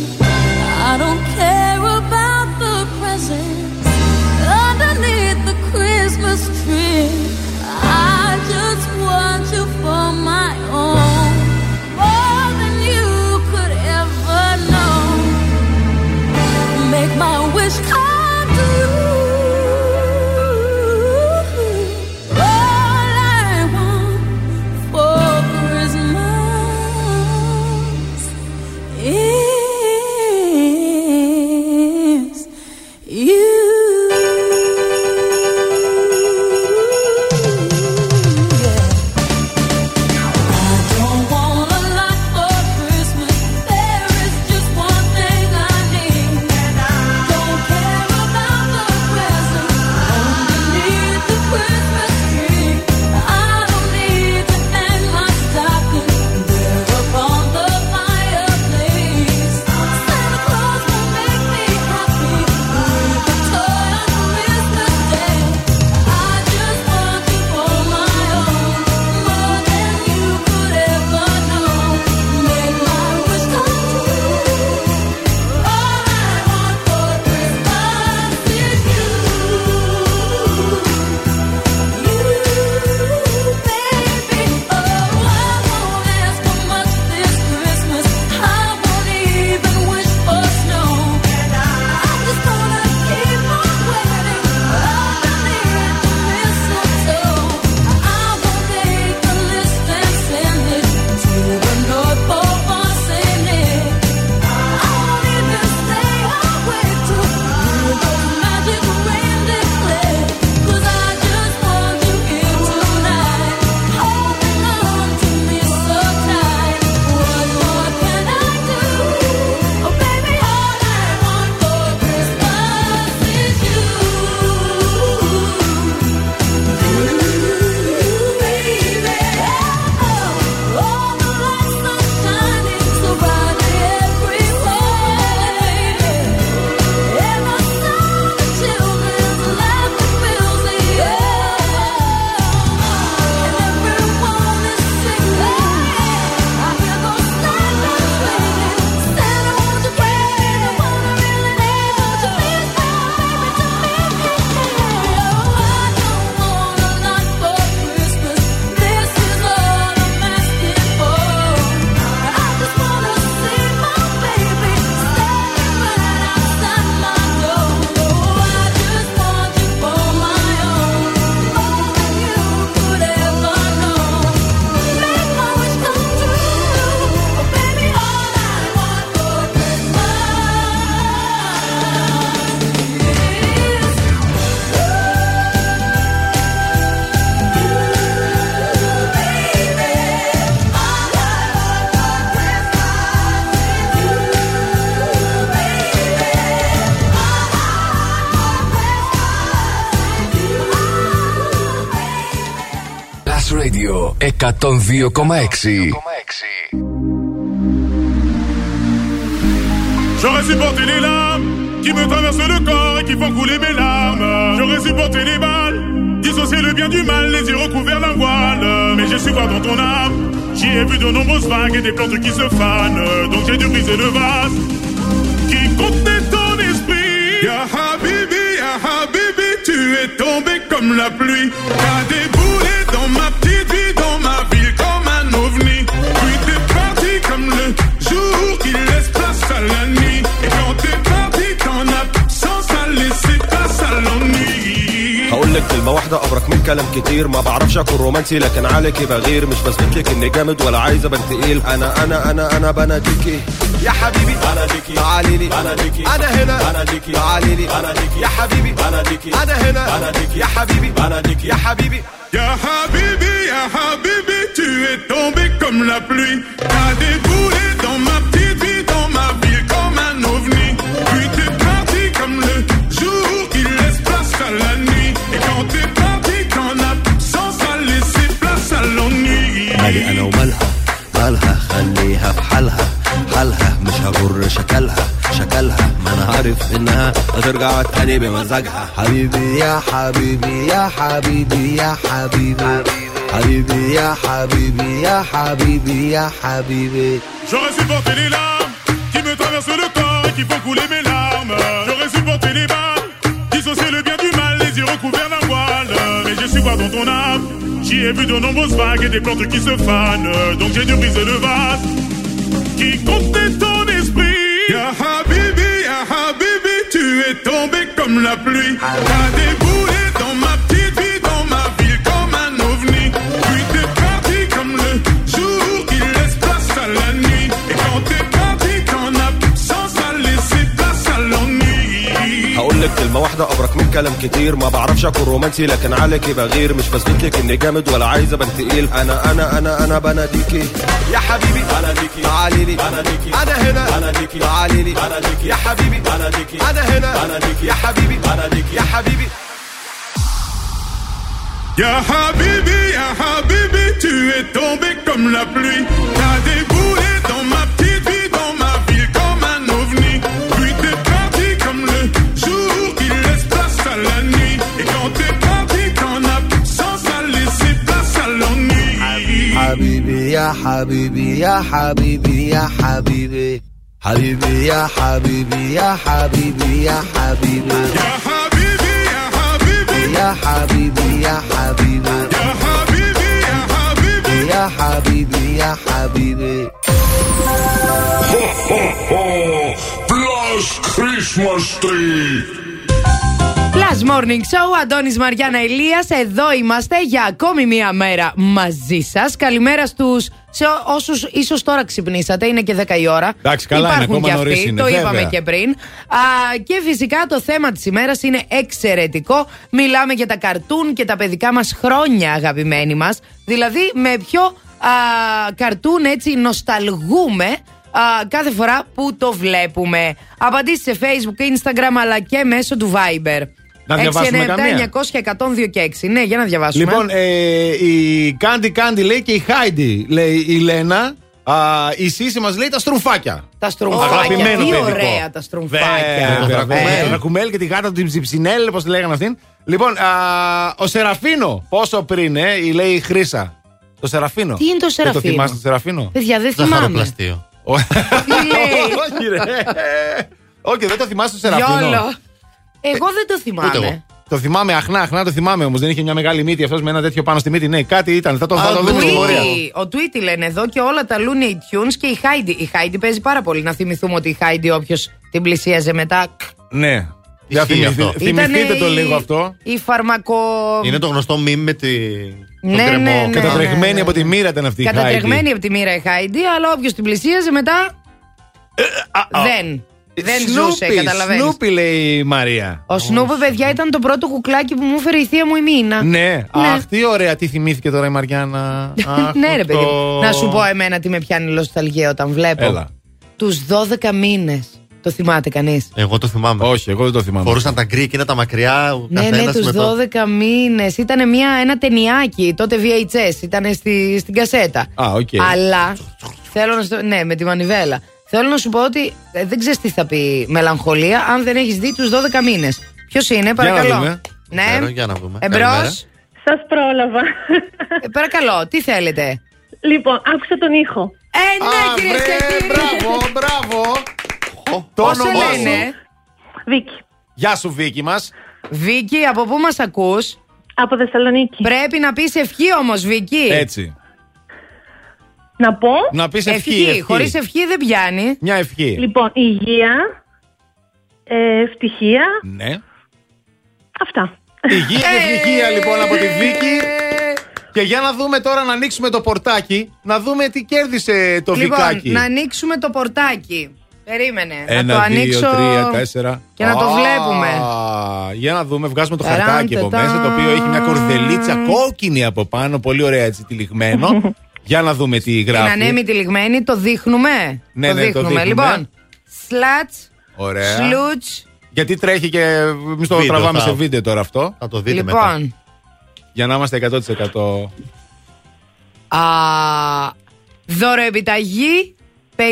J'aurais supporté les larmes qui me traversent le corps et qui font couler mes larmes. J'aurais supporté les balles, dissocier le bien du mal, les yeux recouverts d'un voile. Mais j'ai su voir dans ton âme, j'y ai vu de nombreuses vagues et des plantes qui se fanent. Donc j'ai dû briser le vase qui contenait ton esprit. Ya Habibi, Ya Habibi, tu es tombé comme la pluie. T'as déboulé dans ma
كلمة واحدة أبرك من كلام كتير. ما بعرفش أكون رومانسي لكن عليكي بغير. مش بثبت لك إني جامد ولا عايز أبان تقيل. أنا أنا أنا أنا بناديكي. يا حبيبي بناديكي. تعالي لي. بناديكي. أنا هنا. بناديكي. تعالي لي. بناديكي. يا حبيبي بناديكي. أنا هنا. بناديكي. يا حبيبي بناديكي. يا حبيبي.
Ya Habibi, Ya Habibi, tu es tombé comme la pluie. T'as déboulé dans ma petite vie, dans ma ville comme un ovni. Puis t'es parti comme le jour
مالي أنا ومالها مالها خليها في حالها حالها مش هجر شكلها شكلها ما أنا عارف انها هترجع تاني بمزاجها حبيبي يا حبيبي يا حبيبي يا حبيبي حبيبي يا حبيبي يا حبيبي يا حبيبي
J'aurais supporté les larmes qui me traversent le corps et qui font couler mes larmes. J'aurais supporté les balles, dissocier le bien du mal, les yeux recouverts d'un voile. Mais j'ai su voir dans ton âme, j'y ai vu de nombreuses vagues et des plantes qui se fanent. Donc j'ai dû briser le vase qui contenait ton esprit. Ya Habibi, Ya Habibi, tu es tombé comme la pluie. T'as déboulé
لك كلمة واحدة أبرك من كلام كتير. ما بعرفش أكون رومانسي لكن عليكي بغير. مش بثبت لك إني جامد ولا عايز أبان تقيل. أنا أنا أنا أنا بناديكي يا حبيبي بناديكي تعالي لي بناديكي أنا هنا. بناديكي تعالي لي بناديكي يا حبيبي. بناديكي أنا هنا. بناديكي يا حبيبي. بناديكي يا حبيبي.
Ya Habibi, Ya Habibi, tu es tombé comme la pluie. T'as déboulé
حبيبي يا حبيبي يا حبيبي يا حبيبي. حبيبي يا حبيبي يا حبيبي يا حبيبي.
Ya Habibi, Ya Habibi,
يا حبيبي يا حبيبي.
Ya Habibi, Ya Habibi.
يا حبيبي يا حبيبي.
Plus Christmas tree.
Plus Morning Show, Αντώνης Μαριάννα Ηλίας. Εδώ είμαστε για ακόμη μία μέρα μαζί σας. Καλημέρα στους σε όσους ίσως τώρα ξυπνήσατε, είναι και 10 η ώρα.
Εντάξει, καλά είναι,
Υπάρχουν
ακόμα
και
νωρίς
αυτοί,
είναι,
το
βέβαια.
είπαμε και πριν. Α, και φυσικά το θέμα της ημέρας είναι εξαιρετικό. Μιλάμε για τα καρτούν και τα παιδικά μας χρόνια, αγαπημένοι μας. Δηλαδή, με ποιο α, καρτούν έτσι νοσταλγούμε α, κάθε φορά που το βλέπουμε. Απαντήστε σε Facebook, Instagram αλλά και μέσω του Viber.
Να διαβάσουμε
697
καμία;
900 102 και 6. Ναι, για να διαβάσουμε.
Λοιπόν, ε, η Κάντι Κάντι λέει και η Χάιντι λέει η Λένα. Α, η Σύση μας λέει τα στρουφάκια.
τα στρομφάκια.
Αγαπημένο
Τι
παιδικό.
ωραία τα στρομφάκια.
Βέβαια, βέβαια. Το Ρακουμέλ και τη γάτα του την Ψιψινέλ, πώς τη λέγανε αυτήν. Λοιπόν, α, ο Σεραφίνο, πόσο πριν, ε, η λέει η Χρύσα. Το Σεραφίνο.
Τι είναι το
Δεν
Σεραφίνο;
το θυμάστε το Σεραφίνο;
Παιδιά, δεν θυμάμαι.
Ζαχαροπλαστείο.
Τι λέει;
Όχι, ρε. Όχι, δεν το θυμάστε το Σεραφίνο.
Γιόλο. Εγώ δεν το θυμάμαι.
Το θυμάμαι αχνά, αχνά το θυμάμαι όμως. Δεν είχε μια μεγάλη μύτη αυτός με ένα τέτοιο πάνω στη μύτη. Ναι, κάτι ήταν. Θα το, θα το δούμε στην πορεία.
Tweety, ο Tweety λένε εδώ και όλα τα Looney Tunes και η Heidi. Η Heidi παίζει πάρα πολύ. Να θυμηθούμε ότι η Heidi όποιος την πλησίαζε μετά.
Ναι. Για
Ισχύει
θυμηθείτε,
αυτό.
θυμηθείτε
Ήτανε
το
η-
λίγο αυτό.
Η φαρμακο.
Είναι το γνωστό μήνυμα με τη...
Ναι,
τον κρεμό.
ναι, ναι.
Κατατρεγμένη από τη μοίρα ήταν αυτή η
Κατατρεγμένη από τη μοίρα η Heidi, αλλά όποιος την πλησίαζε μετά. Δεν. Δεν ζούσε, καταλαβαίνεις.
Σνούπι λέει η Μαρία.
Ο Σνούπι, παιδιά, ήταν το πρώτο κουκλάκι που μου έφερε η θεία μου η Μίνα.
Ναι, αχ, τι ωραία, τι θυμήθηκε τώρα η Μαριάννα. Αχ,
ναι, ρε
αυτό.
παιδί. μου. Να σου πω εμένα τι με πιάνει νοσταλγία όταν βλέπω.
Έλα.
Τους 12 μήνες Το θυμάται κανείς;
Εγώ το θυμάμαι.
Όχι, εγώ δεν το θυμάμαι.
Φορούσαν τα γκρι εκείνα τα μακριά. ο
Ναι, ναι,
καθένας
τους
με
12
το-
μήνες. Ήταν μια, ένα ταινιάκι, τότε VHS, ήταν στη, στην κασέτα.
Α, οκ.
Αλλά θέλω να σου. Ναι, με τη μανιβέλα. Θέλω να σου πω ότι ε, δεν ξέρεις τι θα πει μελαγχολία αν δεν έχεις δει τους 12 μήνες. Ποιος είναι, παρακαλώ.
δούμε.
Ναι,
Ξέρω, για να δούμε.
εμπρός.
Καλημέρα.
Σας πρόλαβα.
Ε, παρακαλώ, τι θέλετε;
λοιπόν, άκουσα τον ήχο.
Ε, ναι,
Α,
κυρίε και
βρε,
κύριοι.
μπράβο, μπράβο. Το
Πώς σε
όνομά σου.
λένε,
Βίκη.
Γεια σου, Βίκη μας.
Βίκη, από πού μας ακούς;
Από Θεσσαλονίκη.
Πρέπει να πεις ευχή όμως, Βίκη.
Έτσι.
Να πω;
Να πεις ευχή.
Ευχή.
ευχή.
Χωρίς ευχή δεν πιάνει.
Μια ευχή.
Λοιπόν, υγεία, ε, ευτυχία,
Ναι.
αυτά.
Υγεία και ευτυχία λοιπόν από τη Βίκη. Και για να δούμε τώρα να ανοίξουμε το πορτάκι, να δούμε τι κέρδισε το
λοιπόν,
Βικάκι.
να ανοίξουμε το πορτάκι. Περίμενε. να το
Ένα,
ανοίξω.
δύο, τρία, τέσσερα.
Και να το
Α,
βλέπουμε.
Για να δούμε, βγάζουμε το
Ταραν,
χαρτάκι από
τετάν.
μέσα, το οποίο έχει μια κορδελίτσα κόκκινη από πάνω, πολύ ωραία έτσι τυλιγμένο. για να δούμε τι
Την
γράφει.
ανέμη τυλιγμένη, το δείχνουμε.
Ναι,
το
ναι, το δείχνουμε.
Λοιπόν, σλατ,
Ωραία.
σλούτ.
Γιατί τρέχει και εμεί το
Βίντεο
τραβάμε
θα-
σε βίντεο τώρα αυτό.
Θα το δείτε μετά.
Λοιπόν,
Για να είμαστε 100%.
α, δώρο επιταγή 50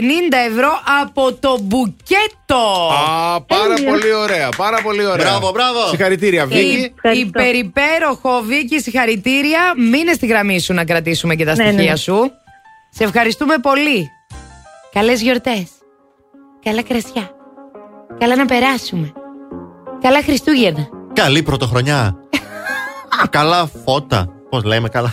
ευρώ από το μπουκέτο.
Α, πάρα πολύ ωραία, πάρα πολύ ωραία.
Μπράβο, μπράβο.
Συγχαρητήρια, Βίκη.
Η- Υπερυπέροχο Βίκη, συγχαρητήρια. Μείνε στη γραμμή σου να κρατήσουμε και τα
Ναι, ναι,
στοιχεία
ναι.
σου. Σε ευχαριστούμε πολύ. Καλές γιορτές. Καλά κρασιά. Καλά να περάσουμε. Καλά Χριστούγεννα.
Καλή πρωτοχρονιά. καλά φώτα. Πώς λέμε, καλά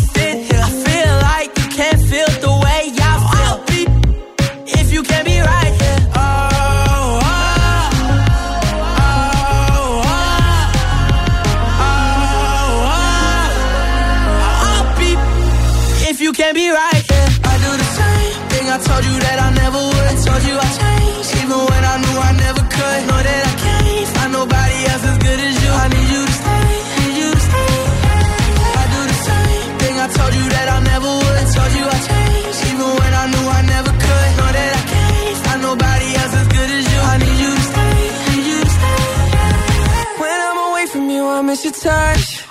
touch.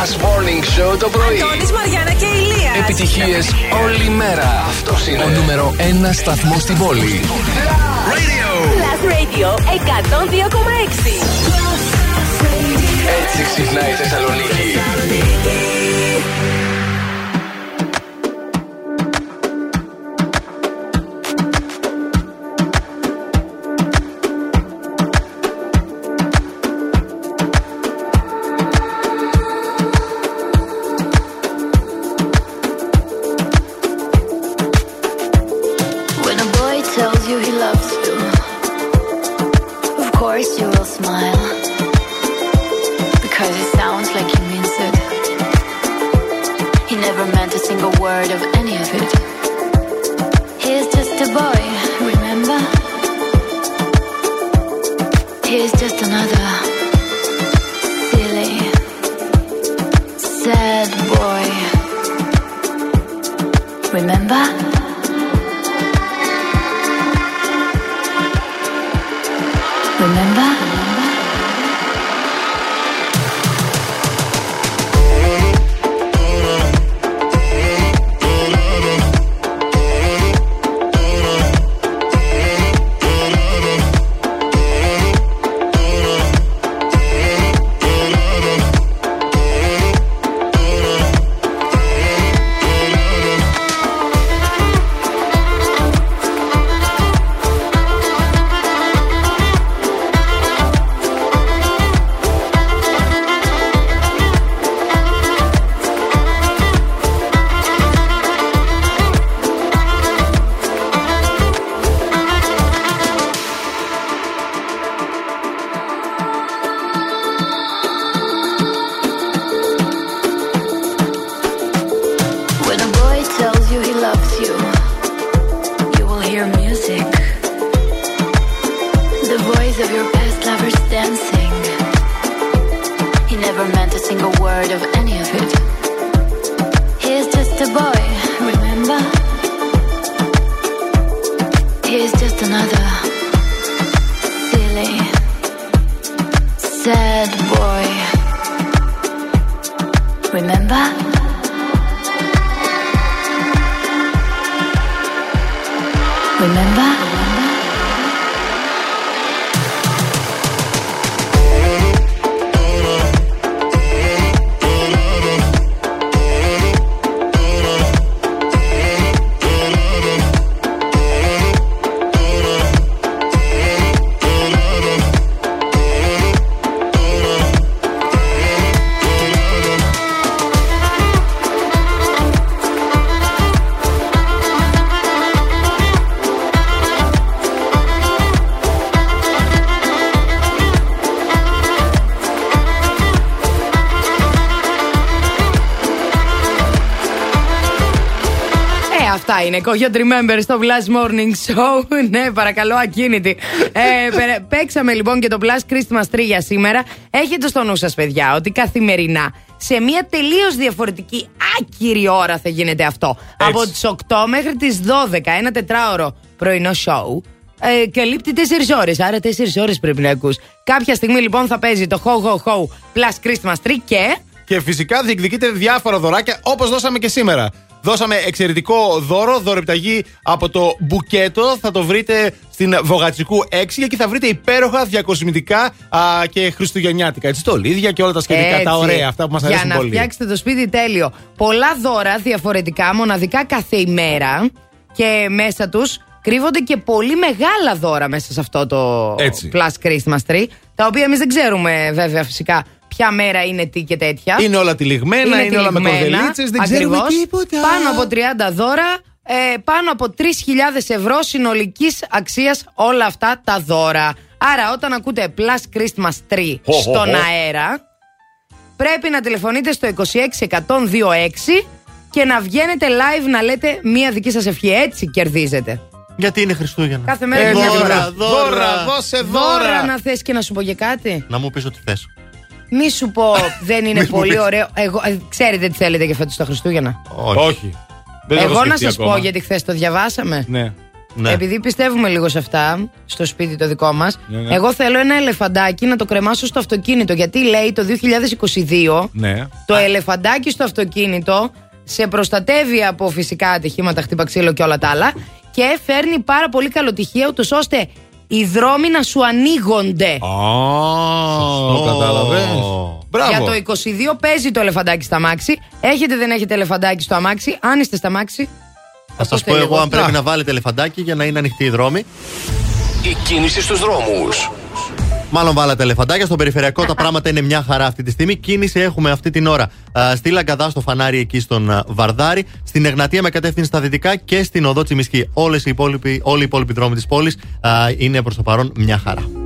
Last Morning Show το πρωί.
Αντώνης, Μαριάννα και Ηλία.
Επιτυχίες όλη μέρα. Αυτός είναι ο νούμερο 1 σταθμός στην πόλη.
Plus Radio 102,6.
Έτσι ξυπνάει η Θεσσαλονίκη.
Αυτά είναι. Κόγιο Remember στο Blast Morning Show. ναι, παρακαλώ, ακίνητη. ε, πε- παίξαμε λοιπόν και το Blast Christmas Tree για σήμερα. Έχετε στο νου σας, παιδιά, ότι καθημερινά σε μια τελείως διαφορετική άκυρη ώρα θα γίνεται αυτό. Από τις 8 μέχρι τις 12, ένα τετράωρο πρωινό show. Ε, καλύπτει 4 ώρες. Άρα 4 ώρες πρέπει να ακούς. Κάποια στιγμή λοιπόν θα παίζει το Ho Ho Ho Plus Christmas Tree και.
Και φυσικά διεκδικείτε διάφορα δωράκια όπως δώσαμε και σήμερα. Δώσαμε εξαιρετικό δώρο, δωρεπταγή από το μπουκέτο. Θα το βρείτε στην Βογατσικού 6 και εκεί θα βρείτε υπέροχα διακοσμητικά α, και χριστουγεννιάτικα. Έτσι, στολίδια και όλα τα σχετικά.
Έτσι.
Τα ωραία, αυτά που μας αρέσουν
Για να
πολύ.
φτιάξετε το σπίτι τέλειο. Πολλά δώρα διαφορετικά, μοναδικά κάθε ημέρα. Και μέσα τους κρύβονται και πολύ μεγάλα δώρα μέσα σε αυτό το
Έτσι.
Plus Christmas Tree. Τα οποία εμείς δεν ξέρουμε βέβαια φυσικά ποια μέρα είναι τι και τέτοια.
Είναι όλα τυλιγμένα, είναι, όλα με
τυλιγμένα,
κορδελίτσε, δεν ξέρουμε
ακριβώς.
τίποτα.
Πάνω από 30 δώρα, ε, πάνω από 3.000 ευρώ συνολικής αξίας όλα αυτά τα δώρα. Άρα, όταν ακούτε Plus Christmas Tree
Χω, χω,
στον
χω.
αέρα, πρέπει να τηλεφωνείτε στο 26126 και να βγαίνετε live να λέτε μία δική σας ευχή. Έτσι κερδίζετε.
Γιατί είναι Χριστούγεννα;
Κάθε μέρα
Ε,
μια
δώρα,
διαφορά.
δώρα.
δώσε
Δώρα να θες και να σου πω και κάτι.
Να μου πεις ό,τι θες.
Μη σου πω, δεν είναι
Μη μου
πολύ
πεις.
ωραίο. Εγώ, ε, ξέρετε τι θέλετε για φέτος τα Χριστούγεννα;
Όχι. Δεν το έχω
Εγώ να
σκεφτεί
σας
ακόμα.
πω, γιατί χθες το διαβάσαμε.
Ναι.
Ναι.
Επειδή πιστεύουμε λίγο σε αυτά, στο σπίτι το δικό μας,
Ναι, ναι.
εγώ θέλω ένα ελεφαντάκι να το κρεμάσω στο αυτοκίνητο. Γιατί λέει το 2022
Ναι.
το ελεφαντάκι στο αυτοκίνητο σε προστατεύει από φυσικά ατυχήματα, χτύπα ξύλο και όλα τα άλλα και φέρνει πάρα πολύ καλοτυχία ούτως ώστε οι δρόμοι να σου ανοίγονται.
Α, κατάλαβες. Μπράβο.
Για το 22 παίζει το ελεφαντάκι στα μάξι. Έχετε δεν έχετε ελεφαντάκι στο αμάξι. Αν είστε στα μάξι.
Θα σας πω εγώ αν πρέπει να βάλετε ελεφαντάκι για να είναι ανοιχτοί οι δρόμοι.
Η κίνηση στους δρόμους.
Μάλλον βάλατε ελεφαντάκια. Στο περιφερειακό τα πράγματα είναι μια χαρά αυτή τη στιγμή. Κίνηση έχουμε αυτή την ώρα α, στη Λαγκαδά, στο φανάρι εκεί στον α, Βαρδάρη. Στην Εγνατία με κατεύθυνση στα δυτικά και στην οδό Τσιμισκή. Όλες οι υπόλοιποι, όλοι οι υπόλοιποι δρόμοι της πόλης είναι προς το παρόν μια χαρά.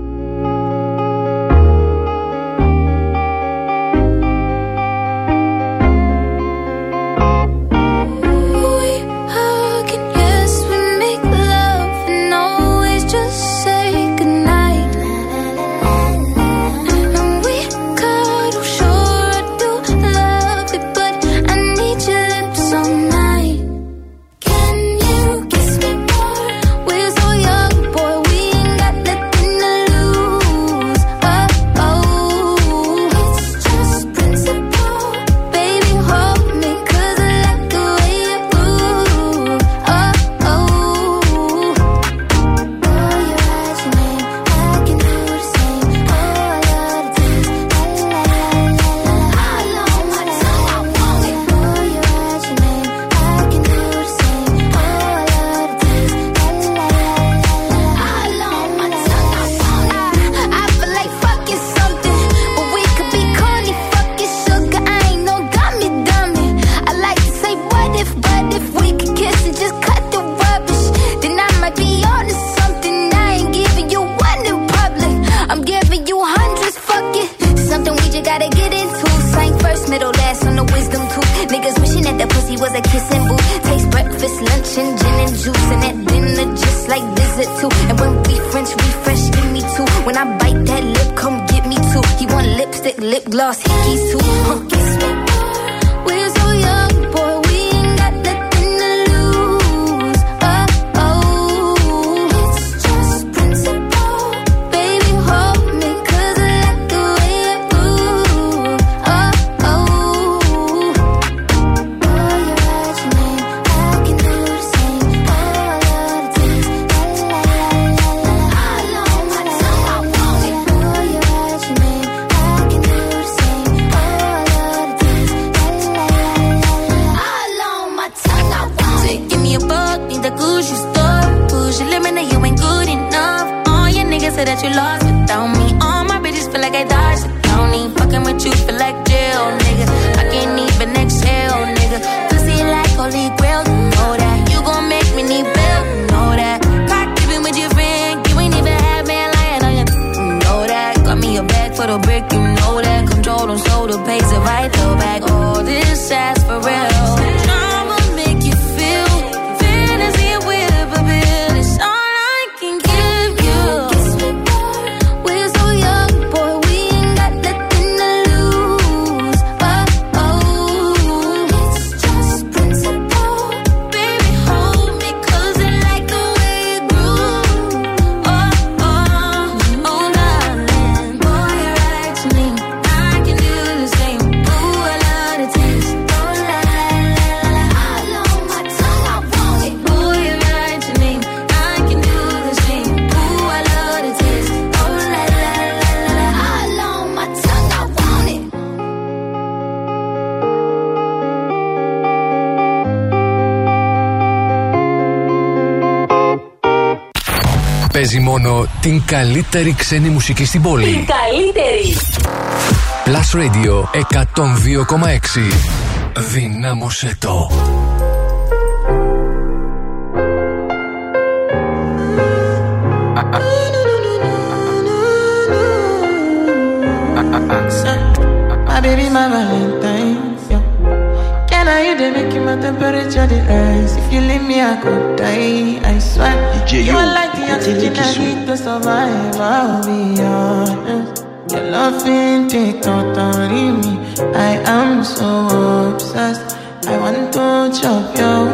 καλύτερη ξένη μουσική στην πόλη.
Η καλύτερη.
Plus Radio 102,6. Δυνάμωσε το.
My baby, my Valentine. Can I hear making my temperature rise? If you leave you're teaching a to survive, I'll be honest. Your loving take totally me. I am so obsessed. I want to chop your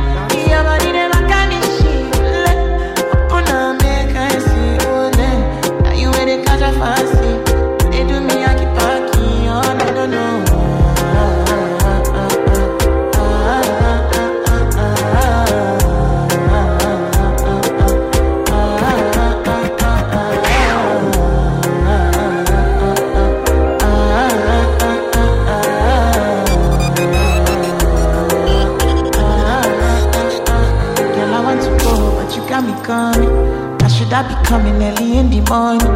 That be coming early in the morning.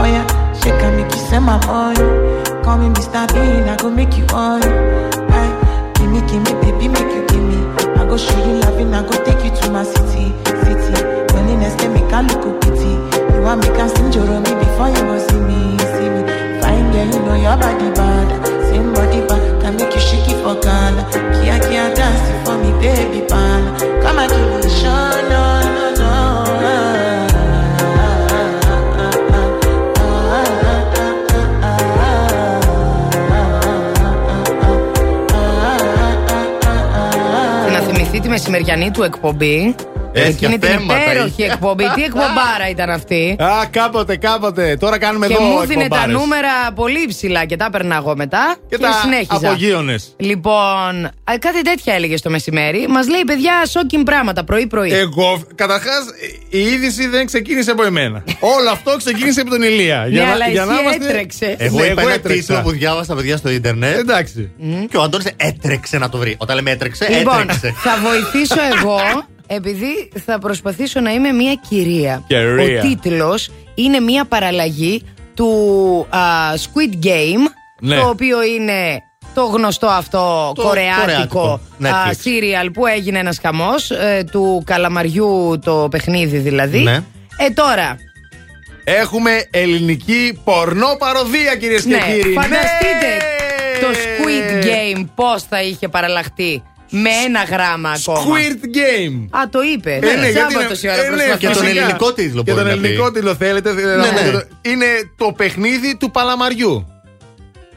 Oh yeah, she can make you send my money. Call me Mr. Bean, I go make you on. Hey, give me, give me, baby, make you give me. I go show you loving, I go take you to my city, city. Loneliness can make I look pity. You want me can sing me before you go see me, see me. Fine girl, you know your body bad. Same body bad, can make you shake it for Ghana. Kia, kia, dance for me, baby, pan. Come and give me a show, oh, no,
oh, no. Oh. μεσημεριανή του εκπομπή. Εκείνη την
θέματα
υπέροχη εκπομπή. Τι εκπομπάρα ήταν αυτή;
Α, κάποτε, κάποτε. Τώρα κάνουμε
Και
εδώ
μου δίνει τα
εκπομπάρες.
νούμερα πολύ ψηλά και τα έπαιρνα εγώ μετά.
Και τα
συνέχιζα.
απογείωνες.
Λοιπόν, α, κάτι τέτοια έλεγε το μεσημέρι. Μας λέει, παιδιά, σόκιν πράγματα πρωί-πρωί.
Εγώ, καταρχάς, η είδηση δεν ξεκίνησε από εμένα. Όλο αυτό ξεκίνησε από τον Ηλία.
Ναι, αλλά εσύ έτρεξες.
Εγώ
Ναι,
είπα ένα
έτρεξα.
τίτλο που διάβασα παιδιά στο ίντερνετ.
Εντάξει.
Και ο Αντώνης έτρεξε να το βρει. Όταν λέμε έτρεξε,
Λοιπόν,
έτρεξε.
θα βοηθήσω εγώ, επειδή θα προσπαθήσω να είμαι μια κυρία.
Κυρία.
Ο τίτλος είναι μια παραλλαγή του α, Squid Game,
Ναι.
το οποίο είναι το γνωστό αυτό
Το
κορεάτικο
κορεάτικο
α,
Netflix.
σύριαλ που έγινε ένας χαμός ε, του καλαμαριού το παιχνίδι δηλαδή.
Ναι.
Ε τώρα,
Έχουμε ελληνική πορνό παροδία, κυρίες
ναι,
και κύριοι.
φανταστείτε
Ναι.
το Squid Game πώς θα είχε παραλλαχτεί με ένα γράμμα ακόμα.
Squirt Game.
Α, το είπε.
Ε,
Ναι,
ναι, γιατί
Σάββατο
είναι-
η ώρα
ε, ναι,
προσπαθώ.
Και τον
φυσικά.
ελληνικό τίτλο
Και
μπορεί
τον
να πει.
ελληνικό τίτλο θέλετε.
Ναι,
Ναι,
ναι.
Είναι το παιχνίδι του παλαμαριού.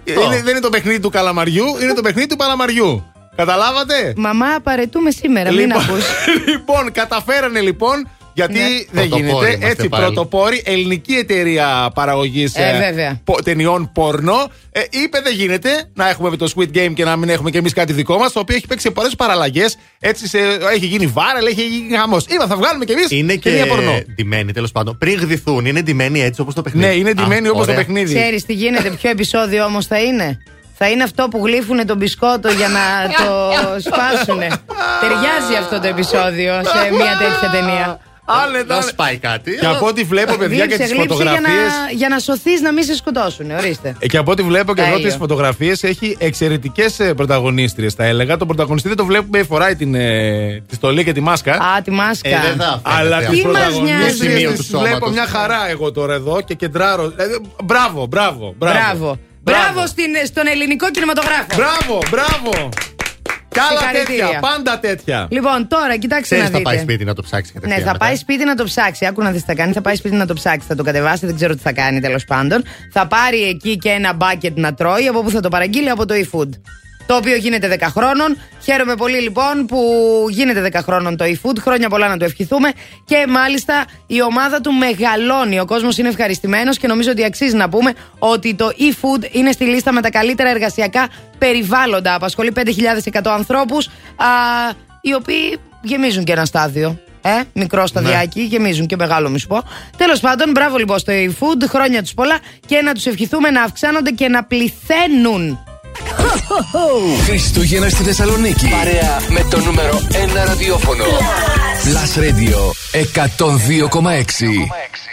Είναι, δεν είναι το παιχνίδι του καλαμαριού, είναι το παιχνίδι του παλαμαριού. Καταλάβατε;
Μαμά, παρετούμε σήμερα, μην
Λοιπόν,
ακούς.
λοιπόν, καταφέρανε λοιπόν. Γιατί
Ναι.
δεν
Πρωτοπόροι
γίνεται.
είμαστε
Έτσι,
πάλι.
πρωτοπόρη ελληνική εταιρεία παραγωγής
Ε, βέβαια.
ταινιών πορνό. Ε, είπε δεν γίνεται να έχουμε το Squid Game και να μην έχουμε κι εμείς κάτι δικό μας. Το οποίο έχει παίξει πολλές παραλλαγές. Έτσι σε, έχει γίνει βάρελ, έχει γίνει χαμός. Είπα, θα βγάλουμε κι εμείς
Είναι και
ταινία πορνό.
ντυμένοι τέλος πάντων. Πριν γδυθούν, είναι ντυμένοι έτσι όπως το παιχνίδι;
Ναι, είναι ντυμένοι
Α,
όπως το
ωραία.
παιχνίδι.
Ξέρεις τι γίνεται, ποιο επεισόδιο όμως θα είναι; Θα είναι αυτό που γλύφουνε τον μπισκότο για να το σπάσουνε. Ταιριάζει αυτό το επεισόδιο σε μια τέτοια ταινία.
Άνετα.
Να σπάει κάτι.
Και από ό,τι βλέπω, παιδιά, και
Γλύψε,
τις
γλύψε για να,
φωτογραφίε.
για να σωθείς να μην σε σκοτώσουν. Ορίστε.
Ε, Και από ό,τι βλέπω και εδώ
Τέλειο.
τις φωτογραφίες έχει εξαιρετικές πρωταγωνίστριες, θα έλεγα. Τον πρωταγωνιστή δεν το βλέπουμε, φοράει την, ε, τη στολή και τη μάσκα.
Α, τη μάσκα.
Ε, δεν θα φαίνεται
Αλλά
αυτό.
τι
Τις μας
πρωταγωνίστριε
νοιάζει.
τις βλέπω μια χαρά εγώ τώρα εδώ και κεντράρω. Δηλαδή, μπράβο, μπράβο, μπράβο.
Μπράβο. Μπράβο στην- στον ελληνικό κινηματογράφο.
Μπράβο, μπράβο. Κι άλλα
Συγχαρητήρια.
τέτοια, πάντα τέτοια.
Λοιπόν, τώρα κοιτάξτε
Ξέρει,
να
θα
δείτε.
πάει σπίτι να το ψάξει
Ναι,
κατευθείαν.
θα
μετά;
πάει σπίτι να το ψάξει. Άκου να δεις τι θα κάνει. Θα πάει σπίτι να το ψάξει. Θα το κατεβάσει, δεν ξέρω τι θα κάνει τέλος πάντων. Θα πάρει εκεί και ένα μπάκετ να τρώει, από που θα το παραγγείλει από το eFood. Το οποίο γίνεται 10 χρόνων. Χαίρομαι πολύ λοιπόν που γίνεται 10 χρόνων το eFood. Χρόνια πολλά να το ευχηθούμε. Και μάλιστα η ομάδα του μεγαλώνει. Ο κόσμος είναι ευχαριστημένος και νομίζω ότι αξίζει να πούμε ότι το eFood είναι στη λίστα με τα καλύτερα εργασιακά περιβάλλοντα. Απασχολεί 5.100 ανθρώπους, οι οποίοι γεμίζουν και ένα στάδιο. Ε, μικρό σταδιάκι, γεμίζουν και μεγάλο, μη σου πω. Τέλος πάντων, μπράβο λοιπόν στο eFood, χρόνια τους πολλά και να τους ευχηθούμε να αυξάνονται και να πληθαίνουν.
Χριστούγεννα στη Θεσσαλονίκη. Παρέα με το νούμερο 1 ραδιόφωνο. Plus Radio 102,6.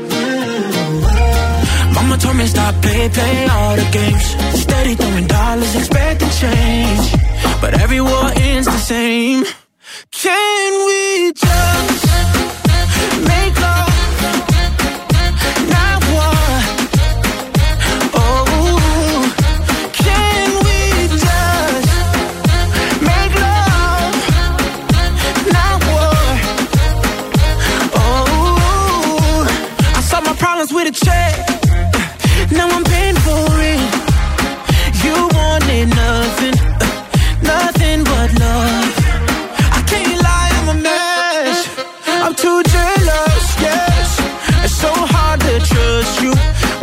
Mama told me stop, play, play all the games. Steady throwing dollars, expecting change. But every war ends the same. Can we just make love?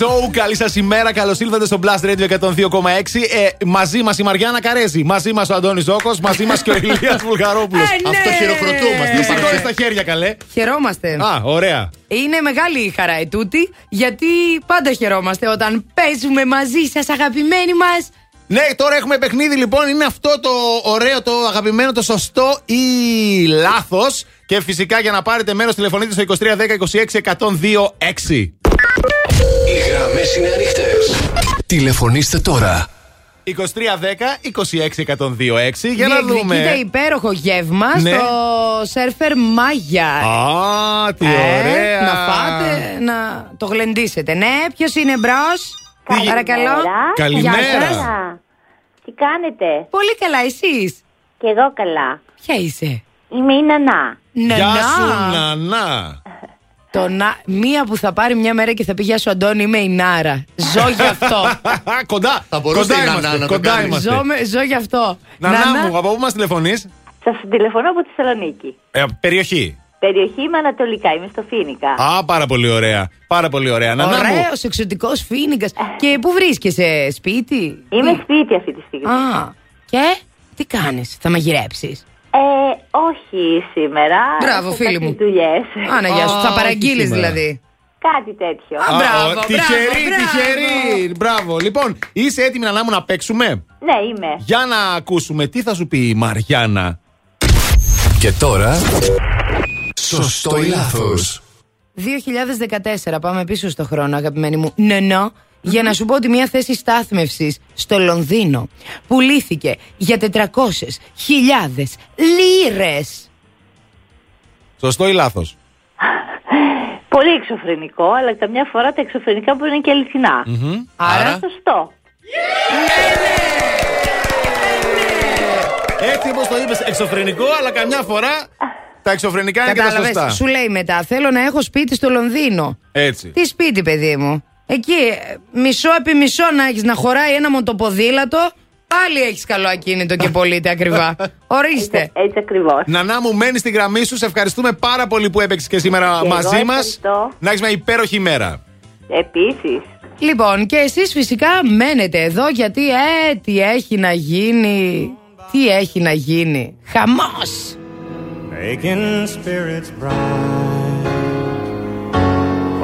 Morning Show, καλή σας ημέρα. Καλώς ήλθατε στο Blast Radio 102,6. Ε, μαζί μας η Μαριάννα Καρέζη, μαζί μας ο Αντώνης Ζώκος, μαζί μας και ο Ηλίας Βουλγαρόπουλος.
Ε, ναι.
Αυτό χειροκροτούμαστε. Τι
Παρακαλώ.
σηκώνεις τα χέρια, καλέ.
Χαιρόμαστε.
Α, ωραία.
Είναι μεγάλη η χαρά ετούτη, γιατί πάντα χαιρόμαστε όταν παίζουμε μαζί σας, αγαπημένοι μας.
Ναι, τώρα έχουμε παιχνίδι λοιπόν. Είναι αυτό το ωραίο, το αγαπημένο, το σωστό ή λάθος. Και φυσικά για να πάρετε μέρος τηλεφωνείτε στο 2310 26 102 6.
Οι γραμμές είναι ανοιχτές. Τηλεφωνήστε τώρα.
2310 26 102 6 για να δούμε.
Διεκδικείται υπέροχο γεύμα
Ναι.
στο σερφερ Μάγια.
Α, τι
Ε,
ωραία.
Να φάτε, να το γλεντήσετε. Ναι, ποιος είναι μπρος; Παρακαλώ.
Καλημέρα.
Γεια σας.
Τι κάνετε;
Πολύ καλά, εσείς;
Και εγώ καλά.
Ποια είσαι;
Είμαι η Νανά.
Νανά.
Γεια σου, Νανά.
Το να... Μία που θα πάρει μια μέρα και θα πει Γεια σου, Αντώνη, είμαι η Νάρα. Ζω γι' αυτό.
κοντά.
Θα μπορούσε
κοντά
η Νανά
είμαστε,
να το
κοντά
κάνει.
είμαστε.
ζω, με- ζω γι' αυτό.
Νανά
Νανά,
μου, από πού μας τηλεφωνείς;
Σα τηλεφωνώ από τη Θεσσαλονίκη.
Ε, περιοχή.
Περιοχή είμαι ανατολικά, είμαι στο Φίνικα.
Α, πάρα πολύ ωραία. Πάρα πολύ ωραία. Νανά μου.
Ωραίος, εξωτικός φίνικας. Και πού βρίσκεσαι, σπίτι;
Είμαι
Τι;
σπίτι αυτή τη στιγμή.
Α, και τι κάνεις, θα μαγειρέψεις;
Ε, όχι σήμερα.
Μπράβο,
Έχω
φίλη
κάποιες
μου.
δουλειές.
Άνα, γεια σου.
Α,
Θα
όχι
παραγγείλει
σήμερα.
δηλαδή.
Κάτι τέτοιο.
Α,
Α,
μπράβο,
ο-
μπράβο,
Τυχερή,
μπράβο.
τυχερή. Μπράβο. Λοιπόν, είσαι έτοιμη να μου να παίξουμε;
Ναι, είμαι.
Για να ακούσουμε τι θα σου πει η Μαριάννα;
Και τώρα. Σωστό ή λάθος;
2014, πάμε πίσω στο χρόνο, αγαπημένη μου. Νενό, για να σου πω ότι μια θέση στάθμευσης στο Λονδίνο πουλήθηκε για 400.000 λίρες.
Σωστό ή λάθος;
Πολύ εξωφρενικό, αλλά καμιά φορά τα εξωφρενικά μπορεί να είναι και αληθινά.
Άρα,
Σωστό.
Έτσι όπως το είπες, εξωφρενικό, αλλά καμιά φορά τα εξωφρενικά είναι και τα
κατάλαβες.
σωστά.
Σου λέει μετά, θέλω να έχω σπίτι στο Λονδίνο.
Έτσι.
Τι σπίτι, παιδί μου; Εκεί, ε, μισό επί μισό να έχεις να χωράει ένα μοτοποδήλατο. Πάλι έχεις καλό ακίνητο και πωλείται ακριβά. Ορίστε.
Έτσι ακριβώς.
Νανά μου, μένεις στη γραμμή σου. Σε ευχαριστούμε πάρα πολύ που έπαιξες και σήμερα
Και εγώ
μαζί μας.
ευχαριστώ.
Να έχεις μια υπέροχη ημέρα.
Επίσης.
Λοιπόν, και εσείς φυσικά μένετε εδώ γιατί, ε, τι έχει να γίνει. Τι έχει να γίνει. Χαμός.
Making spirits bright.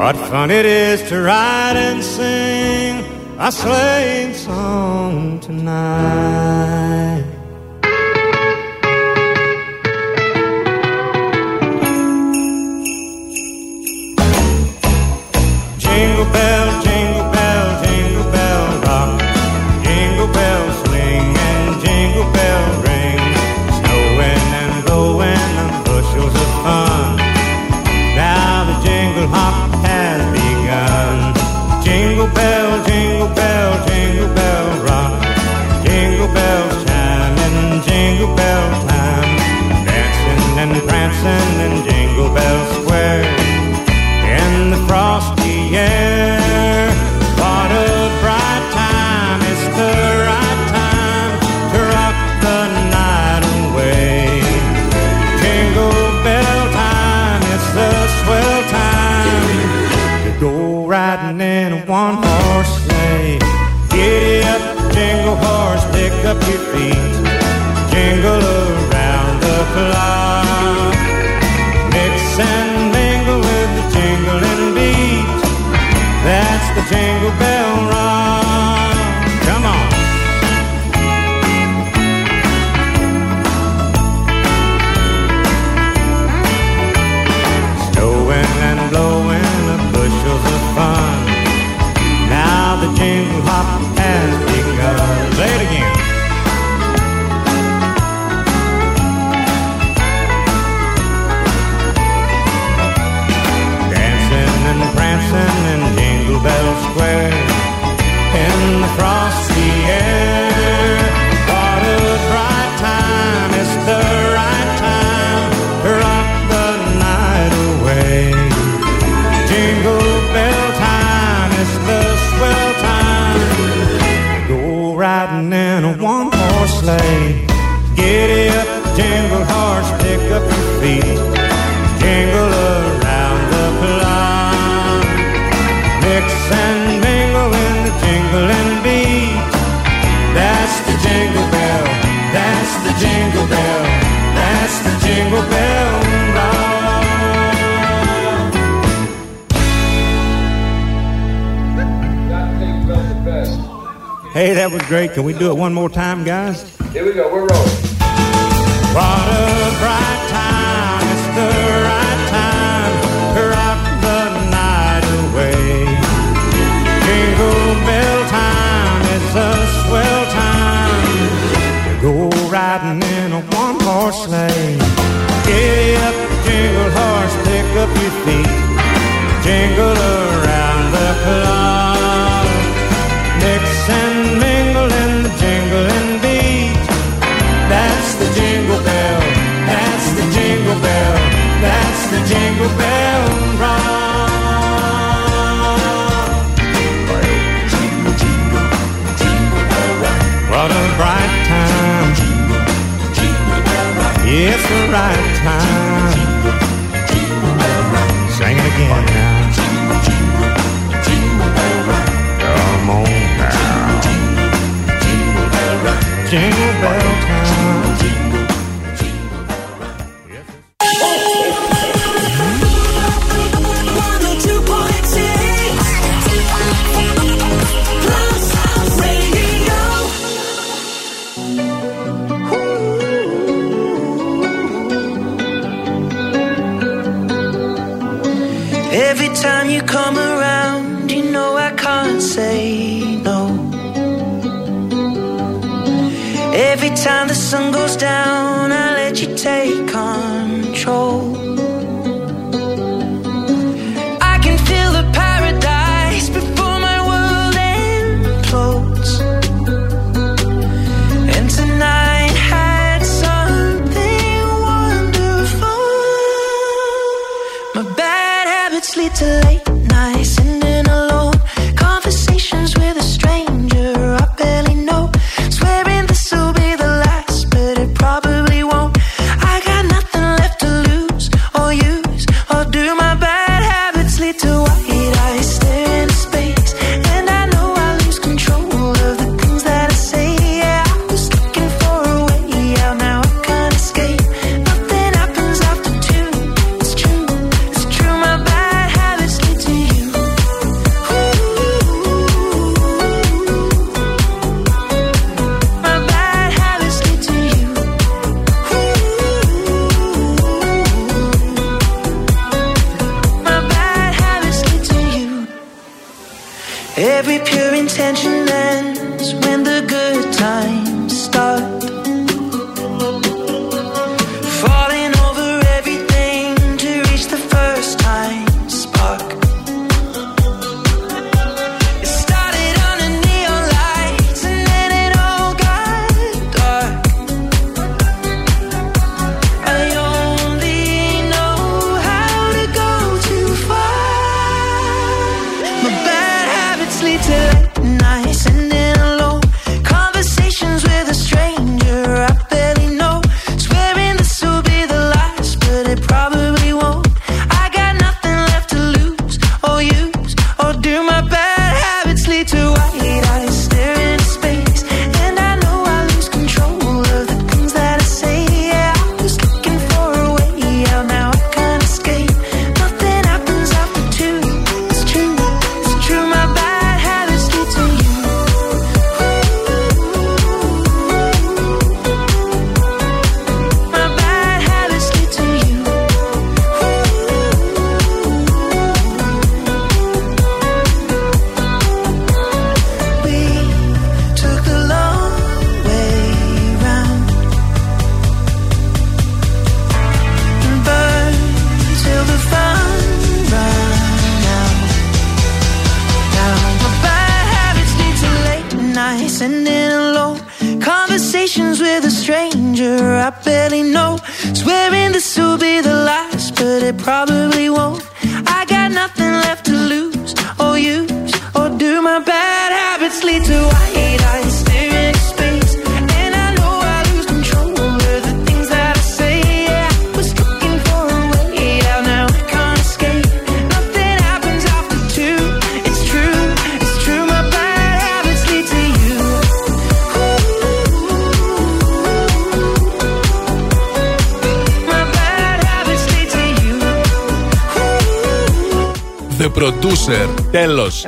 What fun it is to ride and sing a sleighing song tonight. Jingle bell, and prancing in Jingle Bell Square in the frosty air. What a bright time! It's the right time to rock the night away. Jingle bell time! It's the swell time to go riding in a one-horse sleigh. Giddy up, jingle horse, pick up your feet. Jingle around the clock.
that was great. Can we do it one more time, guys?
Here we go. We're rolling.
What a bright time. It's the right time to rock the night away. Jingle bell time. It's a swell time to go riding in a one-horse sleigh. Giddy up, jingle horse, pick up your feet. Jingle around the clock. Jingle bell rock. What a bright time. It's the right time. Sing it again now. Come on now. Jingle, bell time.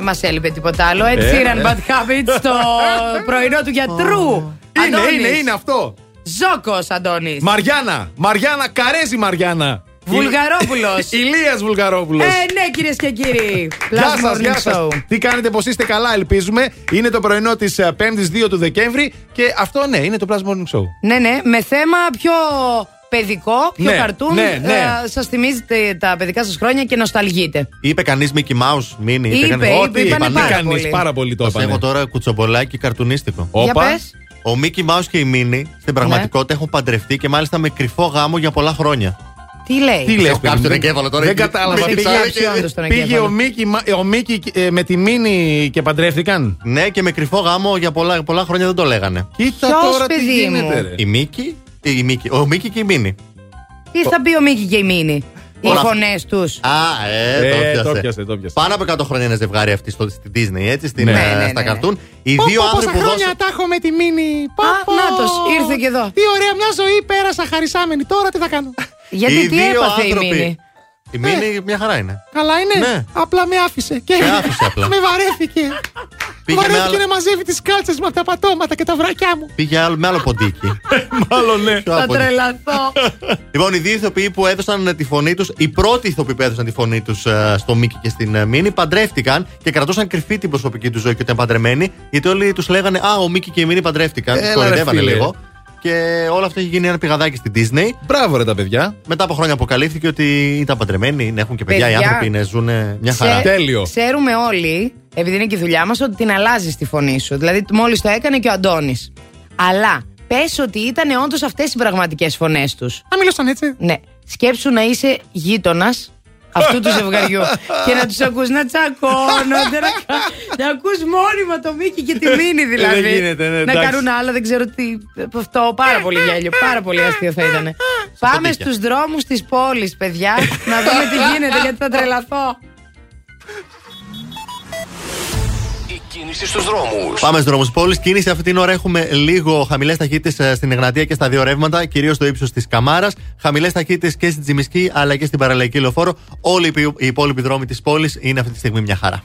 Μας έλειπε τίποτα άλλο. Ed
Ε,
Sheeran
ε.
Bad Habits στο πρωινό του γιατρού.
Είναι, είναι, είναι αυτό.
Ζόκο Αντώνης.
Μαριάννα. Μαριάννα, καρέζι Μαριάννα.
Βουλγαρόπουλος.
Ηλίας Βουλγαρόπουλος.
Ε, ναι, κυρίες και κύριοι.
Γεια
Last
σας,
Morning
γεια σας.
Show.
Τι κάνετε, πώ είστε καλά, ελπίζουμε. Είναι το πρωινό της 5η 2 του Δεκέμβρη και αυτό ναι, είναι το Plus Morning Show.
Ναι, ναι, με θέμα πιο παιδικό, πιο
Ναι,
καρτούν.
ναι, ναι.
Σας θυμίζετε τα παιδικά σας χρόνια και νοσταλγείτε.
Είπε κανείς Mickey Mouse, μίνι.
Είπε,
κανείς-
είπε,
Ό,τι
είπανε
είπανε.
πάρα
Κανείς,
πολύ.
πάρα πολύ το
Σας
είπανε.
έχω τώρα κουτσομπολάκι καρτουνίστικο.
Για
Όπα.
πες.
Ο Mickey Mouse και η Μίνι στην πραγματικότητα έχουν παντρευτεί και μάλιστα με κρυφό γάμο για πολλά χρόνια.
Τι λέει;
Τι λες,
Έχω
παιδί
κάψει
μου,
τον εγκέφαλο τώρα.
Δεν
εκεί.
κατάλαβα.
Με
Πήγε
Πήγε,
άψη όντως τον
πήγε
εγκέφαλο;
ο Μίκη, ο Μίκη ε, με τη Μίνη και παντρεύτηκαν;
Ναι, και με κρυφό γάμο για πολλά, πολλά χρόνια δεν το λέγανε.
Κοίτα
Ποιος,
τώρα τι
παιδί
γίνεται,
μου;
ρε.
Η Μίκη, η Μίκη, ο Μίκη και η Μίνι.
Τι θα πει ο Μίκη και η Μίνη; Οι
Όλα-
φωνέ τους.
Α, ε,
Ε,
το πιάσε.
το πιάσε, το πιάσε.
Πάνω από 100 χρόνια είναι ζευγάρι αυτή στο, στην Disney, έτσι, στην,
Ναι.
ε,
Ναι, ναι,
στα
ναι.
καρτούν. Οι δύο άνθρωποι που δώσαν.
τα έχω με τη Μίνη.
Α, νάτος, ήρθε και εδώ.
Τι ωραία, μια ζωή πέρασα χαρισάμενη. Τώρα τι θα κάνω;
Γιατί
οι
τι
δύο
έπαθε η
άνθρωποι-
Μίνη;
Η Μίνι μια χαρά είναι.
Καλά είναι.
Ναι.
Απλά με άφησε. Και
Σε άφησε απλά.
με βαρέθηκε.
Πήγε με
βαρέθηκε
άλλο,
να μαζεύει τις κάλτσες με τα πατώματα και τα βρακιά μου.
πήγε άλλο, με άλλο ποντίκι.
Μάλλον ναι.
Πιο
Θα
από-
τρελαθώ.
Λοιπόν, οι δύο ηθοποιοί που έδωσαν ε, τη φωνή τους, οι πρώτοι ηθοποιοί που έδωσαν τη φωνή τους στο Μίκη και στην ε, Μίνη, παντρεύτηκαν και κρατούσαν κρυφή την προσωπική τους ζωή και ήταν παντρεμένοι, γιατί όλοι τους λέγανε Α, ο Μίκη και η Μίνη παντρεύτηκαν.
Έλα,
Του
ρε,
κορυδεύανε
φίλε.
λίγο. Και όλο αυτό έχει γίνει ένα πηγαδάκι στην Disney.
Μπράβο ρε τα παιδιά.
Μετά από χρόνια αποκαλύφθηκε ότι ήταν παντρεμένοι, έχουν και παιδιά,
Παιδιά.
οι άνθρωποι είναι, ζουν μια χαρά.
Ξέ-
Τέλειο.
Ξέρουμε όλοι, επειδή είναι και η δουλειά μας, ότι την αλλάζεις τη φωνή σου. Δηλαδή, μόλις το έκανε και ο Αντώνης. Αλλά πες ότι ήταν όντως αυτές οι πραγματικές φωνές τους.
Α, μιλούσαν έτσι.
Ναι. Σκέψου να είσαι γείτονας αυτού του ζευγαριού και να τους ακούς να τσακώνονται, να, κα- να ακούς μόνιμα το Μίκη και τη Μίνη δηλαδή.
δεν γίνεται, ναι,
να
εντάξει.
κάνουν άλλα, δεν ξέρω τι. Αυτό πάρα πολύ γέλιο, πάρα πολύ αστείο θα ήταν. Πάμε
ποντίκια.
στους δρόμους της πόλης, παιδιά, να δούμε τι γίνεται γιατί θα τρελαθώ.
Η κίνηση στους δρόμους.
Πάμε στους δρόμους πόλης. Κίνηση αυτή την ώρα έχουμε λίγο χαμηλές ταχύτητες στην Εγνατία και στα δύο ρεύματα, κυρίως στο ύψος της Καμάρας. Χαμηλές ταχύτητες και στην Τζιμισκή αλλά και στην Παραλαϊκή Λεωφόρο. Όλοι οι υπο- οι υπόλοιποι δρόμοι της πόλης είναι αυτή τη στιγμή μια χαρά.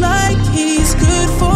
Like he's good for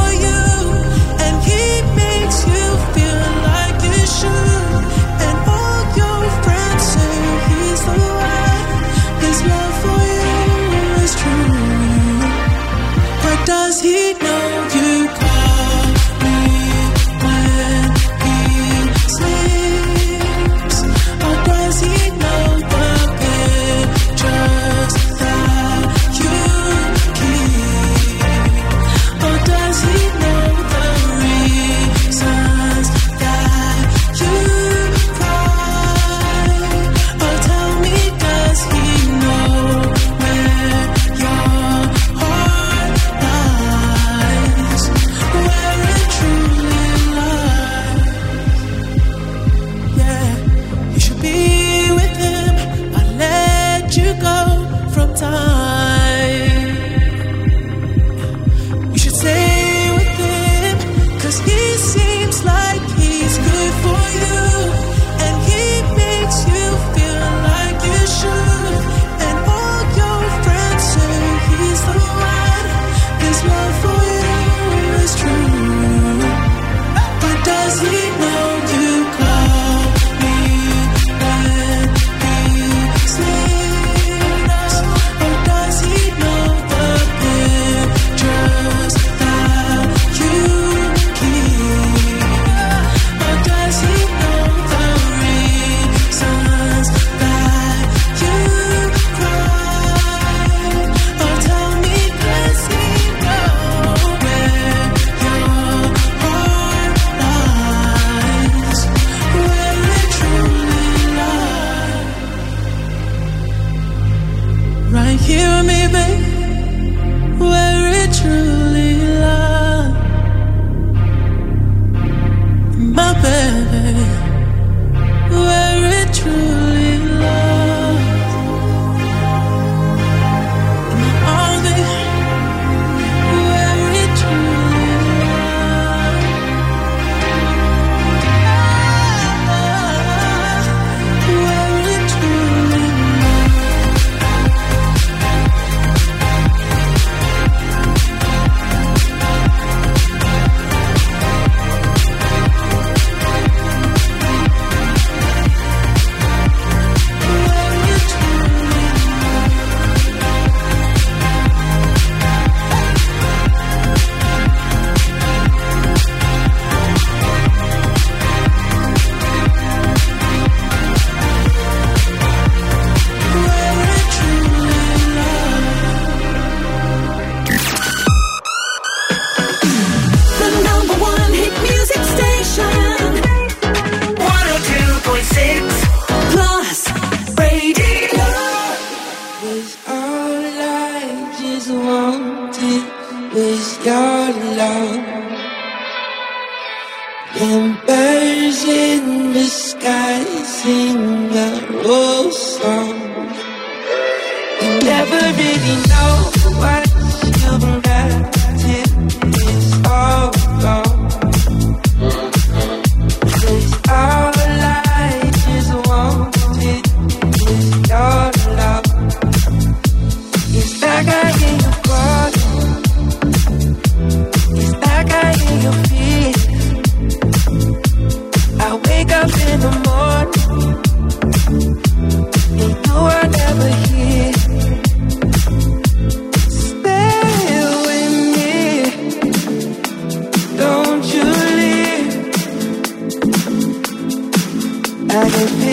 I can feel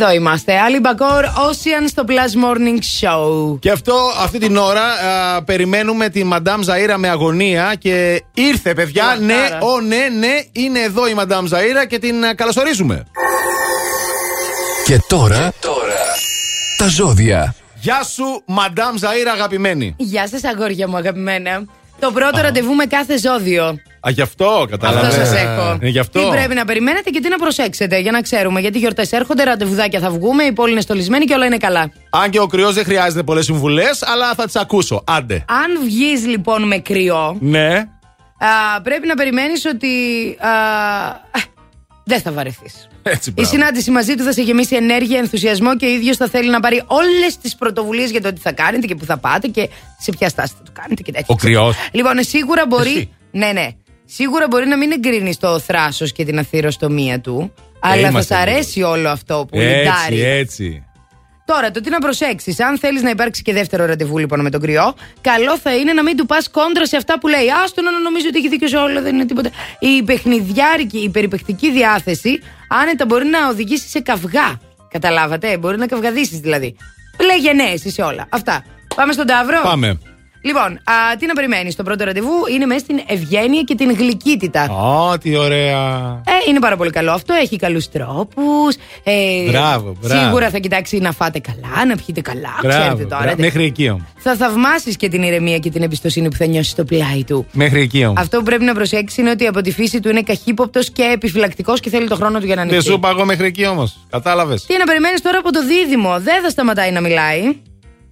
Εδώ είμαστε. Άλλη Μπακόρ, Ocean στο Plus Morning Show.
Και αυτό, αυτή την ώρα, περιμένουμε τη Μαντάμ Ζαίρα με αγωνία και ήρθε, παιδιά. Ναι, ο ναι, ναι, είναι εδώ η Μαντάμ Ζαίρα και την α, καλωσορίζουμε.
Και τώρα, τώρα, τα ζώδια.
Γεια σου, Μαντάμ Ζαίρα αγαπημένη.
Γεια σας, αγόρια μου, αγαπημένα. Το πρώτο ραντεβού με κάθε ζώδιο.
Α, γι' αυτό κατάλαβες.
Αυτό σας έχω.
Ε, γι' αυτό.
Τι πρέπει να περιμένετε και τι να προσέξετε για να ξέρουμε. Γιατί γιορτές έρχονται, ραντεβουδάκια θα βγούμε, η πόλη είναι στολισμένη και όλα είναι καλά.
Αν και ο κρυός δεν χρειάζεται πολλές συμβουλές, αλλά θα τις ακούσω. Άντε.
Αν βγεις λοιπόν με κρυό,
Ναι.
α, πρέπει να περιμένεις ότι. Α, α, δεν θα βαρεθείς.
Έτσι,
Η
μπράβο.
συνάντηση μαζί του θα σε γεμίσει ενέργεια, ενθουσιασμό και ο ίδιος θα θέλει να πάρει όλες τις πρωτοβουλίες για το τι θα κάνετε και που θα πάτε και σε ποια στάση θα το κάνετε και τέτοια.
Ο κρυός.
Λοιπόν, σίγουρα μπορεί.
Εσύ.
Ναι, ναι. Σίγουρα μπορεί να μην εγκρίνεις το θράσος και την αθυροστομία του. αλλά θα
είμαστε
σ' αρέσει όλο αυτό που
Έτσι,
λιντάρεις.
έτσι.
Τώρα, το τι να προσέξεις. Αν θέλεις να υπάρξει και δεύτερο ραντεβού λοιπόν με τον κρυό, καλό θα είναι να μην του πας κόντρα σε αυτά που λέει. Άστο να νομίζω ότι έχει δίκιο σε όλα, δεν είναι τίποτα. Η παιχνιδιάρικη, η περιπεκτική διάθεση άνετα μπορεί να οδηγήσει σε καυγά. Καταλάβατε, μπορεί να καυγαδίσεις δηλαδή. Λέγε ναι, εσύ σε όλα. Αυτά. Πάμε στον Ταύρο.
Πάμε.
Λοιπόν, α, τι να περιμένεις. Το πρώτο ραντεβού είναι μέσα στην ευγένεια και την γλυκύτητα.
Α, τι ωραία.
Ε, είναι πάρα πολύ καλό αυτό. Έχει καλούς τρόπους. Ε,
Μπράβο, μπράβο.
Σίγουρα θα κοιτάξει να φάτε καλά, να πιείτε καλά.
Μπράβο,
ξέρετε τώρα.
μπράβο. Μέχρι εκεί όμως.
Θα θαυμάσεις και την ηρεμία και την εμπιστοσύνη που θα νιώσεις στο πλάι του.
Μέχρι εκεί όμως.
Αυτό που πρέπει να προσέξεις είναι ότι από τη φύση του είναι καχύποπτος και επιφυλακτικός και θέλει το χρόνο του για να
Δεν
ανοιχτεί.
σου είπα εγώ μέχρι εκεί όμως. Κατάλαβες.
Τι να περιμένεις τώρα από το δίδυμο. Δεν θα σταματάει να μιλάει.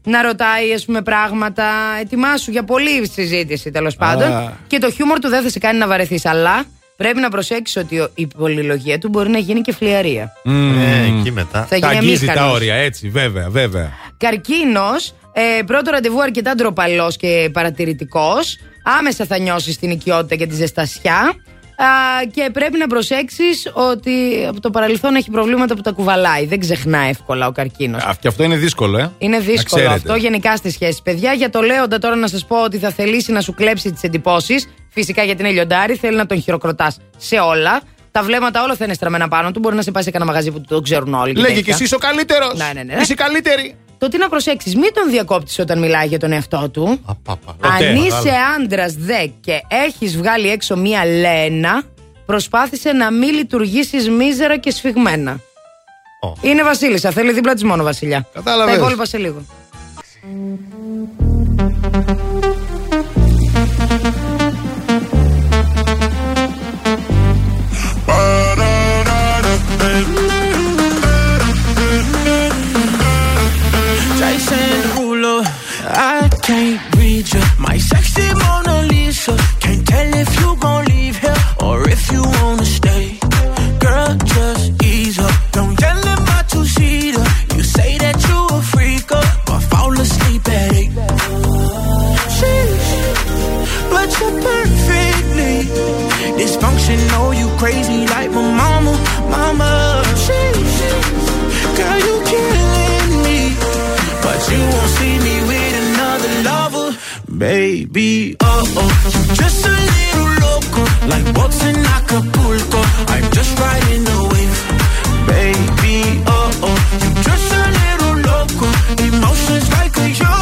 Να ρωτάει, ας πούμε, πράγματα. Ετοιμάσου για πολλή συζήτηση τέλος πάντων.
Α.
Και το χιούμορ του δεν θα σε κάνει να βαρεθείς. Αλλά πρέπει να προσέξεις ότι ο- η πολυλογία του μπορεί να γίνει και φλιαρία.
Ε, εκεί μετά.
Θα
Τα
γίνει
αγγίζει τα
αμήχανος.
όρια, έτσι, βέβαια, βέβαια.
Καρκίνος, ε, πρώτο ραντεβού αρκετά ντροπαλός και παρατηρητικός. Άμεσα θα νιώσεις την οικειότητα και τη ζεστασιά. Α, και πρέπει να προσέξεις ότι από το παρελθόν έχει προβλήματα που τα κουβαλάει. Δεν ξεχνά εύκολα ο καρκίνος.
Α, Και αυτό είναι δύσκολο, ε.
Είναι
Να
δύσκολο
ξέρετε.
αυτό γενικά στις σχέσεις. Παιδιά, για το λέοντα τώρα να σας πω ότι θα θελήσει να σου κλέψει τις εντυπώσεις. Φυσικά γιατί είναι λιοντάρι, θέλει να τον χειροκροτάς σε όλα. Τα βλέμματα όλα θα είναι στραμμένα πάνω του. Μπορεί να σε πάει σε κανένα μαγαζί που το ξέρουν όλοι.
Λέγε και
τέτοια.
εσύ είσαι ο καλύτερος.
Ναι, ναι, ναι.
Είσαι καλύτερη.
Το τι να προσέξεις, μην τον διακόπτεις όταν μιλάει για τον εαυτό του.
Ποτέ.
Αν είσαι
Μεγάλο.
άντρας δε και έχεις βγάλει έξω μία λένα, προσπάθησε να μην λειτουργήσεις μίζερα και σφιγμένα. Είναι Βασίλισσα, θέλει δίπλα της μόνο Βασιλιά.
Κατάλαβες.
Τα υπόλοιπα σε λίγο.
I can't read you. My sexy Mona Lisa. Can't tell if you gon' leave here or if you wanna stay. Girl, just ease up. Don't yell in my two seater. You say that you a freak but fall asleep at eight. Sheesh, but you're perfectly dysfunctional. You crazy like my mama, mama. Baby. Oh oh, just a little loco, like boats in Acapulco. I'm just riding the wave, baby. Oh oh, just a little loco, emotions like a yo-yo,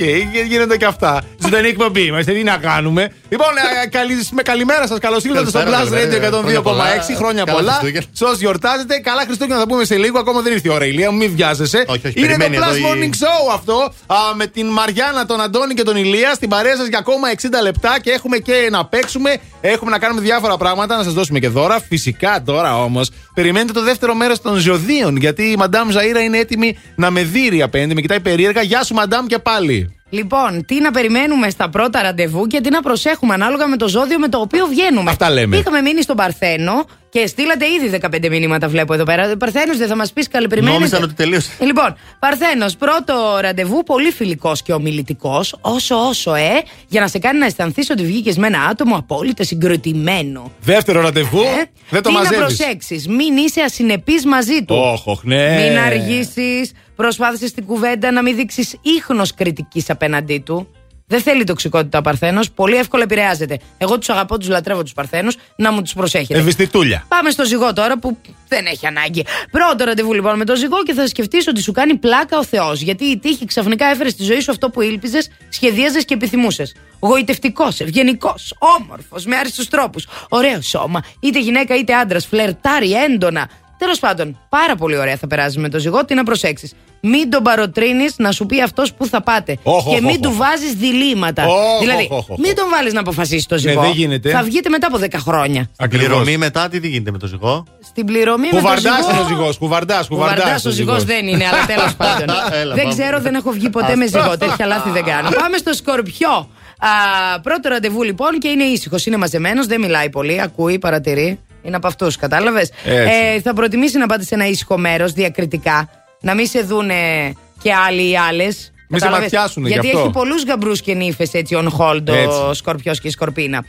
Εντάξει, ρε παιδί μου. Οκ, γίνονται και αυτά. Ζωντανή εκπομπή είμαστε, τι να κάνουμε. Λοιπόν, ε, καλη- με καλημέρα σας. Καλώς ήρθατε στο
Καλησπέρα,
Plus Radio
καλημέρα.
102,6.
Χρόνια
Χρόνια
πολλά. Καλά
πολλά.
Χριστούγεννα.
Σε όσοι γιορτάζετε, καλά Χριστούγεννα θα πούμε σε λίγο. Ακόμα δεν ήρθε η ώρα, Ηλία μου, μην βιάζεσαι.
Όχι, όχι,
Είναι το
περιμένει
Plus
εδώ η-
Morning Show αυτό. Α, με την Μαριάννα, τον Αντώνη και τον Ηλία στην παρέα σας για ακόμα 60 λεπτά και έχουμε και να παίξουμε. Έχουμε να κάνουμε διάφορα πράγματα, να σας δώσουμε και δώρα. Φυσικά τώρα όμως, περιμένετε το δεύτερο μέρος των ζωδίων. Γιατί η Μαντάμ Ζαήρα είναι έτοιμη να με δει απέναντι. Με κοιτάει περίεργα. Γεια σου, Μαντάμ, και πάλι.
Λοιπόν, τι να περιμένουμε στα πρώτα ραντεβού και τι να προσέχουμε ανάλογα με το ζώδιο με το οποίο βγαίνουμε.
Αυτά λέμε.
Είχαμε μείνει στον Παρθένο και στείλατε ήδη 15 μηνύματα, βλέπω εδώ πέρα. Παρθένος δεν θα μας πεις καλεπριμένε.
Νόμιζαν ότι τελείωσε.
Λοιπόν, Παρθένος, πρώτο ραντεβού, πολύ φιλικός και ομιλητικός, όσο όσο, ε, για να σε κάνει να αισθανθείς ότι βγήκες με ένα άτομο απόλυτα συγκροτημένο.
Δεύτερο ραντεβού. δεν το
τι να
μαζεύεις.
προσέξεις, μην είσαι ασυνεπής μαζί του.
Όχ, όχ, ναι.
Μην αργήσεις. Προσπάθησες στην κουβέντα να μην δείξεις ίχνος κριτικής απέναντί του. Δεν θέλει τοξικότητα ο Παρθένος. Πολύ εύκολα επηρεάζεται. Εγώ τους αγαπώ, τους λατρεύω τους Παρθένους. Να μου τους προσέχετε.
Ευαισθητούλια.
Πάμε στο ζυγό τώρα που δεν έχει ανάγκη. Πρώτο ραντεβού λοιπόν με το ζυγό και θα σκεφτείς ότι σου κάνει πλάκα ο Θεός. Γιατί η τύχη ξαφνικά έφερε στη ζωή σου αυτό που ήλπιζες, σχεδίαζες και επιθυμούσες. Γοητευτικός, ευγενικός, όμορφος, με άριστους τρόπους. Ωραίο σώμα, είτε γυναίκα είτε άντρας, φλερτάρει έντονα. Τέλος πάντων, πάρα πολύ ωραία θα περάσει με το ζυγό. Τι να προσέξεις. Μην τον παροτρύνεις να σου πει αυτός που θα πάτε.
Όχ,
και
όχ,
μην
όχ,
του
όχ.
βάζεις διλήμματα.
Όχ,
δηλαδή,
όχ, όχ, όχ.
μην τον βάλεις να αποφασίσει το ζυγό.
δεν γίνεται.
Θα βγείτε μετά από 10 χρόνια.
Πληρωμή μετά, τι, τι γίνεται με το ζυγό;
Στην πληρωμή με το
Κουβαρντάς
ζυγό.
είναι ο ζυγός. Κουβαρντάς, κουβαρντάς.
Κουβαρντάς ο ζυγός δεν είναι, αλλά τέλος πάντων.
Έλα,
δεν
πάμε.
ξέρω, δεν έχω βγει ποτέ με ζυγό. Τέτοια λάθη δεν κάνω. Πάμε στο σκορπιό. Α, πρώτο ραντεβού λοιπόν και είναι ήσυχος. Είναι μαζεμένος, δεν μιλάει πολύ. Ακούει, παρατηρεί. Είναι από αυτούς, κατάλαβες;
Έτσι.
Ε, θα προτιμήσει να πάτε σε ένα ήσυχο μέρος διακριτικά. Να μην σε δούνε και άλλοι ή άλλες.
Μη σε ματιάσουνε γι'
Γιατί
αυτό.
έχει πολλούς γαμπρούς και νύφες έτσι on hold ο
Έτσι.
σκορπιός και η σκορπίνα. Α,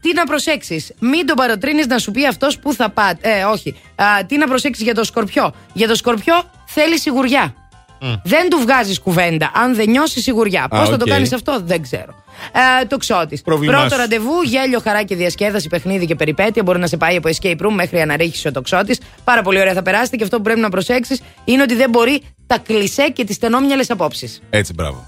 τι να προσέξεις; Μην τον παροτρύνεις να σου πει αυτός που θα πάτε. Ε, όχι. Α, τι να προσέξεις για το σκορπιό; Για το σκορπιό θέλει σιγουριά. Δεν του βγάζεις κουβέντα. Αν δεν νιώσεις σιγουριά. Πώς θα το
οκ.
κάνεις αυτό, δεν ξέρω. Ε, τοξότης.
Πρόβλημά
Πρώτο
σου.
ραντεβού, γέλιο, χαρά και διασκέδαση, παιχνίδι και περιπέτεια. Μπορεί να σε πάει από escape room μέχρι αναρρίχηση ο τοξότης. Πάρα πολύ ωραία θα περάσετε και αυτό που πρέπει να προσέξεις είναι ότι δεν μπορεί τα κλισέ και τις στενόμυαλες απόψεις.
Έτσι, μπράβο.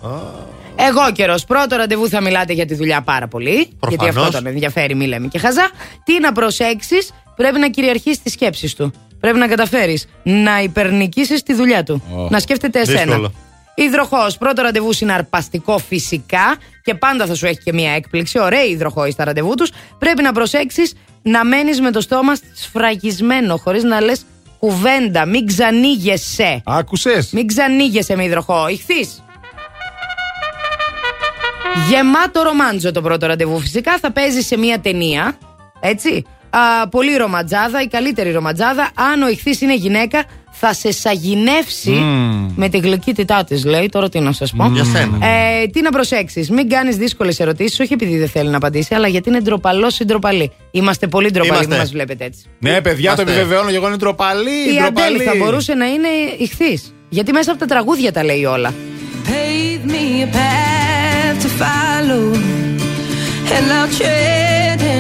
Εγώ καιρός. Πρώτο ραντεβού θα μιλάτε για τη δουλειά πάρα πολύ.
Προφανώς.
Γιατί αυτό τον ενδιαφέρει, μη λέμε και χαζά. Τι να προσέξεις, πρέπει να κυριαρχείς τι σκέψεις του. Πρέπει να καταφέρεις να υπερνικήσεις τη δουλειά του.
Ω.
Να σκέφτεται εσένα.
Δύσκολο.
Υδροχός. Πρώτο ραντεβού συναρπαστικό φυσικά και πάντα θα σου έχει και μία έκπληξη. Ωραία υδροχόοι στα ραντεβού τους. Πρέπει να προσέξεις να μένεις με το στόμα σφραγισμένο, χωρίς να λες κουβέντα. Μην ξανήγεσαι.
Άκουσες;
Μην ξανήγεσαι με υδροχό. Ηχθείς. Γεμάτο ρομάντζο το πρώτο ραντεβού. Φυσικά θα παίζεις σε μία ταινία. Έτσι. Α, πολύ ρομαντζάδα, η καλύτερη ρομαντζάδα. Αν ο ηχθής είναι γυναίκα, θα σε σαγηνεύσει με τη γλυκύτητά της, λέει. Τώρα τι να σας πω.
Για σένα.
Ε, τι να προσέξεις. Μην κάνεις δύσκολες ερωτήσεις, όχι επειδή δεν θέλει να απαντήσει, αλλά γιατί είναι ντροπαλό ή ντροπαλή. Είμαστε πολύ ντροπαλοί που
Είμαστε.
μας βλέπετε έτσι.
Ναι, παιδιά, το
Είμαστε.
επιβεβαιώνω και εγώ είναι ντροπαλή.
Η
ντροπαλή.
Αντέλη θα μπορούσε να είναι ηχθής. Γιατί μέσα από τα τραγούδια τα λέει όλα.
Pave me a path to follow, and I'll tread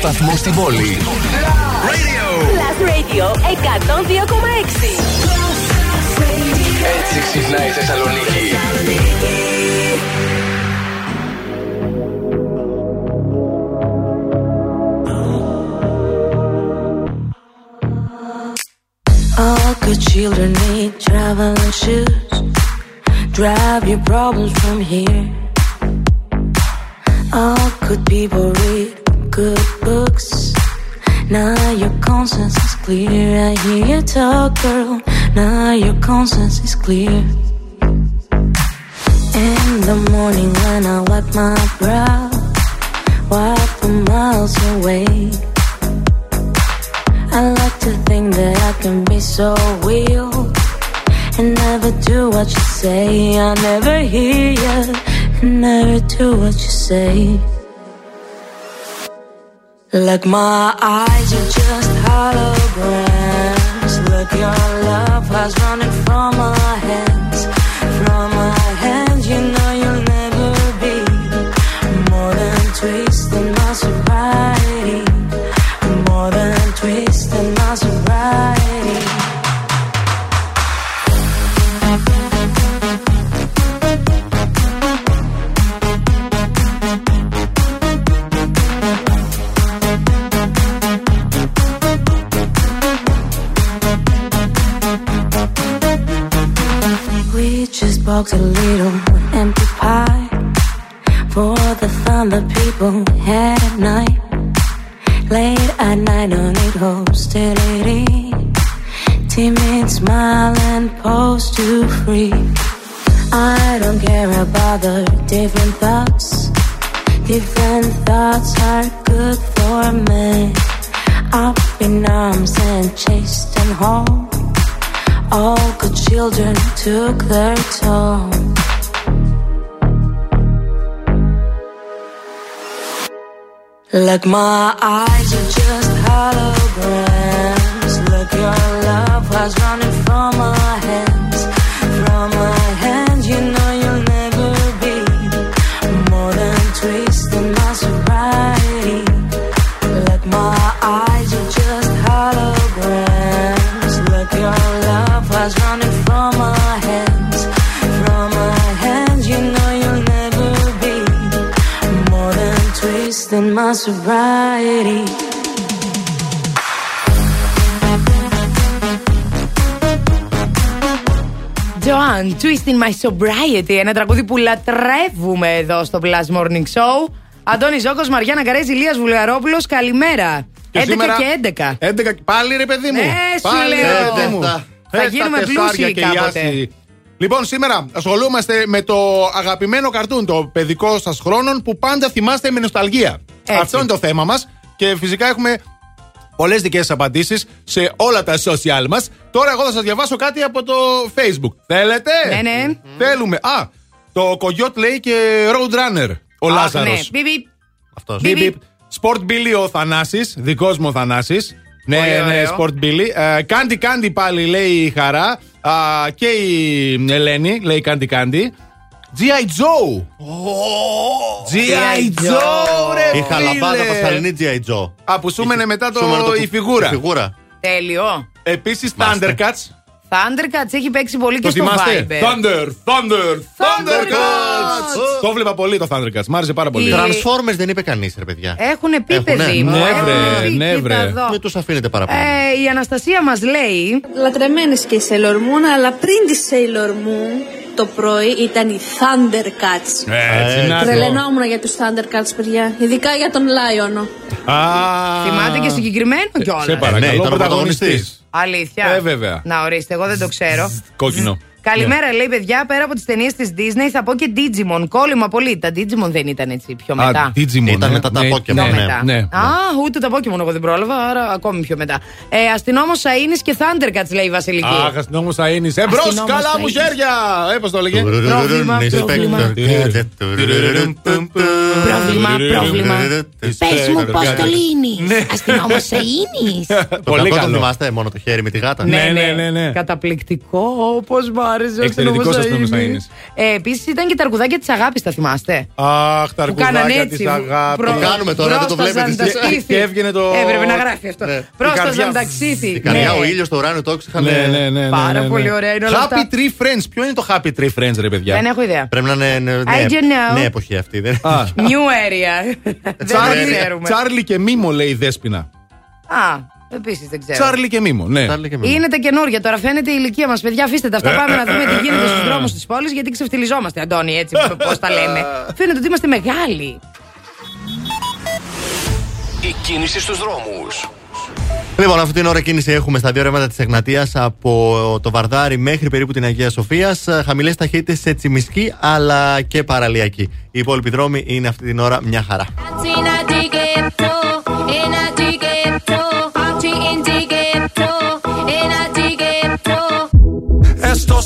Νούμερο 1 σταθμός στην πόλη.
Clear. In the morning when I wipe my brow, wipe the miles away. I like to think that I can be so real and never do what you say. I never hear you and never do what you say. Like my eyes Sobriety.
Ένα τραγούδι που λατρεύουμε εδώ στο Plus Morning Show. Αντώνη Ζόκο, Μαριάννα Καρέζη, Ηλίας Βουλγαρόπουλος, καλημέρα. 11
σήμερα-
και 11.
11 και- πάλι ρε παιδί μου.
Ναι, σου
πάλι,
λέω.
ρε παιδί μου.
Θα
Ε,
γίνουμε
τα τεσσάρια
πλούσιοι
και οι
κάποτε.
άσοι. Λοιπόν, σήμερα ασχολούμαστε με το αγαπημένο καρτούν, το παιδικό σας χρόνων που πάντα θυμάστε με νοσταλγία. Αυτό είναι το θέμα μας. Και φυσικά έχουμε πολλές δικές απαντήσεις σε όλα τα social μας. Τώρα, εγώ θα σας διαβάσω κάτι από το Facebook. Θέλετε;
Ναι, ναι.
Θέλουμε. Α, το κογιότ λέει και Roadrunner. Ο
Αχ,
Λάζαρος.
ναι. Μπιπ, μπιπ.
Αυτός.
Μπιπ, μπιπ.
Sport Billy ο Θανάσης, δικός μου ο Θανάσης. Ναι,
Πολύ
ναι,
ωραίο.
Sport Billy. Ε, Κάντι Κάντι πάλι λέει η Χαρά. Α, και η Ελένη λέει Κάντι Κάντι. G.I. Joe. G.I. Joe, ρε
Η χαλαμπάδα
φίλε.
πασχαλινή G.I. Joe.
Α, που σούμενε μετά το,
Σούμενε το
η
που-
φιγούρα.
η φιγούρα.
Τέλειο.
Επίσης
Μάστε.
Thundercats.
Thundercats έχει παίξει πολύ και
Το
στο
θυμάστε;
Viber.
Thunder, Thunder, Thundercats.
Thundercats.
Το βλέπα πολύ το Thundercats. Μ' άρεσε πάρα πολύ.
Η-
Transformers δεν είπε κανείς, ρε παιδιά.
Έχουν πει,
Έχουνε.
παιδί μου.
Ναι,
έχουν
βρε,
πει,
ναι,
κοίτα
βρε.
εδώ.
Μην τους αφήνετε παραπάνω.
Ε, η Αναστασία μας λέει
Λατρεμένες και η Sailor Moon, αλλά πριν τη Sailor Moon το πρωί ήταν οι Thundercats.
Έτσι, να το.
Τρελαινόμουν για τους Thundercats, παιδιά. Ειδικά για τον Λάιονο.
Α,
Θυμάται και συγκεκριμένο κιόλα.
Σε
ναι,
παρακαλώ,
ήταν ο
πρωταγωνιστής.
πρωταγωνιστής.
Αλήθεια.
Ε, βέβαια.
Να ορίστε, εγώ δεν το ξέρω.
Κόκκινο.
Καλημέρα, λέει παιδιά. Πέρα από τις ταινίες της Disney, θα πω και Digimon. Κόλλημα πολύ. Τα Digimon δεν ήταν έτσι πιο μετά.
Α, Digimon.
Ήταν
ναι.
μετά τα
Ναι,
Pokemon,
ναι,
Πιο
ναι.
μετά.
ναι.
Α, ούτε τα Pokemon εγώ δεν πρόλαβα, άρα ακόμη πιο μετά. Ε, Αστυνόμος Σαΐνης και Thundercats, λέει η Βασιλική.
Αχ, αστυνόμος θα είναι. Εμπρό,
Αστυνόμος
καλά
θα
μου
είναι.
χέρια! Ε, πώς το έλεγε;
Πρόβλημα,
Inspector
πρόβλημα.
Gadget.
Πρόβλημα, πρόβλημα. Πες μου, πώς το λύνεις.
Ναι.
Αστυνόμος Σαΐνης.
Το
Πολύ
κακό το
καλό.
θυμάστε μόνο το χέρι με τη γάτα.
Ναι, ναι, ναι, ναι.
Καταπληκτικό, όπως μ' άρεσε ο
Εξαιρετικός
αστυνόμος
αστυνόμος
Σαΐνης. Ε, Επίσης ήταν και τα αρκουδάκια της αγάπης, τα θυμάστε;
Αχ, τα
Που κάνανε
αρκουδάκια
έτσι.
τη αγάπης.
προ-
Το κάνουμε τώρα, δεν το
πρόσταζαν
βλέπετε
τα
εσείς.
στήθη.
Και έβγαινε το-
Έπρεπε να γράφει αυτό.
Ναι.
Η
Πρόσταζαν
καρδιά.
τα ξύθη.
Η καρδιά,
Ναι.
ο ήλιος, το ουράνιο, το είχαν.
Ναι, ναι, ναι, ναι,
Πάρα
ναι,
πολύ
ναι.
ωραία είναι όλα αυτά.
Happy Tree Friends. Ποιο είναι το Happy Tree Friends, ρε παιδιά;
Δεν έχω ιδέα.
Πρέπει να είναι. ναι,
I don't know.
Ναι, εποχή αυτή. δεν-
Α,
New area. Δεν το
Τσάρλι-
ξέρουμε.
Τσάρλι και Μίμο λέει η Δέσποινα.
Α, επίσης δεν ξέρω.
Τσάρλι και Μίμο, ναι.
Τσάρλι και Μίμο.
Είναι τα καινούργια τώρα, φαίνεται η ηλικία μας. Παιδιά, αφήστε τα αυτά. Πάμε να δούμε τι γίνεται στους δρόμους της πόλης, γιατί ξεφτυλιζόμαστε, Αντώνη, έτσι πώς τα λέμε. Φαίνεται ότι είμαστε μεγάλοι.
Η κίνηση στους δρόμους.
Λοιπόν, αυτή την ώρα κίνηση έχουμε στα δύο ρεύματα της Εγνατίας από το Βαρδάρι μέχρι περίπου την Αγία Σοφίας. Χαμηλές ταχύτητες σε Τσιμισκή αλλά και παραλιακή. Οι υπόλοιποι δρόμοι είναι αυτή την ώρα μια χαρά.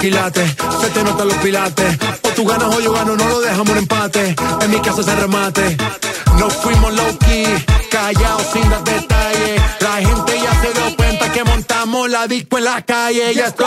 Se te notan los pilates. O tú ganas o yo gano, no lo dejamos en empate. En mi casa se remate. Nos fuimos low key, callados sin dar detalles. La gente ya se dio cuenta que montamos la disco en la calle. Ya esto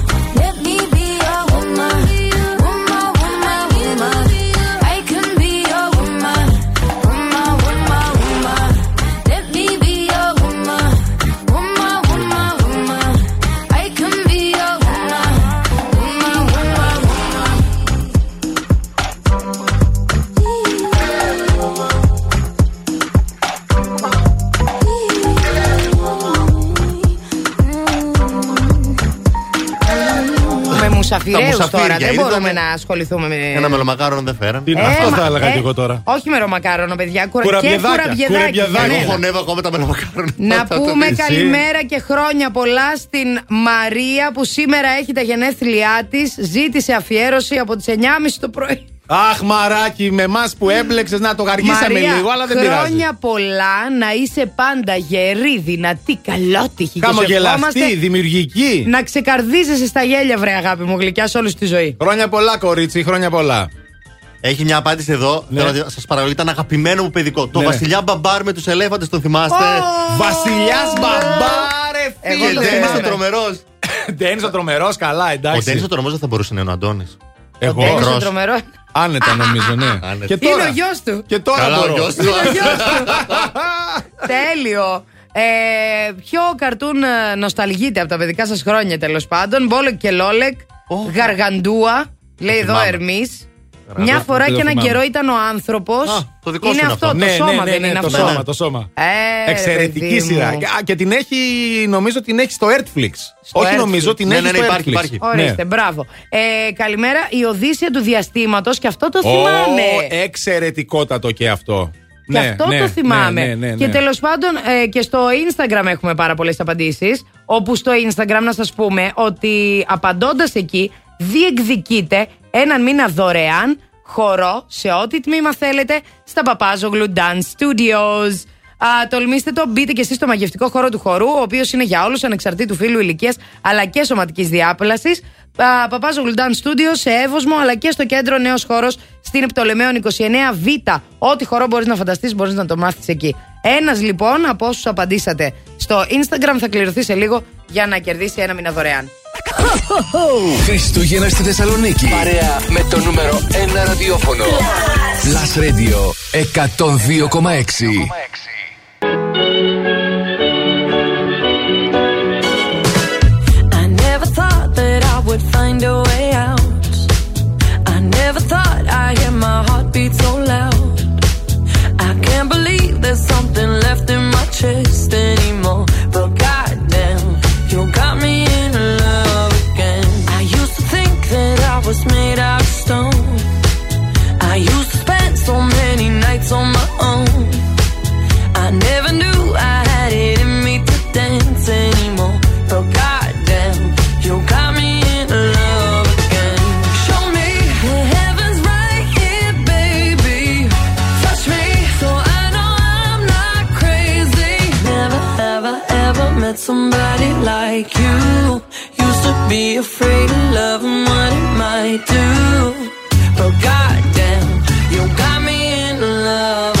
μουσαφιρέους
μουσαφίρια,
τώρα. Δεν
είδαμε.
μπορούμε να ασχοληθούμε με.
Ένα μελομακάρονο δεν φέραν.
Τι-
Ε,
Αυτό
μα-
θα έλεγα
ε,
και εγώ τώρα.
Όχι με ρομακάρονο, παιδιά. Κουρα... Και
Κουραμπιεδάκια,
κουραμπιεδάκια.
κουραμπιεδάκια.
ναι.
Εγώ χωνεύω ακόμα τα μελομακάρονα.
Να
Θα το
πούμε
πεις.
καλημέρα και χρόνια πολλά στην Μαρία που σήμερα έχει τα γενέθλιά της. Ζήτησε αφιέρωση από τις 9.30 το πρωί.
Αχ, μαράκι, με εμάς που έμπλεξες να το γαργίσαμε
Μαρία,
λίγο, αλλά δεν πειράζει.
χρόνια πολλά να είσαι πάντα γερή, δυνατή, καλότυχη. και σου
Χαμογελαστή,
ευχόμαστε
δημιουργική.
Να ξεκαρδίζεσαι στα γέλια, βρε αγάπη μου, γλυκιά σε όλη τη ζωή.
Χρόνια πολλά, κορίτσι, χρόνια πολλά.
Έχει μια απάντηση εδώ.
Ναι.
Σας παρακαλώ, ήταν αγαπημένο μου παιδικό. Το
Ναι.
Βασιλιά Μπαμπάρ με τους ελέφαντες, τον θυμάστε;
Βασιλιάς Μπαμπάρε,
Εγώ
Και
το
ο Ντένις
θυμάμαι.
ο τρομερό.
Ντένι ο τρομερός, καλά,
Ο
εντάξει.
Ντένις ο τρομερός δεν θα μπορούσε να είναι ο Αντώνης.
Εγώ.
Ντένις ο
Μικρός.
τρομερό.
Άνετα νομίζω, ναι.
Άνετα.
Και
Είναι
τώρα,
ο γιος του.
και τώρα
Καλά,
μπορώ.
ο γιος του.
Τέλειο. Ε, ποιο καρτούν ε, νοσταλγείτε από τα παιδικά σας χρόνια τέλος πάντων. Μπόλεκ και Λόλεκ. Γαργαντούα. Λέει εδώ
θυμάμαι.
Ερμής. Μια φορά
δεν
και
το
έναν
θυμάμαι.
καιρό ήταν ο άνθρωπος.
Α, το δικό σου
είναι
είναι
αυτό.
αυτό.
Το
Ναι,
σώμα
ναι, ναι,
δεν
ναι,
είναι
το
αυτό.
σώμα, το σώμα.
Ε, ρε,
Εξαιρετική
παιδί
σειρά.
μου.
Και- α, Και την έχει, νομίζω την έχει στο Netflix. Όχι
Netflix.
νομίζω, την
Ναι,
έχει
ναι, ναι,
στο
υπάρχει,
Netflix.
υπάρχει.
Ορίστε,
Ναι.
μπράβο. Ε, καλημέρα, η Οδύσσια του διαστήματος και αυτό το
Ω,
θυμάμαι.
εξαιρετικότατο και αυτό.
Και
Ναι,
αυτό
ναι,
το θυμάμαι.
ναι, ναι, ναι,
Και
ναι.
τέλος πάντων ε, και στο Instagram έχουμε πάρα πολλές απαντήσεις. Όπου στο Instagram να σας πούμε ότι απαντώντας εκεί διεκδικείτε έναν μήνα δωρεάν χορό σε ό,τι τμήμα θέλετε στα Παπάζογλου Dance Studios. Α, τολμήστε το, μπείτε και εσείς στο μαγευτικό χώρο του χορού, ο οποίος είναι για όλους ανεξαρτήτου φύλου ηλικίας αλλά και σωματικής διάπλασης. Παπάζογλου Dance Studios σε Εύωσμο αλλά και στο κέντρο Νέος Χώρος στην Επτολεμαίων 29Β. Ό,τι χορό μπορείς να φανταστείς, μπορείς να το μάθεις εκεί. Ένας λοιπόν από όσους απαντήσατε στο Instagram θα κληρωθεί σε λίγο για να κερδίσει ένα μήνα δωρεάν.
Χριστούγεννα στη Θεσσαλονίκη. Παρέα με το νούμερο 1 ραδιόφωνο. Plus Radio 102,6.
Met somebody like you. Used to be afraid of love and what it might do. But goddamn, you got me in love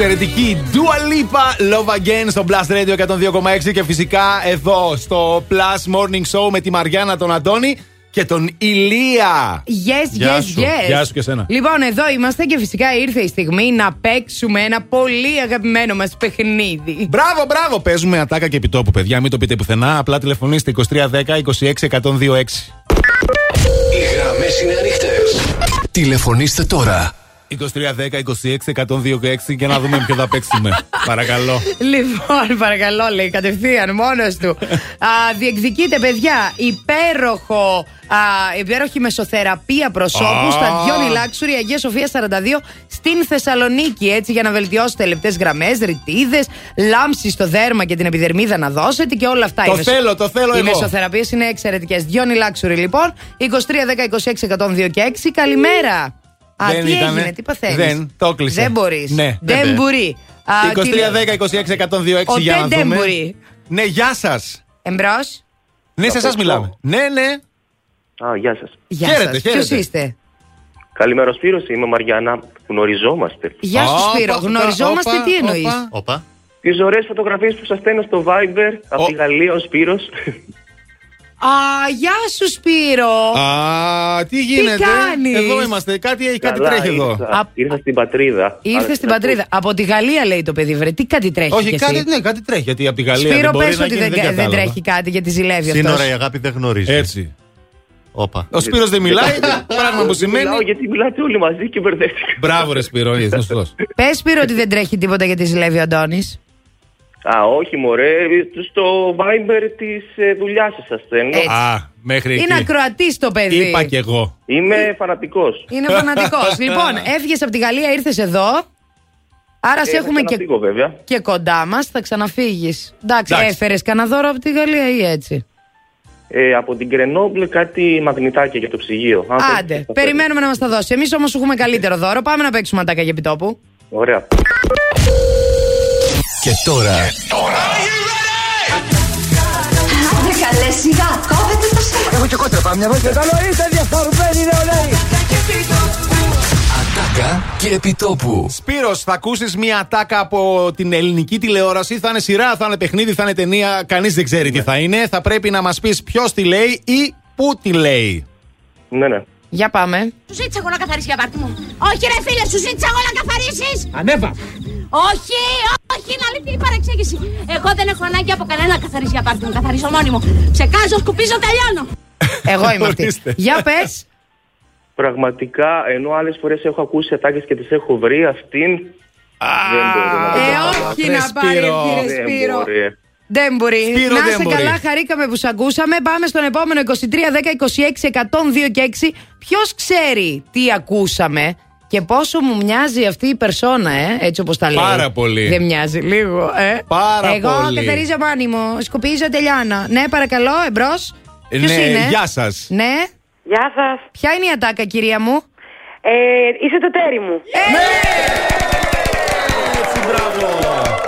Εξαιρετική Dua Lipa Love Again στο Blast Radio 102,6 και φυσικά εδώ στο Plus Morning Show με τη Μαριάννα, τον Αντώνη και τον Ηλία.
Yes,
Γεια
yes,
σου.
yes.
Γεια σου και εσένα.
Λοιπόν, εδώ είμαστε και φυσικά ήρθε η στιγμή να παίξουμε ένα πολύ αγαπημένο μας παιχνίδι.
Μπράβο, μπράβο! Παίζουμε ατάκα και επιτόπου, παιδιά. Μην το πείτε πουθενά. Απλά τηλεφωνήστε 2310 26 126.
Οι γραμμές είναι ανοιχτές. Τηλεφωνήστε τώρα.
2310 26 126 και να δούμε ποιο θα παίξουμε. Παρακαλώ.
Λοιπόν, παρακαλώ, λέει κατευθείαν μόνος του. Α, διεκδικείτε, παιδιά, υπέροχο. Α, υπέροχη μεσοθεραπεία προσώπου
Α.
στα Διόνι Λάξουρη Αγίας Σοφίας 42 στην Θεσσαλονίκη. Έτσι, για να βελτιώσετε λεπτές γραμμές, ρητίδες, λάμψη στο δέρμα και την επιδερμίδα να δώσετε και όλα αυτά.
Το
Οι μεσο-
θέλω, το θέλω
Οι
εγώ.
μεσοθεραπείες είναι εξαιρετικές. Διόνι Λάξουρη, λοιπόν. 23, 10, 26, 102 και 6. Καλημέρα. Α,
Δεν
τι
ήτανε.
έγινε, τι παθαίνει.
Δεν, το έκλεισε.
Δεν μπορείς.
Ναι.
δεν
Ναι.
μπορεί. Α,
2310
τι-
26 126
Ο
για να
Τε δεν
δούμε.
μπορεί.
Ναι, γεια σας.
Εμπρός.
Ναι, σε εσά μιλάμε. Ναι, ναι.
Α, γεια σας.
Γεια
Χαίρετε,
σας.
χαίρετε.
Ποιος είστε;
Καλημέρα, Σπύρος. Είμαι Μαριάννα. Γνωριζόμαστε.
Γεια σου Σπύρο. Γνωριζόμαστε τι εννοείς;
Όπα.
Τις ωραίες φωτογραφίες που σας στέλνω στο Viber από τη Γαλλία, ο Σπύρος.
Α, γεια σου Σπύρο.
Α, τι γίνεται;
κάνεις;
Εδώ είμαστε. Κάτι, έχει, κάτι
Καλά,
τρέχει εδώ.
ήρθα. Ήρθα στην πατρίδα.
Ήρθες
Άρα,
στην πατρίδα. Από τη Γαλλία λέει το παιδί, βρε. Τι κάτι τρέχει.
Όχι,
κι εσύ;
κάτι, ναι, κάτι τρέχει. Γιατί από τη Γαλλία
Σπύρο,
δεν μπορεί
πες
να
ότι
γίνει,
δεν, δεν,
κατάλαβα.
τρέχει κάτι γιατί ζηλεύει
Σύνορα
αυτός.
η αγάπη δεν γνωρίζεις.
Έτσι.
Όπα.
Ο Σπύρος δεν μιλάει, πράγμα που σημαίνει.
Μιλάω γιατί μιλάτε όλοι μαζί και μπερδεύτηκα.
Μπράβο, ρε Σπύρο, είσαι σωστός.
Πες Σπύρο ότι δεν τρέχει τίποτα γιατί ζηλεύει ο Αντώνης.
Α, όχι, μωρέ. Στο Viber της ε, δουλειάς σας σα στέλνω.
Α, μέχρι εκεί.
Είναι ακροατής το παιδί.
Είπα κι εγώ.
Είμαι φανατικός.
Είναι φανατικός. λοιπόν, έφυγες από τη Γαλλία, ήρθες εδώ. Άρα σε έχουμε και,
Φύγω, βέβαια.
και κοντά μας, θα ξαναφύγεις. Εντάξει,
Εντάξει.
έφερες κανένα δώρο από τη Γαλλία ή έτσι;
Ε, από την Grenoble κάτι μαγνητάκια για το ψυγείο. Αν θέλετε,
Άντε,
θα φέρω.
περιμένουμε να μας τα δώσει. Εμείς όμως έχουμε καλύτερο δώρο. Πάμε να παίξουμε ατάκα για επιτόπου.
Ωραία.
Και τώρα
Άντε καλέ σιγά, κόβετε το σέλο.
Έχω και κότρεπα μια βόλτα. Καλό είστε διαφορμένοι νεολαίοι.
Ατάκα και επιτόπου.
Σπύρος, θα ακούσεις μια ατάκα από την ελληνική τηλεόραση. Θα είναι σειρά, θα είναι παιχνίδι, θα είναι ταινία. Κανείς δεν ξέρει τι θα είναι. Θα πρέπει να μας πεις ποιος τη λέει ή πού τη λέει.
Ναι, ναι.
Για πάμε.
Σου ζήτησα εγώ να καθαρίσεις για πάρτι μου. Όχι, ρε φίλε, σου ζήτησα εγώ να καθαρίσεις.
Ανέβα.
Όχι, όχι, είναι αλήθεια η παρεξήγηση. Εγώ δεν έχω ανάγκη από κανένα να καθαρίσει για πάρτι μου. Καθαρίσω μόνη μου. Ψεκάζω, σκουπίζω, τελειώνω.
Εγώ είμαι αυτή.
Ορίστε.
Για πες.
Πραγματικά, ενώ άλλες φορές έχω ακούσει ατάκες και τις έχω βρει, αυτήν. δεν μπορώ να
Ε,
το
όχι
καταλάβω.
να πάρει, κύριε
Δεν
Σπύρο.
Μπορεί.
Δεν μπορεί.
Σπύρο,
να
δεν
είσαι
μπορεί.
καλά, χαρήκαμε που σε ακούσαμε. Πάμε στον επόμενο 23, 10, 26, 102 και 6. Ποιος ξέρει τι ακούσαμε και πόσο μου μοιάζει αυτή η περσόνα, ε, έτσι όπως τα λέει.
Πάρα πολύ.
Δεν μοιάζει λίγο, ε.
Πάρα
Εγώ,
πολύ.
Κατερίζα Μάνιμο, σκουπίζω τελειώνω. Ναι, παρακαλώ, εμπρός.
Ε,
Ποιος
ναι,
είναι;
γεια σας.
Ναι.
Γεια σας.
Ποια είναι η ατάκα, κυρία μου;
Ε, είσαι το τέρι μου.
Έτσι, μπράβο.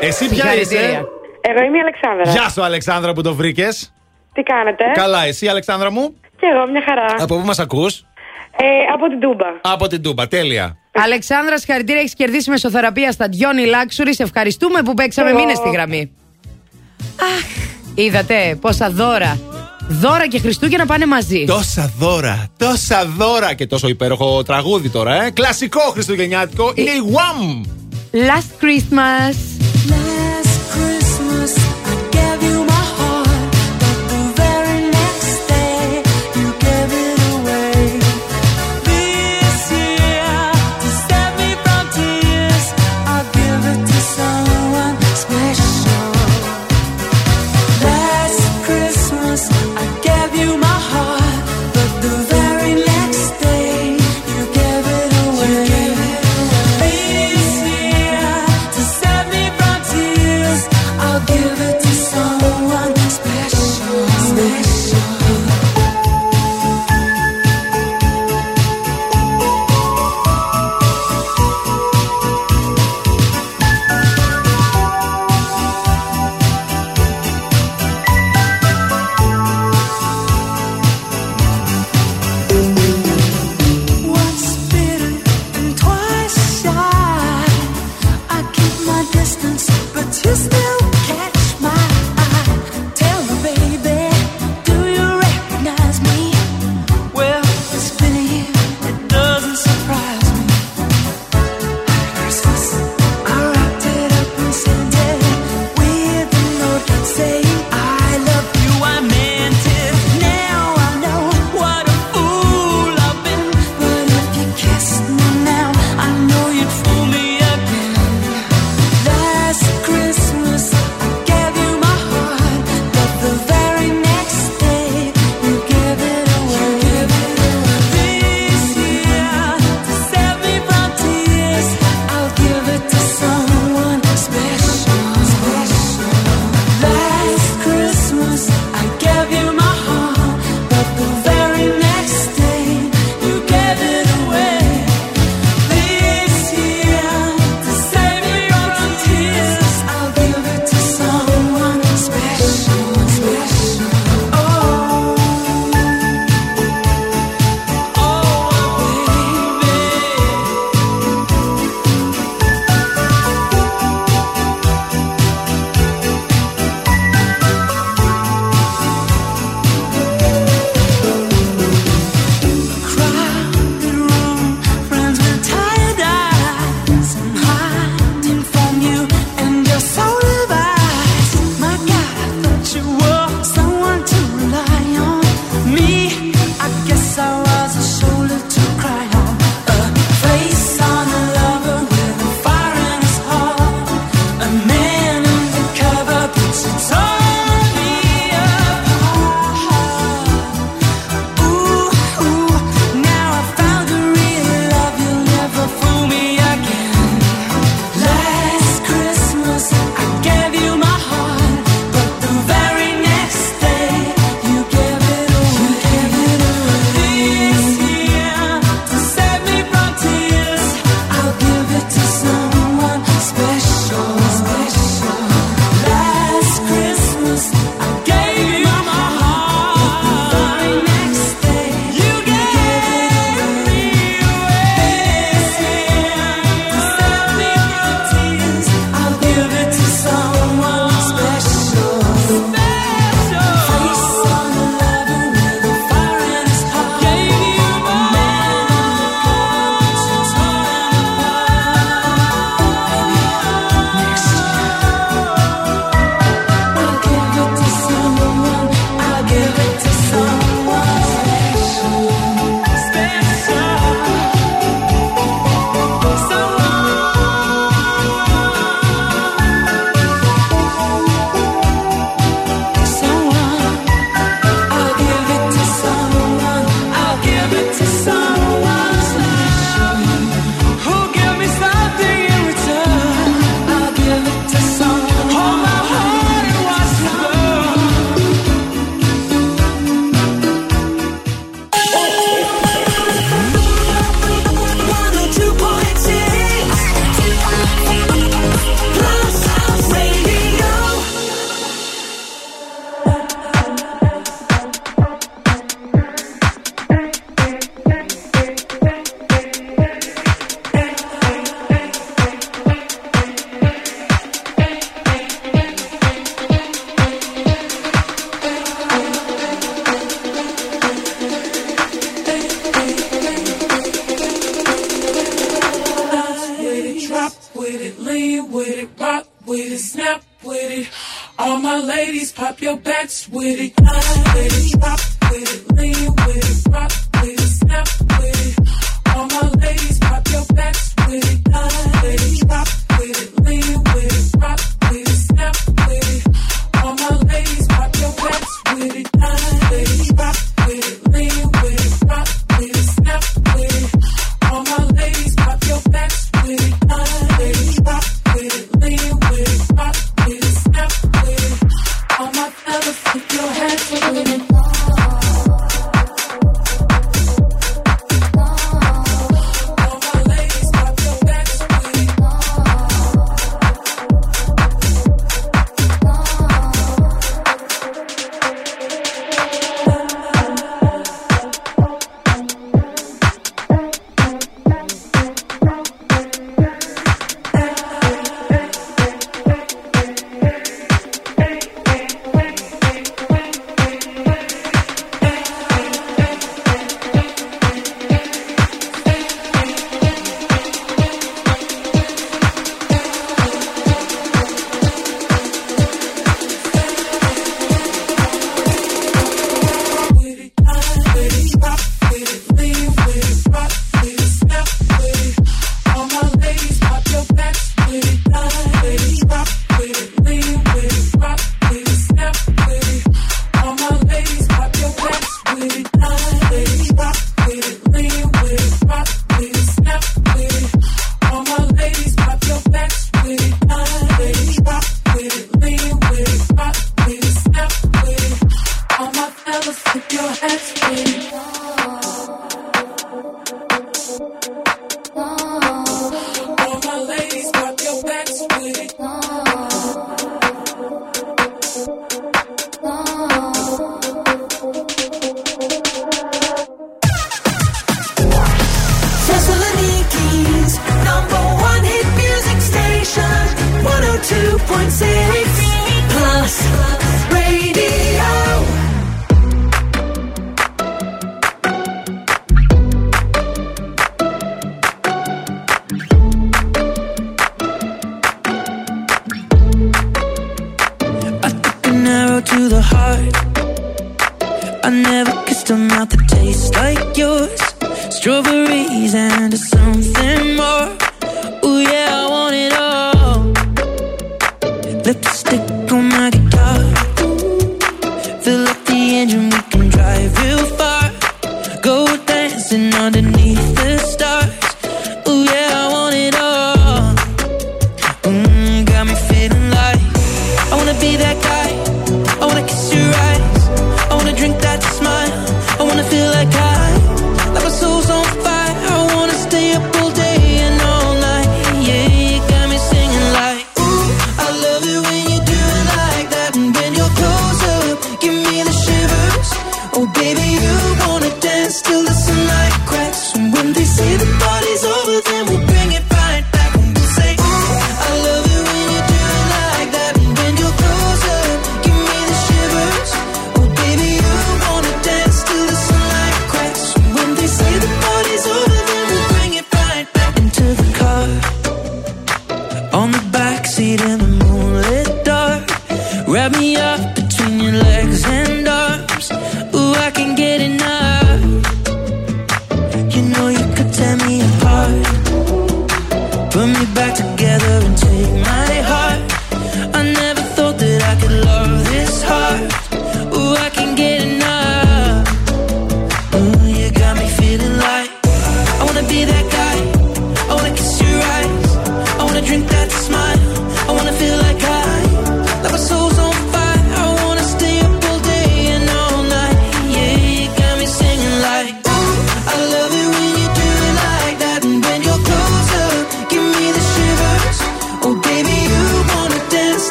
Εσύ ποια είσαι;
Συγχαρητήρια.
Εγώ είμαι η Αλεξάνδρα.
Γεια σου, Αλεξάνδρα, που το βρήκες.
Τι κάνετε;
Καλά, εσύ, Αλεξάνδρα μου;
Και εγώ μια χαρά.
Από πού μας ακούς,
Ε, από την Τούμπα.
Από την Τούμπα. Τέλεια.
Αλεξάνδρα, συγχαρητήρια, έχεις κερδίσει μεσοθεραπεία στα Διόνι Luxury. Σε ευχαριστούμε που παίξαμε
Εγώ.
μήνε στη γραμμή. Αχ, είδατε πόσα δώρα. Δώρα και Χριστούγεννα πάνε μαζί.
Τόσα δώρα, τόσα δώρα και τόσο υπέροχο τραγούδι τώρα, ε. Κλασικό χριστουγεννιάτικο. Είναι η Wham!
Last Christmas.
night.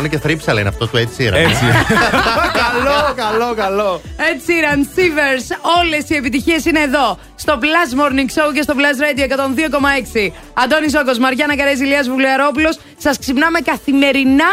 Baby.
Το σκόνη και θρύψαλα είναι αυτό του έτσι
Έτσι. καλό, καλό, καλό.
Ed Sheeran, Shivers. Όλες οι επιτυχίες είναι εδώ. Στο Plus Morning Show και στο Plus Radio 102,6. Αντώνης Όκο, Μαριάννα Καρέζη, Ηλίας Βουλιαρόπουλος. Σας ξυπνάμε καθημερινά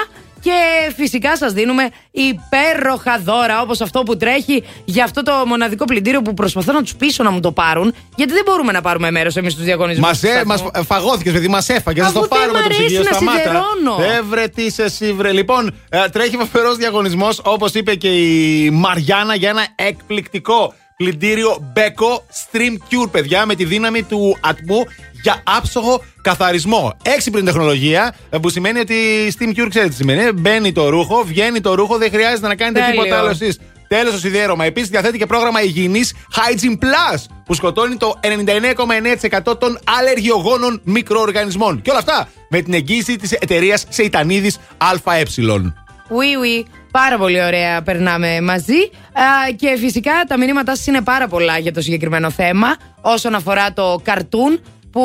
και φυσικά σας δίνουμε υπέροχα δώρα όπως αυτό που τρέχει για αυτό το μοναδικό πλυντήριο που προσπαθώ να τους πείσω να μου το πάρουν. Γιατί δεν μπορούμε να πάρουμε μέρος εμείς στους διαγωνισμούς.
Μας ε, μας φαγώθηκες, παιδί, μας έφαγες. Θα
Αφού
το
δεν
πάρουμε
μ'
το
αρέσει
ψυγείο
να
σταμάτα.
σιδερώνω.
Ε, βρε, τι είσαι εσύ, βρε. Λοιπόν, ε, τρέχει φοβερός διαγωνισμός, όπως είπε και η Μαριάννα, για ένα εκπληκτικό πλυντήριο Beko Stream Cure, παιδιά, με τη δύναμη του ατμού για άψογο καθαρισμό. Έξυπνη τεχνολογία, ε, που σημαίνει ότι Steam Cure, ξέρετε τι σημαίνει. ε, Μπαίνει το ρούχο, βγαίνει το ρούχο, δεν χρειάζεται να κάνετε
Τέλειο.
τίποτα άλλο εσείς. Τέλος το σιδέρωμα. Επίσης διαθέτει και πρόγραμμα υγιεινής Hygiene Plus που σκοτώνει το 99,9% των αλλεργιογόνων μικροοργανισμών. Και όλα αυτά με την εγγύηση της εταιρείας Σεϊτανίδης ΑΕ.
Oui, oui. Πάρα πολύ ωραία περνάμε μαζί. Α, και φυσικά τα μηνύματά σας είναι πάρα πολλά για το συγκεκριμένο θέμα. Όσον αφορά το καρτούν που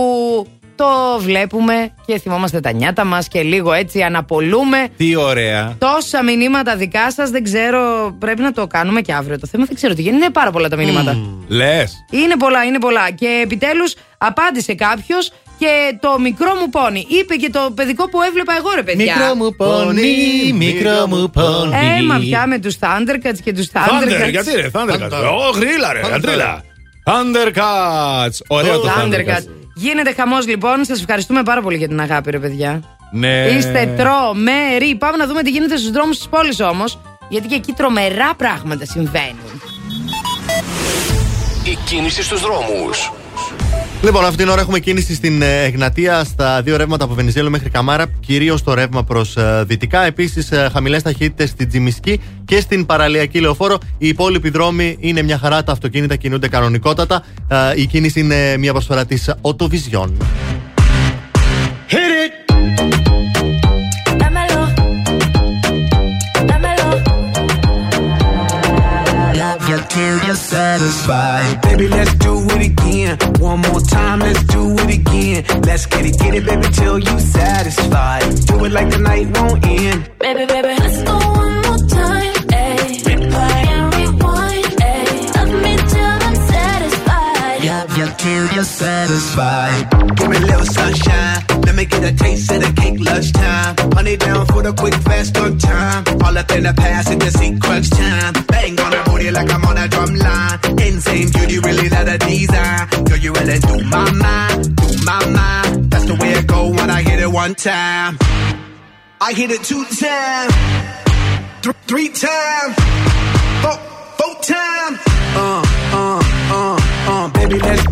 το βλέπουμε και θυμόμαστε τα νιάτα μας και λίγο έτσι αναπολούμε.
Τι ωραία.
Τόσα μηνύματα δικά σας δεν ξέρω. Πρέπει να το κάνουμε και αύριο το θέμα. Δεν ξέρω τι γίνεται. Είναι πάρα πολλά τα μηνύματα.
Λες.
Είναι πολλά, είναι πολλά. Και επιτέλους απάντησε κάποιος και το μικρό μου πόνι. Είπε και το παιδικό που έβλεπα εγώ, ρε παιδιά.
Μικρό μου πόνι, μικρό μου πόνι.
Ε, μα πια με τους Thundercats και τους
Thunder,
Thundercats.
γιατί ρε, Thundercats.
Thunder.
Ω, γρήλα ρε,
Thunder.
αντρίλα. Thundercats. Ωραίο το
Thundercats.
Thundercats.
Γίνεται χαμός λοιπόν. Σας ευχαριστούμε πάρα πολύ για την αγάπη, ρε παιδιά.
Ναι.
Είστε τρομεροί. Πάμε να δούμε τι γίνεται στους δρόμους της πόλης όμως. Γιατί και εκεί τρομερά πράγματα συμβαίνουν.
Η κίνηση στους δρόμους.
Λοιπόν, αυτήν την ώρα έχουμε κίνηση στην ε, Εγνατία στα δύο ρεύματα από Βενιζέλο μέχρι Καμάρα, κυρίως το ρεύμα προς δυτικά. Επίσης, χαμηλές ταχύτητες στην Τζιμισκή και στην παραλιακή λεωφόρο. Οι υπόλοιποι δρόμοι είναι μια χαρά, τα αυτοκίνητα κινούνται κανονικότατα. Ε, Η κίνηση είναι μια προσφορά της Autovision.
Satisfied. Baby, let's do it again. One more time, let's do it again. Let's get it, get it, baby, till you satisfied. Do it like the night won't end.
Baby, baby, let's go one more time. Ayy. Replay and rewind. Ayy. Love me till I'm satisfied.
Love you till you're satisfied. Give me a little sunshine. Me get a taste of the cake lunchtime. Honey down for the quick fast good time. All up in the past just see crunch time. Bang on her booty like I'm on a drum line. Insane beauty, really not a design. Girl, you really do my mind, do my mind. That's the way it go when I hit it one time. I hit it two times, th- three times, four, four times. Uh, uh, uh, uh, baby, let's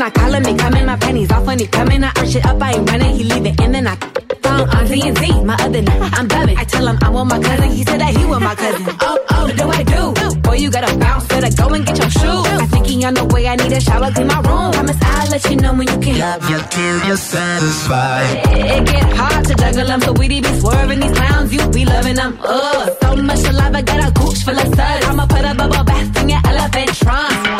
When I call him, he coming, my panties off when he coming. I arch it up, I ain't running, he leave it in, then I phone on Z and Z. My other I'm dubbing. I tell him I want my cousin, he said that he want my cousin. Oh, oh, what do I do? Boy, you gotta bounce, better go and get your shoes. I think he on the way, I need a shower, clean my room. Promise I'll let you know when you can.
Love you till you're satisfied.
It, it get hard to juggle them, so we be swerving these clowns, you be loving them. Ugh, so much alive, I got a gooch full of suds. I'ma put a bubble bath in your elephant trunk.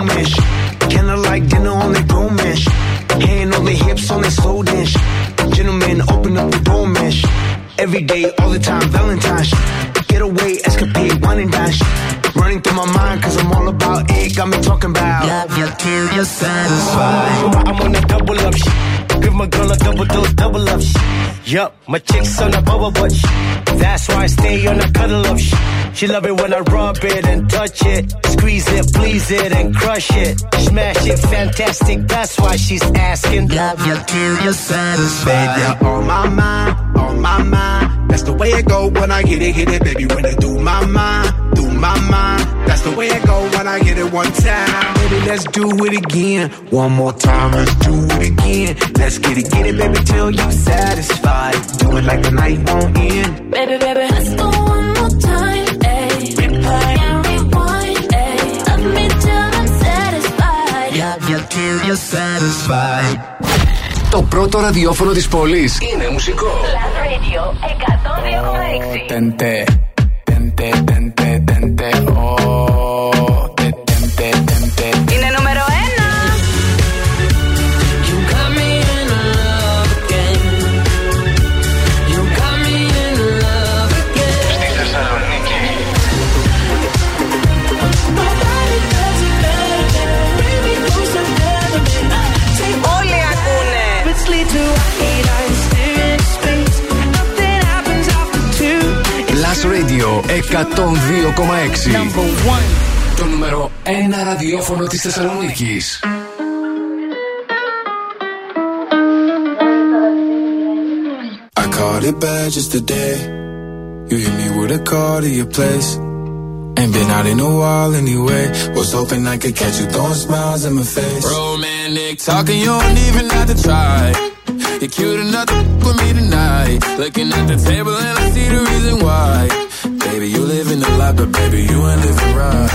I'm on that. Kinda like dinner on that romance. Hand on the hips on that slow dance. Gentlemen, open up the door, man. Every day, all the time, Valentine's. Get away, escapade.
one and done. Running through my mind, cause I'm all about it. Got me talking about love you till you're satisfied. I'm on a double up shit. Give my girl a double dose, double up shit. Yup, my chick's on a bubble butt shit. That's why I stay on a cuddle up shit. She love it when I rub it and touch it. Squeeze it, please it, and crush it. Smash it, fantastic. That's why she's asking. Love you till you're satisfied.
Baby, you're on my mind, on my mind. That's the way it go when I hit it, hit it, baby. When it do my mind, do my mind. That's the way it go when I hit it one time Baby, let's do it again. One more time, let's do it again. Let's get it, get it, baby, till you're satisfied. Do it like the night won't end.
Baby, baby, let's go one more time, ayy. Replay and rewind, ayy. Love me till I'm satisfied.
Love you till you're satisfied.
Το πρώτο ραδιόφωνο της πόλης είναι μουσικό.
Plus Radio 102,6.
Το νούμερο 1 ραδιόφωνο της Θεσσαλονίκης.
I caught it bad just today. You hit me with a call to your place. Ain't been out in a while anyway. Was hoping I could catch you throwing smiles in my face. Romantic talking, you don't even have to try. You're cute enough to f- with me tonight. Looking at the table and I see the reason why. Baby, you live in the life, but baby, you ain't living right.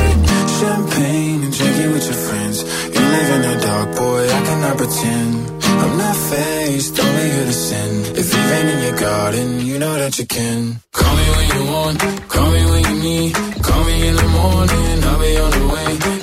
Champagne and drinking with your friends. You live in the dark, boy, I cannot pretend. I'm not faced, only here to sin. If you rain in your garden, you know that you can. Call me when you want, call me when you need. Call me in the morning, I'll be on the way.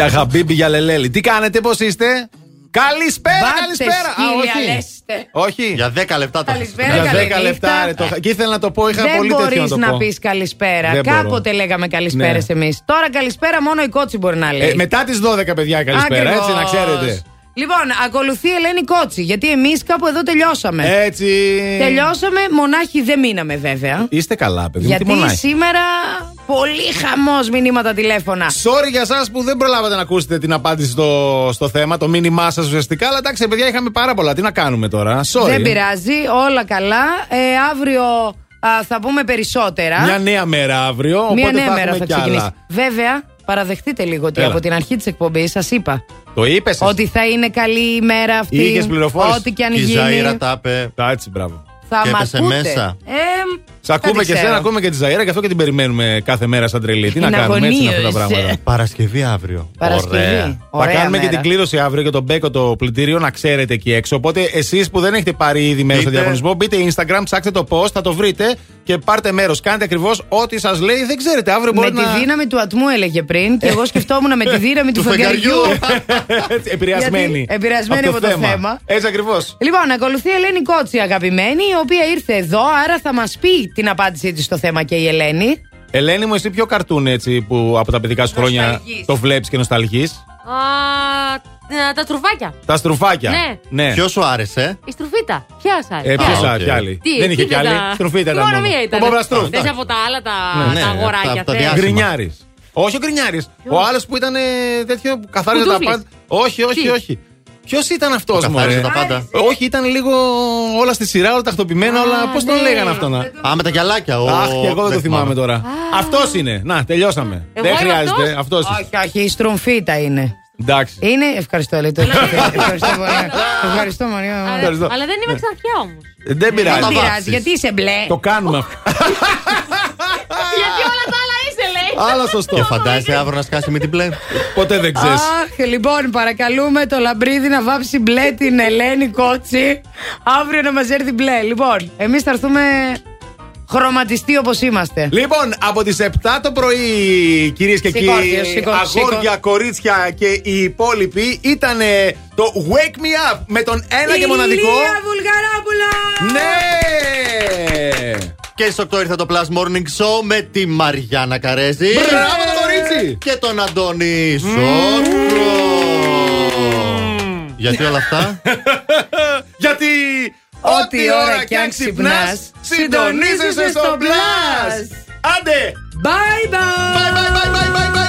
Για Χαμπίμπι, για Λελέλη. Τι κάνετε, πώς είστε; Καλησπέρα,
Βάτε
καλησπέρα.
σκύλια,
όχι.
λέστε.
όχι.
Για 10 λεπτά το
Καλησπέρα,
Για
καλή
10
νύχτα.
λεπτά. ρε, το... Και ήθελα να το πω, είχα
Δεν
πολύ τέτοιο να
μπορεί
το
να
πω.
πεις καλησπέρα.
Δεν μπορώ.
Κάποτε λέγαμε καλησπέρες
Ναι.
εμείς. Τώρα καλησπέρα μόνο η κότσι μπορεί να λέει.
Ε, μετά τις 12, παιδιά, καλησπέρα,
Ακριβώς.
έτσι να ξέρετε.
Λοιπόν, ακολουθεί η Ελένη Κότσι, γιατί εμείς κάπου εδώ τελειώσαμε.
Έτσι.
Τελειώσαμε, μονάχοι δεν μείναμε βέβαια.
Είστε καλά, παιδί μου, τι
Γιατί
μονάχη.
σήμερα πολύ χαμός μηνύματα τηλέφωνα.
Sorry για εσάς που δεν προλάβατε να ακούσετε την απάντηση στο, στο θέμα, το μήνυμά σας ουσιαστικά. Αλλά εντάξει, παιδιά, είχαμε πάρα πολλά. Τι να κάνουμε τώρα; Sorry.
Δεν πειράζει, όλα καλά. Ε, αύριο α, θα πούμε περισσότερα.
Μια νέα μέρα αύριο. Οπότε
Μια νέα
θα
μέρα
έχουμε
θα
κι
ξεκινήσει.
άλλα.
Βέβαια, παραδεχτείτε λίγο ότι
Έλα.
από την αρχή της εκπομπής σας είπα
Το είπες.
ότι θα είναι καλή η μέρα αυτή.
Είχες πληροφόρηση.
Ό,τι και αν
Η
γίνει.
Ζαήρα τα είπε.
Τα έτσι, μπράβο.
Θα
Και
μ'
έπεσε
ακούτε.
μέσα.
Ε,
Σ' ακούμε
Κάτι
και
ξέρω.
εσένα, ακούμε και τη Ζαήρα, γι' αυτό και την περιμένουμε κάθε μέρα σαν τρελή. Τι να
Είναι
κάνουμε, έτσι είναι αυτά τα
αγωνίως.
πράγματα.
Παρασκευή αύριο.
Παρασκευή.
Ωραία.
Ωραία
θα κάνουμε
μέρα.
και την κλήρωση αύριο για τον Μπέκο το πλυντήριο, να ξέρετε εκεί έξω. Οπότε εσείς που δεν έχετε πάρει ήδη μέρος στο
Μπείτε.
διαγωνισμό, μπείτε Instagram, ψάξτε το post, θα το βρείτε και πάρτε μέρος. Κάντε ακριβώς ό,τι σας λέει. Δεν ξέρετε, αύριο
Με
μπορεί
τη
να.
δύναμη του ατμού έλεγε πριν και εγώ σκεφτόμουν με τη δύναμη του
Του
φεγγαριού.
Έτσι, επηρεασμένη.
Γιατί επηρεασμένη από το θέμα.
Έτσι ακριβώς.
Λοιπόν, ακολουθεί η Ελένη Κότσι, αγαπημένη, η οποία ήρθε εδώ, άρα θα μας πει την απάντησή της στο θέμα και η Ελένη.
Ελένη μου, εσύ ποιο καρτούν έτσι που από τα παιδικά σου χρόνια
Νοσταλγείς.
το βλέπεις και νοσταλγείς;
Α, ε, τα τρουφάκια.
Τα στρουφάκια.
Ναι.
Ποιος σου άρεσε;
Η στρουφίτα. Ποιας σα
Ε,
άρεσε.
ποιος
Α,
α,
οκ.
κι άλλη.
Τι,
Δεν είχε
τι
κι άλλη.
τα-
Στρουφίτα ήταν.
Μόνο
μόνο.
μία ήταν.
Ο Παπαστρούφ.
Θες από τα άλλα τα,
Ναι,
τα
ναι,
αγοράκια.
τα- τα
θες.
διάσημα.
Γκρινιάρης. Όχι ο Γκρινιάρης. Ο άλλος που ήταν ε, τέτοιο. Καθάριζε τα
Κουτούφλης.
πάντα. Όχι, όχι,
Τι;
όχι. Ποιος ήταν αυτός,
Που καθάριζε
Μωρέ;
τα πάντα.
Όχι, ήταν λίγο όλα στη σειρά, όλα τακτοποιημένα, όλα. Πώς τον
ναι.
λέγανε αυτό να.
Α, με τα γυαλάκια. Ο...
Αχ, και εγώ δεν το θυμάμαι τώρα. Αυτός είναι. Να, τελειώσαμε.
Εγώ
Δεν
είμαι
χρειάζεται. Αυτός
Όχι, όχι, η στρομφίτα είναι.
Εντάξει.
Είναι. Ευχαριστώ, λέει το. Ευχαριστώ πολύ. Ευχαριστώ, Μαρία.
Αλλά,
Ευχαριστώ.
αλλά δεν είμαι εξαρχιά όμως.
Δεν
Δεν
πειράζει.
πειράζει, γιατί είσαι μπλε.
Το κάνουμε αυτό.
είσαι, λέει.
Άλλα σωστό.
Και φαντάζεσαι αύριο να σκάσει με την πλέ.
Ποτέ δεν ξέρεις.
Αχ, λοιπόν, παρακαλούμε το λαμπρίδι να βάψει μπλε την Ελένη Κότσι. Αύριο να μας έρθει μπλε. Λοιπόν, εμείς θα έρθουμε χρωματιστοί όπως είμαστε.
Λοιπόν, από τις 7 το πρωί, κυρίες και
Σηκώ,
κύριοι,
σηκώ,
αγόρια,
σηκώ.
κορίτσια και οι υπόλοιποι, ήταν το Wake Me Up με τον ένα και μοναδικό.
Ηλία Βουλγαράπουλα!
Ναι!
Και στι 8 ήρθε το Plus Morning Show με τη Μαριάννα Καρέζη.
Μπράβο το κορίτσι!
Και τον Αντώνη Σόρκο. Γιατί όλα αυτά.
Γιατί
Ό,τι ώρα κι αν ξυπνάς, συντονίζεσαι στο Plus.
Άντε!
Bye bye!
Bye bye!